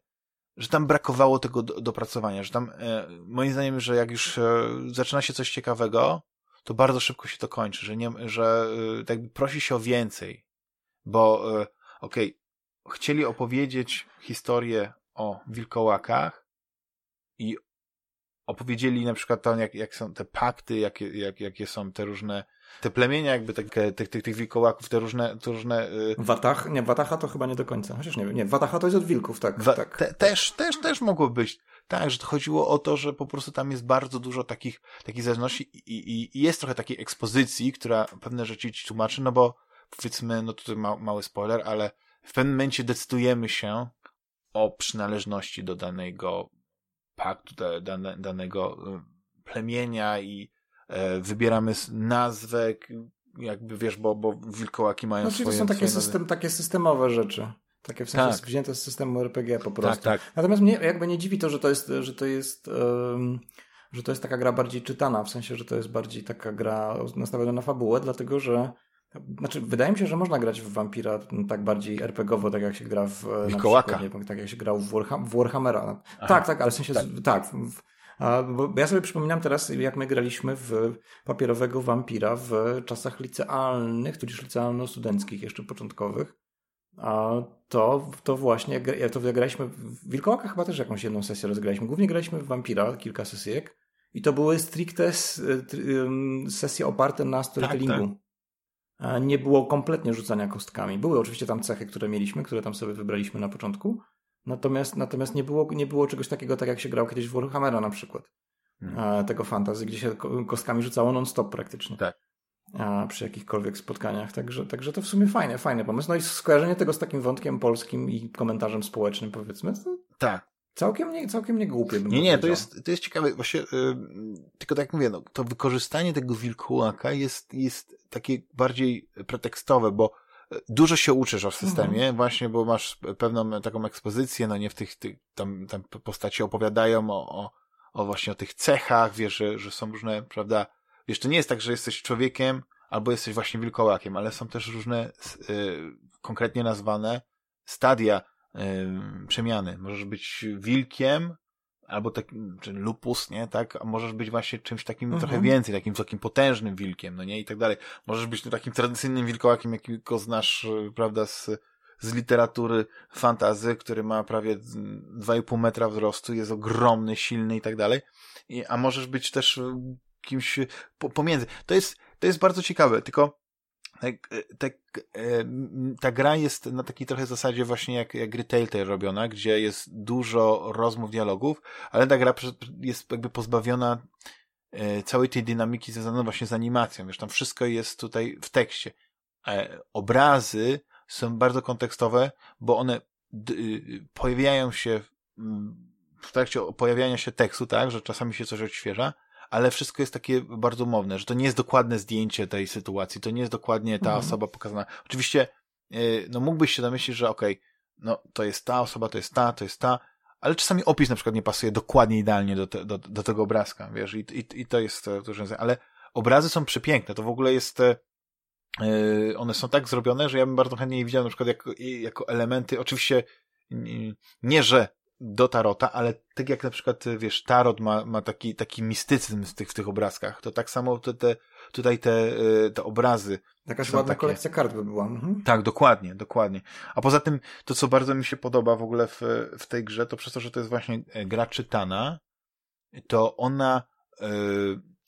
że tam brakowało tego do, dopracowania, że tam, e, moim zdaniem, że jak już e, zaczyna się coś ciekawego, to bardzo szybko się to kończy, że nie, że e, tak prosi się o więcej, bo e, okej, okay, chcieli opowiedzieć historię o wilkołakach i opowiedzieli na przykład to, jak, jak są te pakty, jakie, jak, jakie są te różne te plemienia jakby takie, tych, tych, tych wilkołaków, te różne... Te różne yy... Watach? Nie, Watacha to chyba nie do końca. Chociaż nie wiem. Nie, Watacha to jest od wilków, tak. Wa tak. Te, też, też, też mogło być. Tak, że to chodziło o to, że po prostu tam jest bardzo dużo takich, takich zależności i, i, i jest trochę takiej ekspozycji, która pewne rzeczy ci tłumaczy, no bo powiedzmy, no tutaj ma, mały spoiler, ale w pewnym momencie decydujemy się o przynależności do danego paktu, dane, danego e, plemienia i e, wybieramy nazwę, jakby wiesz, bo, bo wilkołaki mają no, swoje... to są takie, system, takie systemowe rzeczy. Takie w sensie tak. wzięte z systemu RPG po prostu. Tak, tak. Natomiast mnie jakby nie dziwi to, że to jest, że to jest, um, że to jest taka gra bardziej czytana, w sensie, że to jest bardziej taka gra nastawiona na fabułę, dlatego że znaczy, wydaje mi się, że można grać w Vampira tak bardziej RPGowo, tak jak się gra w Wilkołaka. Na przykład, tak jak się grał w, Warham w Warhammera. Aha. Tak, tak, ale w sensie, tak. tak w, a, bo ja sobie przypominam teraz, jak my graliśmy w papierowego wampira w czasach licealnych, tudzież licealno-studenckich, jeszcze początkowych. A to, to właśnie, to graliśmy w Wilkołaka chyba też jakąś jedną sesję rozgraliśmy. Głównie graliśmy w wampira, kilka sesjek. I to były stricte sesje oparte na storytellingu. Tak, tak. Nie było kompletnie rzucania kostkami. Były oczywiście tam cechy, które mieliśmy, które tam sobie wybraliśmy na początku, Natomiast, natomiast nie, było, nie było czegoś takiego, tak jak się grał kiedyś w Warhammera na przykład. Hmm. Tego fantazy, gdzie się kostkami rzucało non-stop praktycznie. Tak. Przy jakichkolwiek spotkaniach. Także, także to w sumie fajne, fajny pomysł. No i skojarzenie tego z takim wątkiem polskim i komentarzem społecznym, powiedzmy. tak. Całkiem nie, całkiem nie głupie. Bym nie, nie, to jest, to jest ciekawe. Właśnie, yy, tylko tak jak mówię, no, to wykorzystanie tego wilkołaka jest, jest takie bardziej pretekstowe, bo dużo się uczysz o systemie, mhm. właśnie, bo masz pewną taką ekspozycję, no nie w tych, tych tam, tam postaci opowiadają o, o, o właśnie o tych cechach, wiesz, że, że są różne, prawda, wiesz, to nie jest tak, że jesteś człowiekiem, albo jesteś właśnie wilkołakiem, ale są też różne y, konkretnie nazwane stadia y, przemiany. Możesz być wilkiem, albo taki, czy lupus, nie, tak, a możesz być właśnie czymś takim mhm. trochę więcej, takim takim potężnym wilkiem, no nie, i tak dalej. Możesz być takim tradycyjnym wilkołakiem, jakiego znasz, prawda, z, z literatury fantazy, który ma prawie 2,5 metra wzrostu, jest ogromny, silny i tak dalej. I, a możesz być też kimś po, pomiędzy. To jest, to jest bardzo ciekawe, tylko tak, tak, ta gra jest na takiej trochę zasadzie właśnie jak, jak gry Telltale robiona, gdzie jest dużo rozmów, dialogów, ale ta gra jest jakby pozbawiona e, całej tej dynamiki związanej właśnie z animacją. Wiesz, tam wszystko jest tutaj w tekście. Obrazy są bardzo kontekstowe, bo one y, pojawiają się w trakcie pojawiania się tekstu, tak, że czasami się coś odświeża, ale wszystko jest takie bardzo umowne, że to nie jest dokładne zdjęcie tej sytuacji, to nie jest dokładnie ta mhm. osoba pokazana. Oczywiście, yy, no mógłbyś się domyślić, że okej, okay, no to jest ta osoba, to jest ta, to jest ta, ale czasami opis na przykład nie pasuje dokładnie idealnie do, te, do, do tego obrazka, wiesz, i, i, i to jest to rozwiązanie, ale obrazy są przepiękne, to w ogóle jest, yy, one są tak zrobione, że ja bym bardzo chętnie je widział na przykład jako, jako elementy, oczywiście nie, że do tarota, ale tak jak na przykład, wiesz, tarot ma, ma taki, taki mistycyzm w tych, w tych obrazkach, to tak samo te, te, tutaj te, y, te obrazy. Jakaś ładna takie... kolekcja kart by była. Mhm. Tak, dokładnie, dokładnie. A poza tym, to co bardzo mi się podoba w ogóle w, w tej grze, to przez to, że to jest właśnie e, gra czytana, to ona y,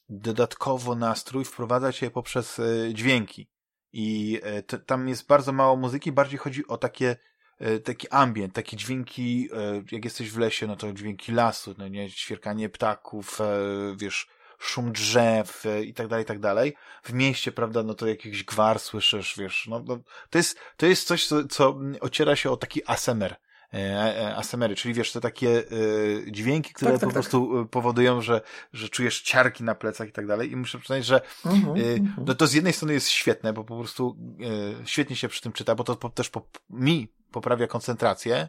dodatkowo nastrój wprowadza cię poprzez y, dźwięki. I y, tam jest bardzo mało muzyki, bardziej chodzi o takie taki ambient, takie dźwięki, e, jak jesteś w lesie, no to dźwięki lasu, no nie, ćwierkanie ptaków, e, wiesz, szum drzew i tak dalej, i tak dalej. W mieście, prawda, no to jakiś gwar słyszysz, wiesz, no, no to jest, to jest coś, co, co ociera się o taki ASMR. ASMR, czyli wiesz, te takie dźwięki, które tak, tak, po tak. prostu powodują, że, że czujesz ciarki na plecach i tak dalej. I muszę przyznać, że uh-huh, no to z jednej strony jest świetne, bo po prostu świetnie się przy tym czyta, bo to też po, mi poprawia koncentrację,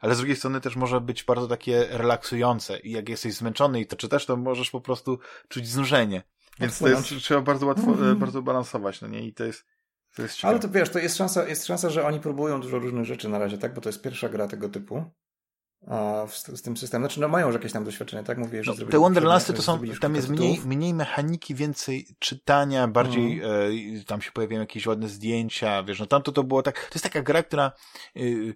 ale z drugiej strony też może być bardzo takie relaksujące i jak jesteś zmęczony i to czytasz, to możesz po prostu czuć znużenie. Więc to jest, trzeba bardzo łatwo, mm-hmm. bardzo balansować, no nie? I to jest, to jest ciekawe. Ale to wiesz, to jest szansa, jest szansa, że oni próbują dużo różnych rzeczy na razie, tak? Bo to jest pierwsza gra tego typu. Z, tym systemem, znaczy no mają już jakieś tam doświadczenie, tak? Mówię, że no, Te Wonderlandsy to są, tam jest mniej, mniej mechaniki, więcej czytania, bardziej mm. e, tam się pojawiają jakieś ładne zdjęcia, wiesz, no tamto to było tak, to jest taka gra, która y,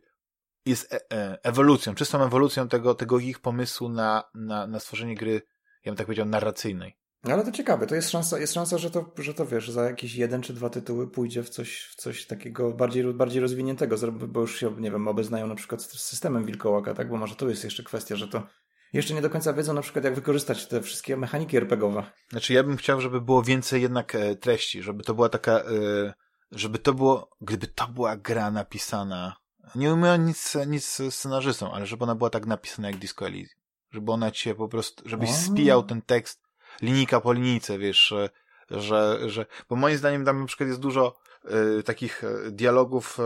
jest e, e, ewolucją, czystą ewolucją tego, tego ich pomysłu na, na, na stworzenie gry, ja bym tak powiedział, narracyjnej. No ale to ciekawe, to jest szansa, jest szansa że, to, że to wiesz, za jakieś jeden czy dwa tytuły pójdzie w coś, w coś takiego bardziej, bardziej rozwiniętego, bo już się, nie wiem, obeznają na przykład z systemem wilkołaka, tak? Bo może to jest jeszcze kwestia, że to jeszcze nie do końca wiedzą na przykład, jak wykorzystać te wszystkie mechaniki RPGowe. Znaczy, ja bym chciał, żeby było więcej jednak e, treści, żeby to była taka, e, żeby to było, gdyby to była gra napisana Nie umieją nic, nic z scenarzystą, ale żeby ona była tak napisana jak Disco Elysium. Żeby ona cię po prostu, żebyś spijał ten tekst linijka po linijce, wiesz, że, że, bo moim zdaniem tam na przykład jest dużo y, takich e, dialogów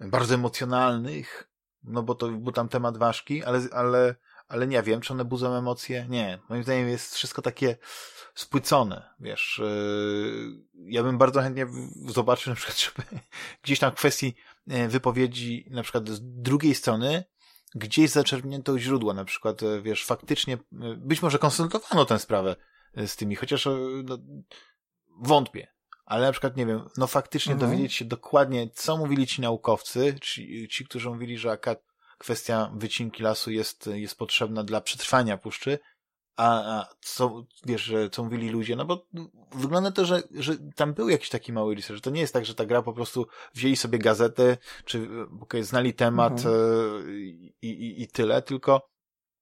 y, bardzo emocjonalnych, no bo to, bo tam temat ważki, ale, ale, ale nie wiem, czy one budzą emocje? Nie. Moim zdaniem jest wszystko takie spłycone, wiesz. Y, ja bym bardzo chętnie zobaczył na przykład, żeby gdzieś tam w kwestii wypowiedzi na przykład z drugiej strony gdzieś zaczerpnięto źródła, na przykład, wiesz, faktycznie, być może konsultowano tę sprawę z tymi, chociaż no, wątpię. Ale na przykład, nie wiem, no faktycznie mhm. dowiedzieć się dokładnie, co mówili ci naukowcy, ci, ci którzy mówili, że kwestia wycinki lasu jest, jest potrzebna dla przetrwania puszczy, a, a co, wiesz, co mówili ludzie, no bo wygląda to, że, że tam był jakiś taki mały research. To nie jest tak, że ta gra po prostu wzięli sobie gazetę, czy okay, znali temat mhm. E, i, i, i tyle, tylko,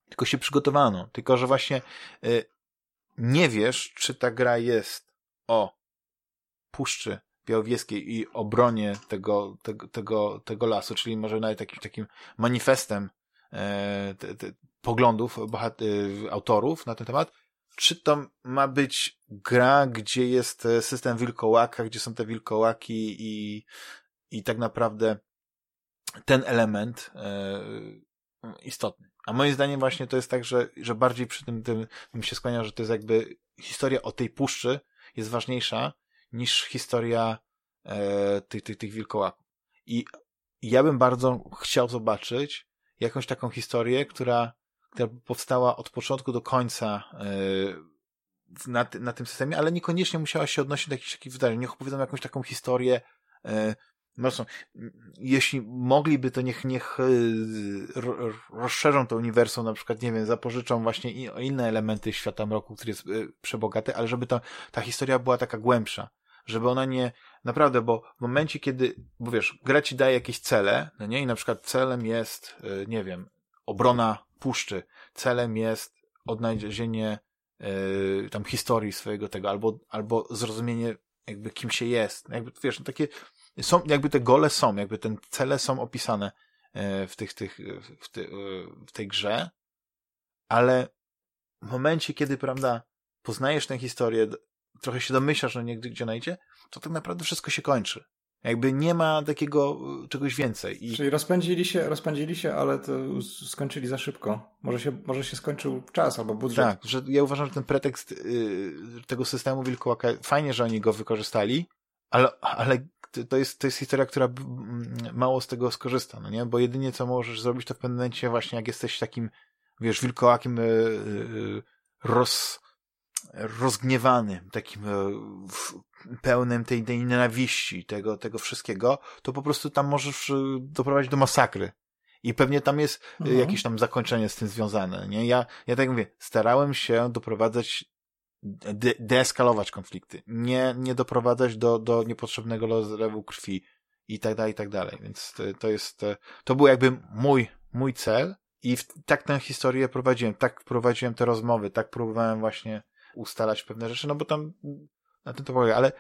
tylko się przygotowano. Tylko, że właśnie y, nie wiesz, czy ta gra jest o Puszczy Białowieskiej i obronie tego, tego, tego, tego lasu, czyli może nawet jakimś takim manifestem e, te, te, poglądów bohat- autorów na ten temat, czy to ma być gra, gdzie jest e, system wilkołaka, gdzie są te wilkołaki i, i tak naprawdę ten element e, istotny. A moim zdaniem właśnie to jest tak, że, że bardziej przy tym, tym bym się skłaniał, że to jest jakby historia o tej puszczy jest ważniejsza niż historia e, tych, tych, tych wilkołaków. I ja bym bardzo chciał zobaczyć jakąś taką historię, która, która powstała od początku do końca e, na, na tym systemie, ale niekoniecznie musiała się odnosić do jakichś takich wydarzeń. Niech opowiedzą jakąś taką historię mocno. Jeśli mogliby, to niech, niech y, rozszerzą to uniwersum, na przykład, nie wiem, zapożyczą właśnie inne elementy świata mroku, który jest y, przebogaty, ale żeby ta, ta historia była taka głębsza. Żeby ona nie, naprawdę, bo w momencie, kiedy, bo wiesz, gra ci daje jakieś cele, no nie, i na przykład celem jest, y, nie wiem, obrona puszczy, celem jest odnalezienie tam historii swojego tego, albo, albo zrozumienie jakby kim się jest. Jakby, wiesz, no takie są, jakby te gole są, jakby te cele są opisane e, w tych, tych, w, ty, w tej grze, ale w momencie, kiedy, prawda, poznajesz tę historię, trochę się domyślasz, że nie gdzie ona idzie, to tak naprawdę wszystko się kończy. Jakby nie ma takiego e, czegoś więcej. I... Czyli rozpędzili się, rozpędzili się, ale to skończyli za szybko. Może się, może się skończył czas albo budżet. Tak, że ja uważam, że ten pretekst y, tego systemu wilkołaka, fajnie, że oni go wykorzystali, ale, ale to jest, to jest historia, która mało z tego skorzysta, no nie? Bo jedynie co możesz zrobić, to w pewnym momencie właśnie jak jesteś takim, wiesz, wilkołakiem e, e, roz, rozgniewanym, takim e, pełnym tej, tej nienawiści, tego, tego wszystkiego, to po prostu tam możesz doprowadzić do masakry. I pewnie tam jest mhm. jakieś tam zakończenie z tym związane, nie? Ja, ja tak mówię, starałem się doprowadzać de deeskalować konflikty, nie, nie doprowadzać do, do niepotrzebnego rozlewu krwi i tak dalej, i tak dalej. Więc to, to jest, to był jakby mój, mój cel i w, tak tę historię prowadziłem, tak prowadziłem te rozmowy, tak próbowałem właśnie ustalać pewne rzeczy, no bo tam na tym to polega, ale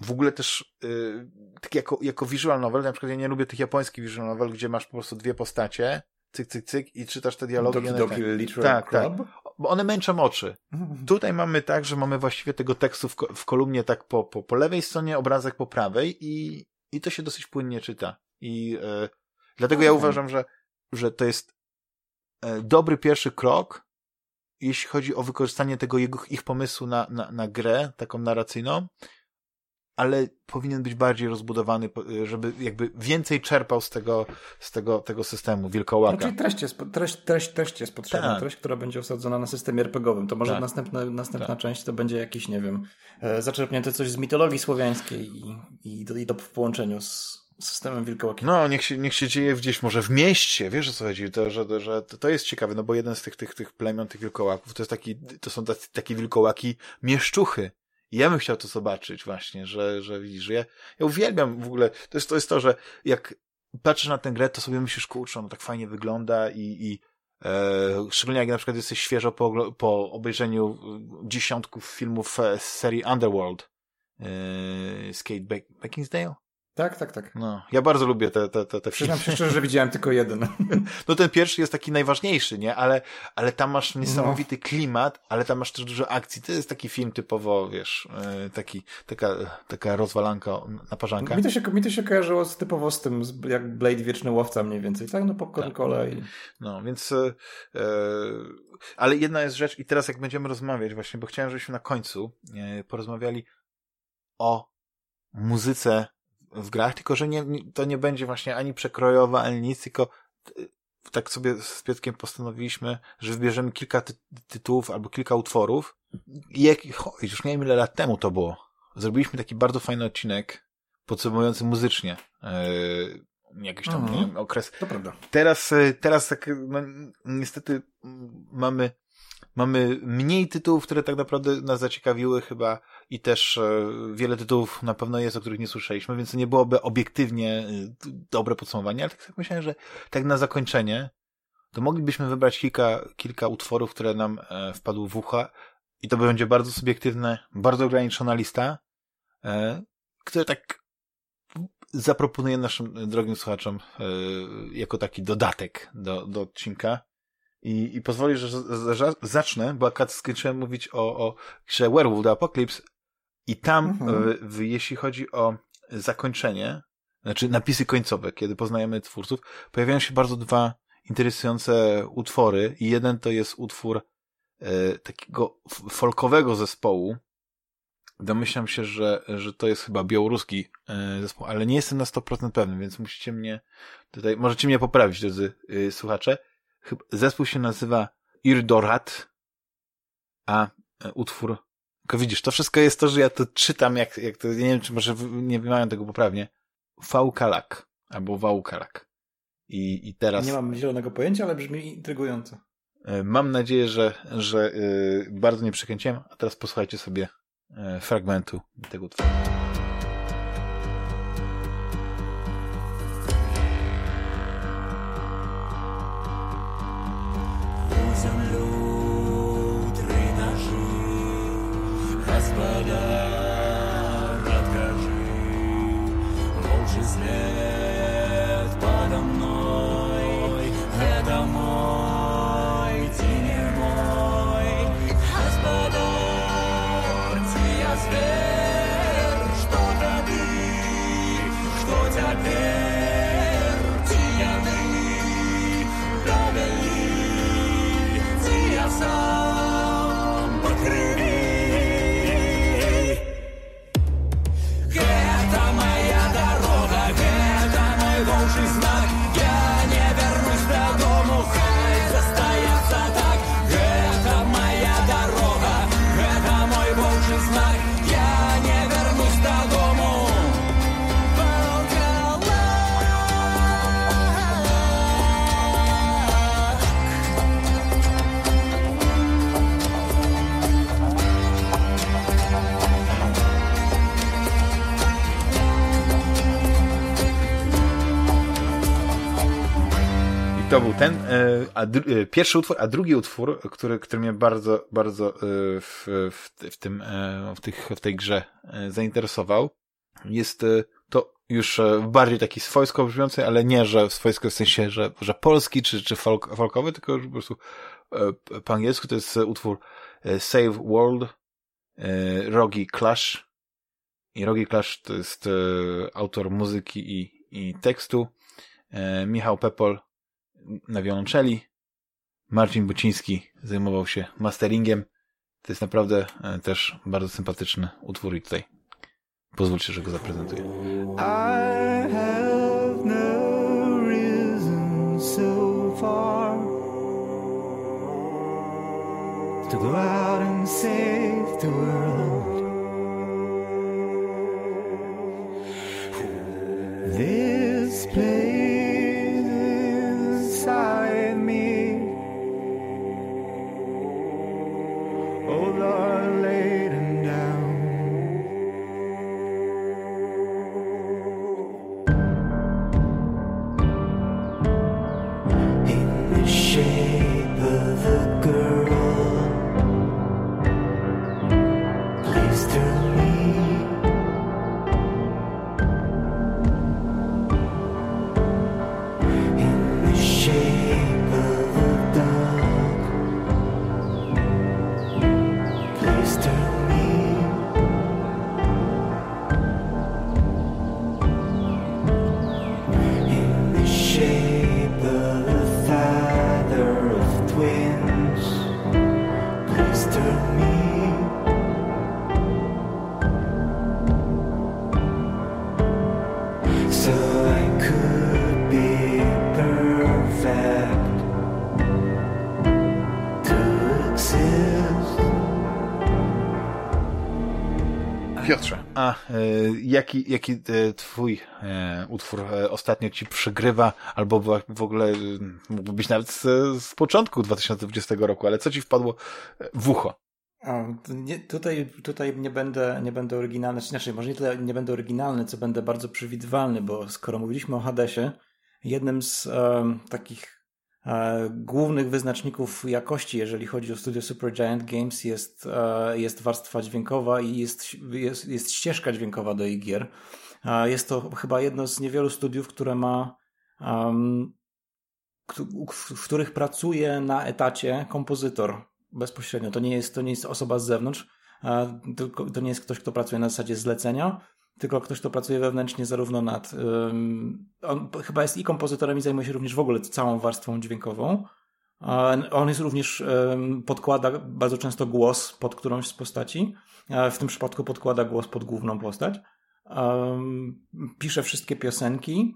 w ogóle też yy, tak jako, jako visual novel, na przykład ja nie lubię tych japońskich visual novel, gdzie masz po prostu dwie postacie, cyk, cyk, cyk i czytasz te dialogi. Doki, doki, literal tak, tak bo one męczą oczy. Tutaj mamy tak, że mamy właściwie tego tekstu w, w kolumnie tak po, po, po lewej stronie, obrazek po prawej i, i to się dosyć płynnie czyta. I e, dlatego ja uważam, że, że to jest e, dobry pierwszy krok, jeśli chodzi o wykorzystanie tego jego, ich pomysłu na, na, na grę, taką narracyjną, ale powinien być bardziej rozbudowany, żeby jakby więcej czerpał z tego, z tego, tego systemu wilkołaka. No, czyli treść jest, treść, treść, treść jest potrzebna, tak. treść, która będzie osadzona na systemie RPGowym. To może tak. następna, następna tak. część to będzie jakiś, nie wiem, e, zaczerpnięte coś z mitologii słowiańskiej i, i, i to w połączeniu z, systemem wilkołakiem. No, niech się, niech się dzieje gdzieś może w mieście, wiesz o co chodzi, to, że, że to jest ciekawe, no bo jeden z tych, tych, tych plemion, tych wilkołaków, to jest taki, to są tacy, takie wilkołaki mieszczuchy, i ja bym chciał to zobaczyć właśnie, że, że widzisz, że ja, ja uwielbiam w ogóle, to jest, to jest to, że jak patrzysz na tę grę, to sobie myślisz, kurczę, no tak fajnie wygląda i, i e, szczególnie jak na przykład jesteś świeżo po, po obejrzeniu dziesiątków filmów z serii Underworld, e, z Beckinsdale? Tak, tak, tak. No, ja bardzo lubię te, te, te, te. Przyznam się szczerze, że widziałem tylko jeden. No ten pierwszy jest taki najważniejszy, nie? Ale, ale tam masz niesamowity no. klimat, ale tam masz też dużo akcji. To jest taki film typowo, wiesz, e, taki, taka, taka rozwalanka, naparzanka. Mi to się, mi to się kojarzyło z, typowo z tym, jak Blade Wieczny Łowca mniej więcej, tak? No popcorn tak. i... No, więc e, e, ale jedna jest rzecz i teraz jak będziemy rozmawiać właśnie, bo chciałem, żebyśmy na końcu e, porozmawiali o muzyce w grach, tylko że nie, to nie będzie właśnie ani przekrojowa, ani nic, tylko tak sobie z Piotkiem postanowiliśmy, że wybierzemy kilka ty tytułów albo kilka utworów. I jak, już nie wiem ile lat temu to było. Zrobiliśmy taki bardzo fajny odcinek podsumowujący muzycznie yy, jakiś tam mm -hmm. nie wiem, okres. To prawda. Teraz, e, teraz tak, no, niestety mamy mamy mniej tytułów, które tak naprawdę nas zaciekawiły chyba i też e, wiele tytułów na pewno jest, o których nie słyszeliśmy, więc nie byłoby obiektywnie e, dobre podsumowanie, ale tak sobie myślałem, że tak na zakończenie to moglibyśmy wybrać kilka, kilka utworów, które nam e, wpadły w ucha i to będzie bardzo subiektywne, bardzo ograniczona lista, które tak zaproponuję naszym drogim słuchaczom jako taki dodatek do, do odcinka. I, i pozwolisz, że, że zacznę, bo akurat skończyłem mówić o, o grze Werewolf The Apocalypse i tam, mhm. w, jeśli chodzi o zakończenie, znaczy napisy końcowe, kiedy poznajemy twórców, pojawiają się bardzo dwa interesujące utwory i jeden to jest utwór e, takiego folkowego zespołu. Domyślam się, że, że to jest chyba białoruski e, zespół, ale nie jestem na 100% pewny, więc musicie mnie tutaj, możecie mnie poprawić, drodzy e, słuchacze zespół się nazywa Irdorat, a e, utwór tylko widzisz, to wszystko jest to, że ja to czytam, jak, jak to, nie wiem, czy może nie mają tego poprawnie. Faukalak, albo Waukalak. I, I teraz... Nie mam zielonego pojęcia, ale brzmi intrygująco. E, mam nadzieję, że, że yy, bardzo nie przekręciłem, a teraz posłuchajcie sobie yy, fragmentu tego utworu. A e, pierwszy utwór, a drugi utwór, który, który mnie bardzo, bardzo e, w, w, w tym, w, tych, w tej grze zainteresował, jest to już bardziej taki swojsko brzmiący, ale nie, że swojsko w sensie, że, że polski czy, czy folk, folkowy, tylko już po prostu po angielsku to jest utwór Save World, Rogi Clash. I Rogi Clash to jest autor muzyki i, i tekstu. Michał Pepol na wiolonczeli. Marcin Buciński zajmował się masteringiem. To jest naprawdę e, też bardzo sympatyczny utwór i tutaj pozwólcie, że go zaprezentuję. I have no so far to go out and save the world. A jaki, jaki twój utwór ostatnio ci przygrywa, albo w ogóle mógłby być nawet z, z początku 2020 roku, ale co ci wpadło w ucho? Nie, tutaj, tutaj nie będę, nie będę oryginalny, znaczy może nie tyle nie będę oryginalny, co będę bardzo przewidywalny, bo skoro mówiliśmy o Hadesie, jednym z e, takich e, głównych wyznaczników jakości, jeżeli chodzi o studio Supergiant Games, jest, e, jest warstwa dźwiękowa i jest, jest, jest ścieżka dźwiękowa do ich gier. Jest to chyba jedno z niewielu studiów, które ma w których pracuje na etacie kompozytor bezpośrednio. To nie jest, to nie jest osoba z zewnątrz, tylko to nie jest ktoś, kto pracuje na zasadzie zlecenia, tylko ktoś, kto pracuje wewnętrznie zarówno nad. Um, on chyba jest i kompozytorem, i zajmuje się również w ogóle całą warstwą dźwiękową. On jest również, podkłada bardzo często głos pod którąś z postaci. W tym przypadku podkłada głos pod główną postać. Pisze wszystkie piosenki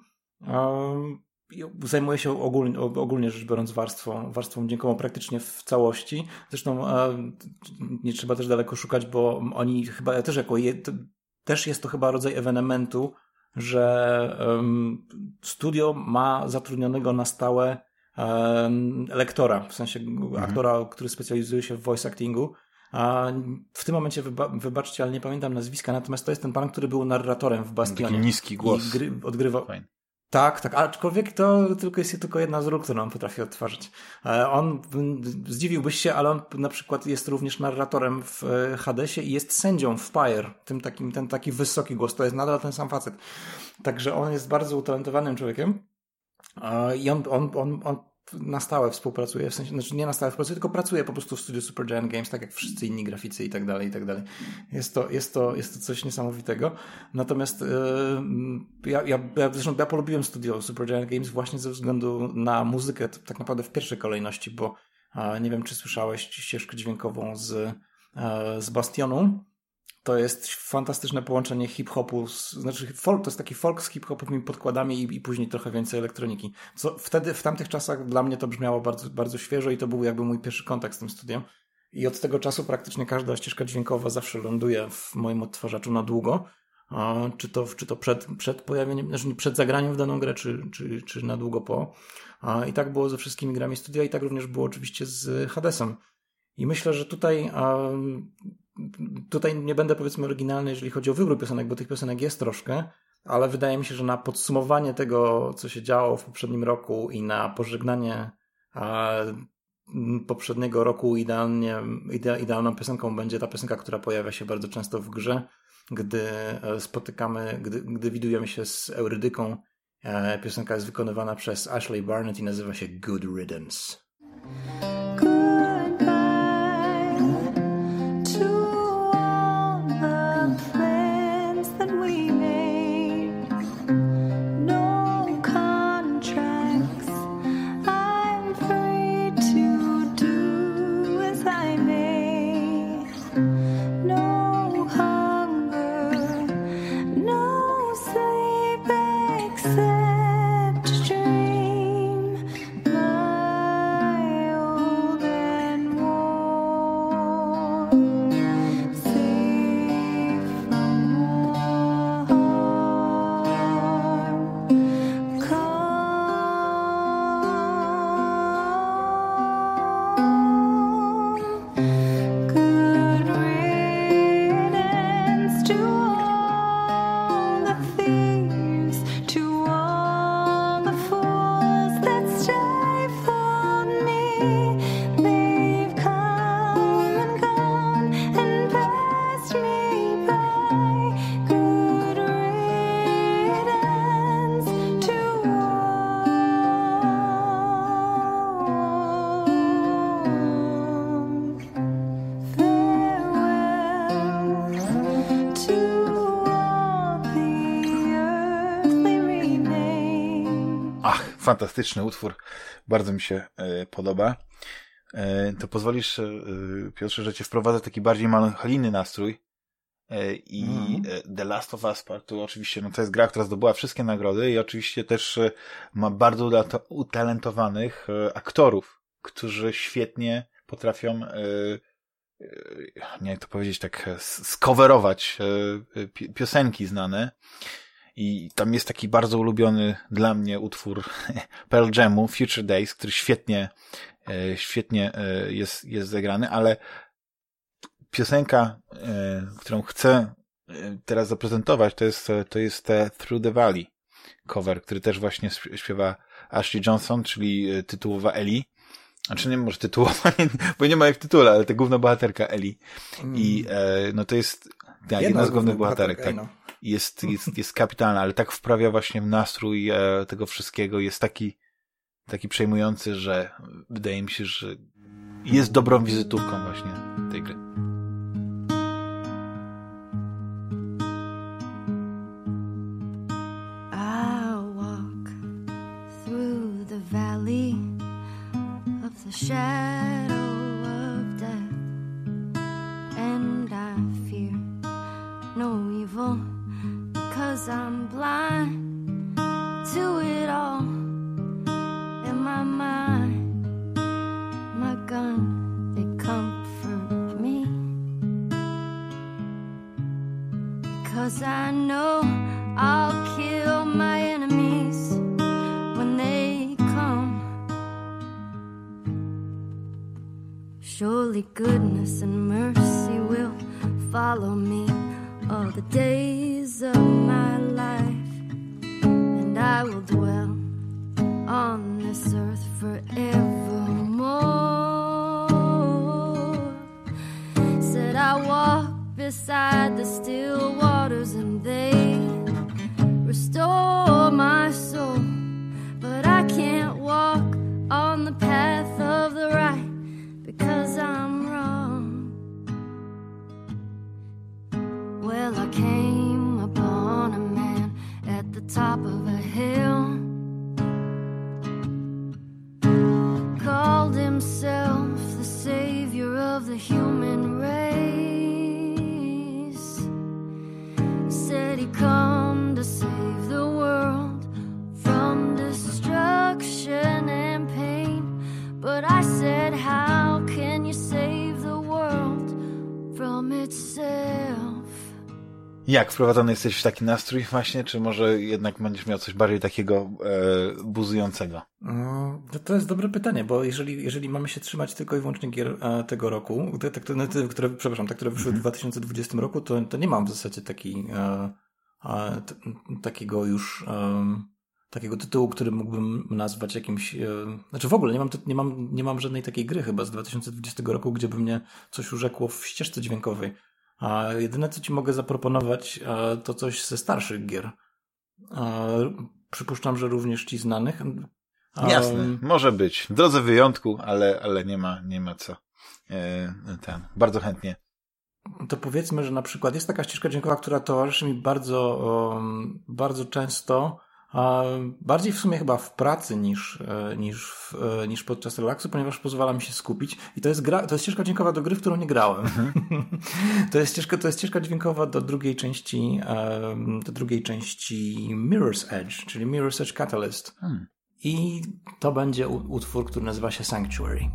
zajmuje się ogólnie, ogólnie rzecz biorąc warstwą, warstwą dźwiękową praktycznie w całości. Zresztą nie trzeba też daleko szukać, bo oni chyba też jako też jest to chyba rodzaj ewenementu, że um, studio ma zatrudnionego na stałe um, lektora, w sensie mhm. aktora, który specjalizuje się w voice actingu. A w tym momencie wyba wybaczcie, ale nie pamiętam nazwiska, natomiast to jest ten pan, który był narratorem w Bastionie. Taki niski głos. I odgrywał. Fajne. Tak, tak, aczkolwiek to tylko jest tylko jedna z ról, którą on potrafi odtwarzać. E, on, zdziwiłbyś się, ale on na przykład jest również narratorem w e, Hadesie i jest sędzią w Pyre, tym takim, ten taki wysoki głos, to jest nadal ten sam facet. Także on jest bardzo utalentowanym człowiekiem e, i on, on, on, on na stałe współpracuje, w sensie, znaczy nie na stałe współpracuje, tylko pracuje po prostu w studiu Supergiant Games, tak jak wszyscy inni graficy i tak dalej, i tak dalej. Jest to, jest to, jest to coś niesamowitego. Natomiast yy, ja, ja, zresztą ja polubiłem studio Supergiant Games właśnie ze względu na muzykę, tak naprawdę w pierwszej kolejności, bo nie wiem, czy słyszałeś ścieżkę dźwiękową z, yy, z Bastionu, to jest fantastyczne połączenie hip-hopu, znaczy folk, to jest taki folk z hip-hopowymi podkładami i, i, później trochę więcej elektroniki. Co wtedy, w tamtych czasach dla mnie to brzmiało bardzo, bardzo świeżo i to był jakby mój pierwszy kontakt z tym studiem. I od tego czasu praktycznie każda ścieżka dźwiękowa zawsze ląduje w moim odtwarzaczu na długo. Czy to, czy to przed, przed pojawieniem, znaczy przed zagraniem w daną grę, czy, czy, czy na długo po. I tak było ze wszystkimi grami studia i tak również było oczywiście z Hadesem. I myślę, że tutaj tutaj nie będę powiedzmy oryginalny, jeżeli chodzi o wybór piosenek, bo tych piosenek jest troszkę, ale wydaje mi się, że na podsumowanie tego, co się działo w poprzednim roku i na pożegnanie poprzedniego roku idealnie, ide, idealną piosenką będzie ta piosenka, która pojawia się bardzo często w grze, gdy e, spotykamy, gdy, gdy widujemy się z Eurydyką. E, piosenka jest wykonywana przez Ashley Barnett i nazywa się Good Riddance. Fantastyczny utwór, bardzo mi się e, podoba. E, to pozwolisz, e, Piotrze, że cię wprowadzę taki bardziej melancholijny nastrój. I mm. The Last of Us Part to oczywiście, no to jest gra, która zdobyła wszystkie nagrody i oczywiście też ma bardzo utalentowanych aktorów, którzy świetnie potrafią nie jak to powiedzieć, tak skowerować piosenki znane. I tam jest taki bardzo ulubiony dla mnie utwór Pearl Jamu, Future Days, który świetnie, świetnie jest, jest zagrany, ale piosenka, którą chcę teraz zaprezentować, to jest, to jest Through the Valley cover, który też właśnie śpiewa Ashley Johnson, czyli e, tytułowa Ellie. Znaczy nie może tytułowa, bo nie ma jak tytule, ale ta główna bohaterka Ellie. I e, no to jest tak, jedna, jedna z głównych bohaterek. Tak. No. Jest, jest, jest kapitalna, ale tak wprawia właśnie w nastrój e, tego wszystkiego. Jest taki, taki przejmujący, że wydaje mi się, że jest dobrą wizytówką właśnie tej gry. Of the human race. Jak wprowadzony jesteś w taki nastrój właśnie, czy może jednak będziesz miał coś bardziej takiego e, buzującego? No, to jest dobre pytanie, bo jeżeli, jeżeli mamy się trzymać tylko i wyłącznie gier e, tego roku, te, te, no, te, które, przepraszam, te, które wyszły w 2020 mhm. roku, to, to nie mam w zasadzie taki, e, t, takiego już takiego tytułu, który mógłbym nazwać jakimś. E, znaczy w ogóle nie mam, nie, mam, nie mam żadnej takiej gry chyba z 2020 roku, gdzie by mnie coś urzekło w ścieżce dźwiękowej. A jedyne, co ci mogę zaproponować, to coś ze starszych gier. Przypuszczam, że również ci znanych. Jasne, może być. W drodze wyjątku, ale, ale nie ma, nie ma co. E, ten, bardzo chętnie. To powiedzmy, że na przykład jest taka ścieżka dźwiękowa, która towarzyszy mi bardzo, bardzo często Bardziej w sumie chyba w pracy niż, e, niż, w, e, niż podczas relaksu, ponieważ pozwala mi się skupić. I to jest, gra, to jest ścieżka dźwiękowa do gry, w którą nie grałem. To, jest ścieżka, to jest ścieżka dźwiękowa do drugiej części, do drugiej części Mirror's Edge, czyli Mirror's Edge Catalyst. Hmm. I to będzie utwór, który nazywa się Sanctuary.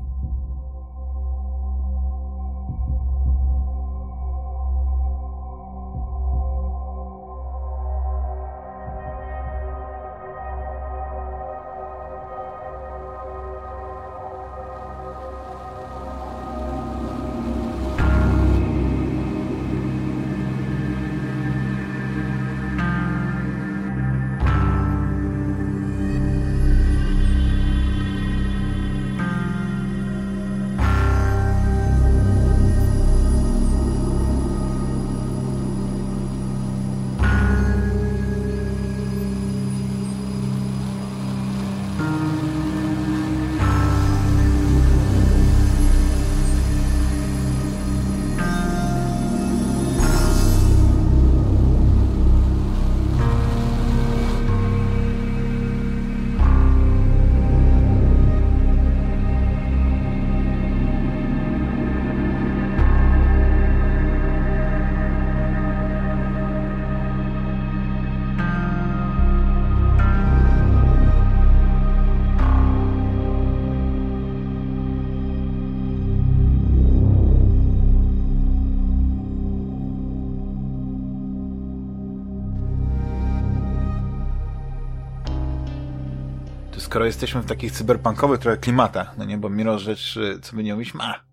Jesteśmy w takich cyberpunkowych trochę klimatach, no nie, bo Miro rzecz, co by nie mówić, ma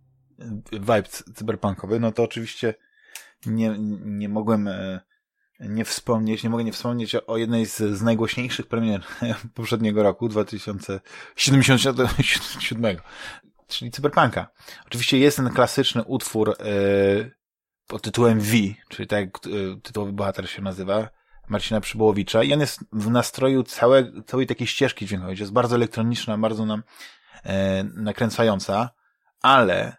vibe cyberpunkowy, no to oczywiście nie, nie mogłem e, nie wspomnieć, nie mogę nie wspomnieć o jednej z, z najgłośniejszych premier poprzedniego roku, 2077, czyli Cyberpunka. Oczywiście jest ten klasyczny utwór e, pod tytułem V, czyli tak jak tytułowy bohater się nazywa, Marcina Przybołowicza i on jest w nastroju całe, całej takiej ścieżki dźwiękowej, jest bardzo elektroniczna, bardzo nam e, nakręcająca, ale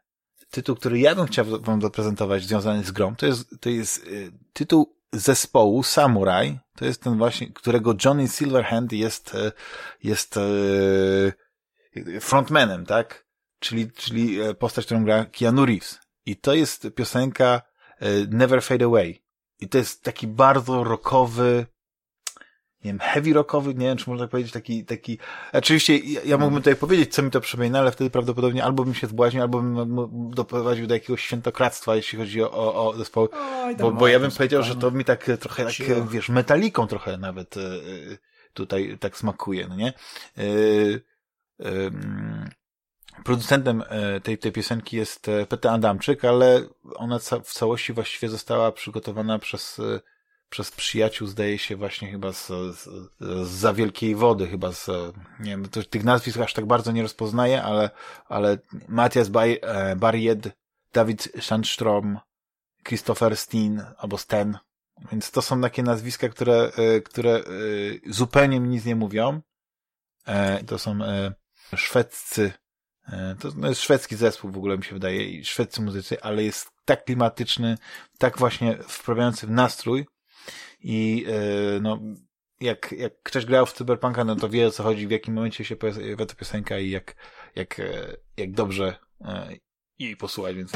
tytuł, który ja bym chciał wam zaprezentować związany z grą, to jest, to jest y, tytuł zespołu Samurai, to jest ten właśnie, którego Johnny Silverhand jest, y, jest y, frontmanem, tak? Czyli, czyli postać, którą gra Keanu Reeves. I to jest piosenka Never Fade Away. I to jest taki bardzo rockowy, nie wiem, heavy rockowy, nie wiem, czy można tak powiedzieć, taki, taki, oczywiście ja, ja mógłbym tutaj powiedzieć, co mi to przypomina, ale wtedy prawdopodobnie albo bym się zbłaźnił, albo bym doprowadził do jakiegoś świętokradztwa, jeśli chodzi o, o, o zespoł, Oj, bo, bo ja bym powiedział, że to mi tak trochę, tak, wiesz, metaliką trochę nawet e, tutaj tak smakuje, no nie? E, producentem e, tej, tej piosenki jest Peter Adamczyk, ale ona w całości właściwie została przygotowana przez przez przyjaciół, zdaje się właśnie chyba z, z, z za wielkiej wody, chyba z, nie wiem, to, tych nazwisk aż tak bardzo nie rozpoznaję, ale, ale Matthias e, Barried, David Sandstrom, Christopher Steen albo Sten, więc to są takie nazwiska, które, e, które e, zupełnie mi nic nie mówią. To są szwedzcy, to no jest szwedzki zespół w ogóle mi się wydaje i szwedzcy muzycy, ale jest tak klimatyczny, tak właśnie wprawiający w nastrój, i yy, no, jak, jak ktoś grał w Cyberpunka, no to wie o co chodzi, w jakim momencie się pojawia ta piosenka i jak, jak, e, jak dobrze jej posłuchać, więc...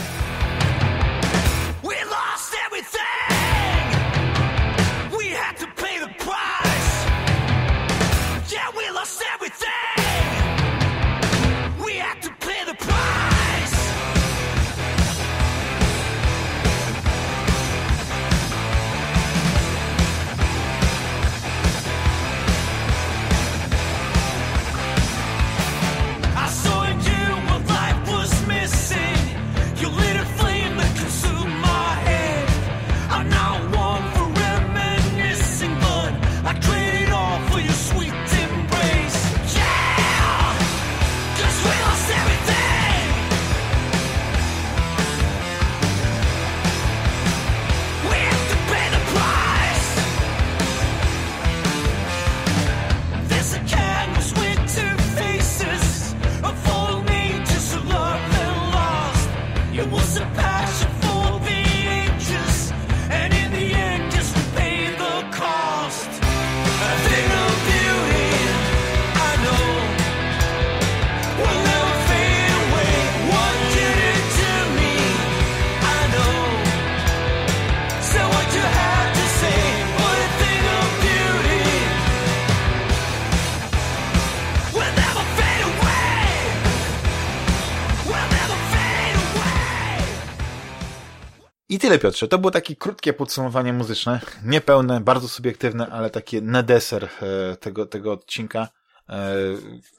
tyle, Piotrze. To było takie krótkie podsumowanie muzyczne. Niepełne, bardzo subiektywne, ale takie na deser e, tego, tego odcinka. E,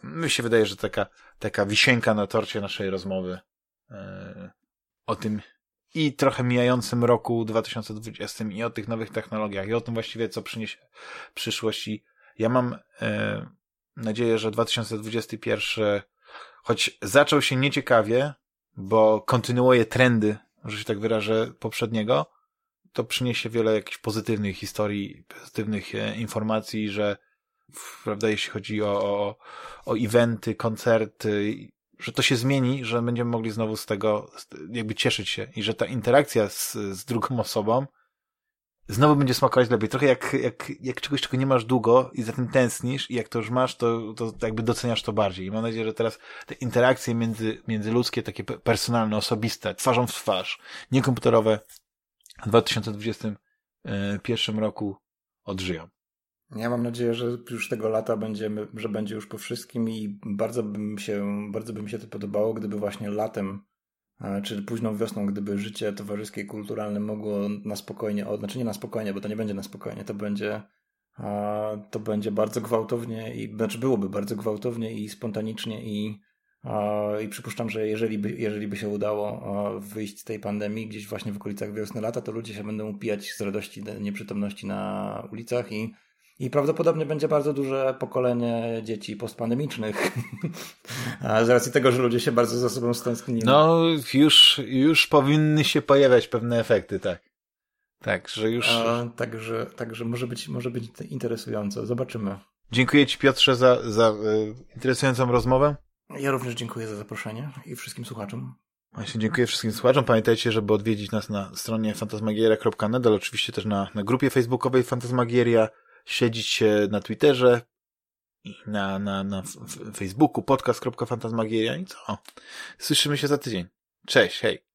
mi się wydaje, że taka, taka wisienka na torcie naszej rozmowy e, o tym i trochę mijającym roku 2020 i o tych nowych technologiach i o tym właściwie, co przyniesie przyszłość. I ja mam nadzieję, że 2021 choć zaczął się nieciekawie, bo kontynuuje trendy że się tak wyrażę, poprzedniego, to przyniesie wiele jakichś pozytywnych historii, pozytywnych e, informacji, że prawda, jeśli chodzi o, o, o eventy, koncerty, że to się zmieni, że będziemy mogli znowu z tego jakby cieszyć się i że ta interakcja z, z drugą osobą znowu będzie smakować lepiej. Trochę jak, jak, jak czegoś, czego nie masz długo i za tym tęsknisz i jak to już masz, to, to jakby doceniasz to bardziej. I mam nadzieję, że teraz te interakcje między, międzyludzkie, takie personalne, osobiste, twarzą w twarz, niekomputerowe w 2021 roku odżyją. Ja mam nadzieję, że już tego lata będziemy, że będzie już po wszystkim i bardzo bym się, bardzo by mi się to podobało, gdyby właśnie latem czy późną wiosną, gdyby życie towarzyskie, kulturalne mogło na spokojnie, o, znaczy nie na spokojnie, bo to nie będzie na spokojnie, to będzie to będzie bardzo gwałtownie, i, znaczy byłoby bardzo gwałtownie i spontanicznie i, i przypuszczam, że jeżeli by, jeżeli by się udało wyjść z tej pandemii gdzieś właśnie w okolicach wiosny lata, to ludzie się będą upijać z radości nieprzytomności na ulicach i i prawdopodobnie będzie bardzo duże pokolenie dzieci postpandemicznych. z racji tego, że ludzie się bardzo ze sobą stęsknili. No, już, już powinny się pojawiać pewne efekty, tak. Tak, że już. A, także, także może być, może być interesująco. Zobaczymy. Dziękuję Ci, Piotrze, za, za y, interesującą rozmowę. Ja również dziękuję za zaproszenie i wszystkim słuchaczom. Właśnie dziękuję wszystkim słuchaczom. Pamiętajcie, żeby odwiedzić nas na stronie fantasmagieria.net, ale oczywiście też na, na grupie facebookowej Fantasmagieria śledzić na Twitterze, na, na, na Facebooku, podcast.fantasmagieria i co? Słyszymy się za tydzień. Cześć, hej.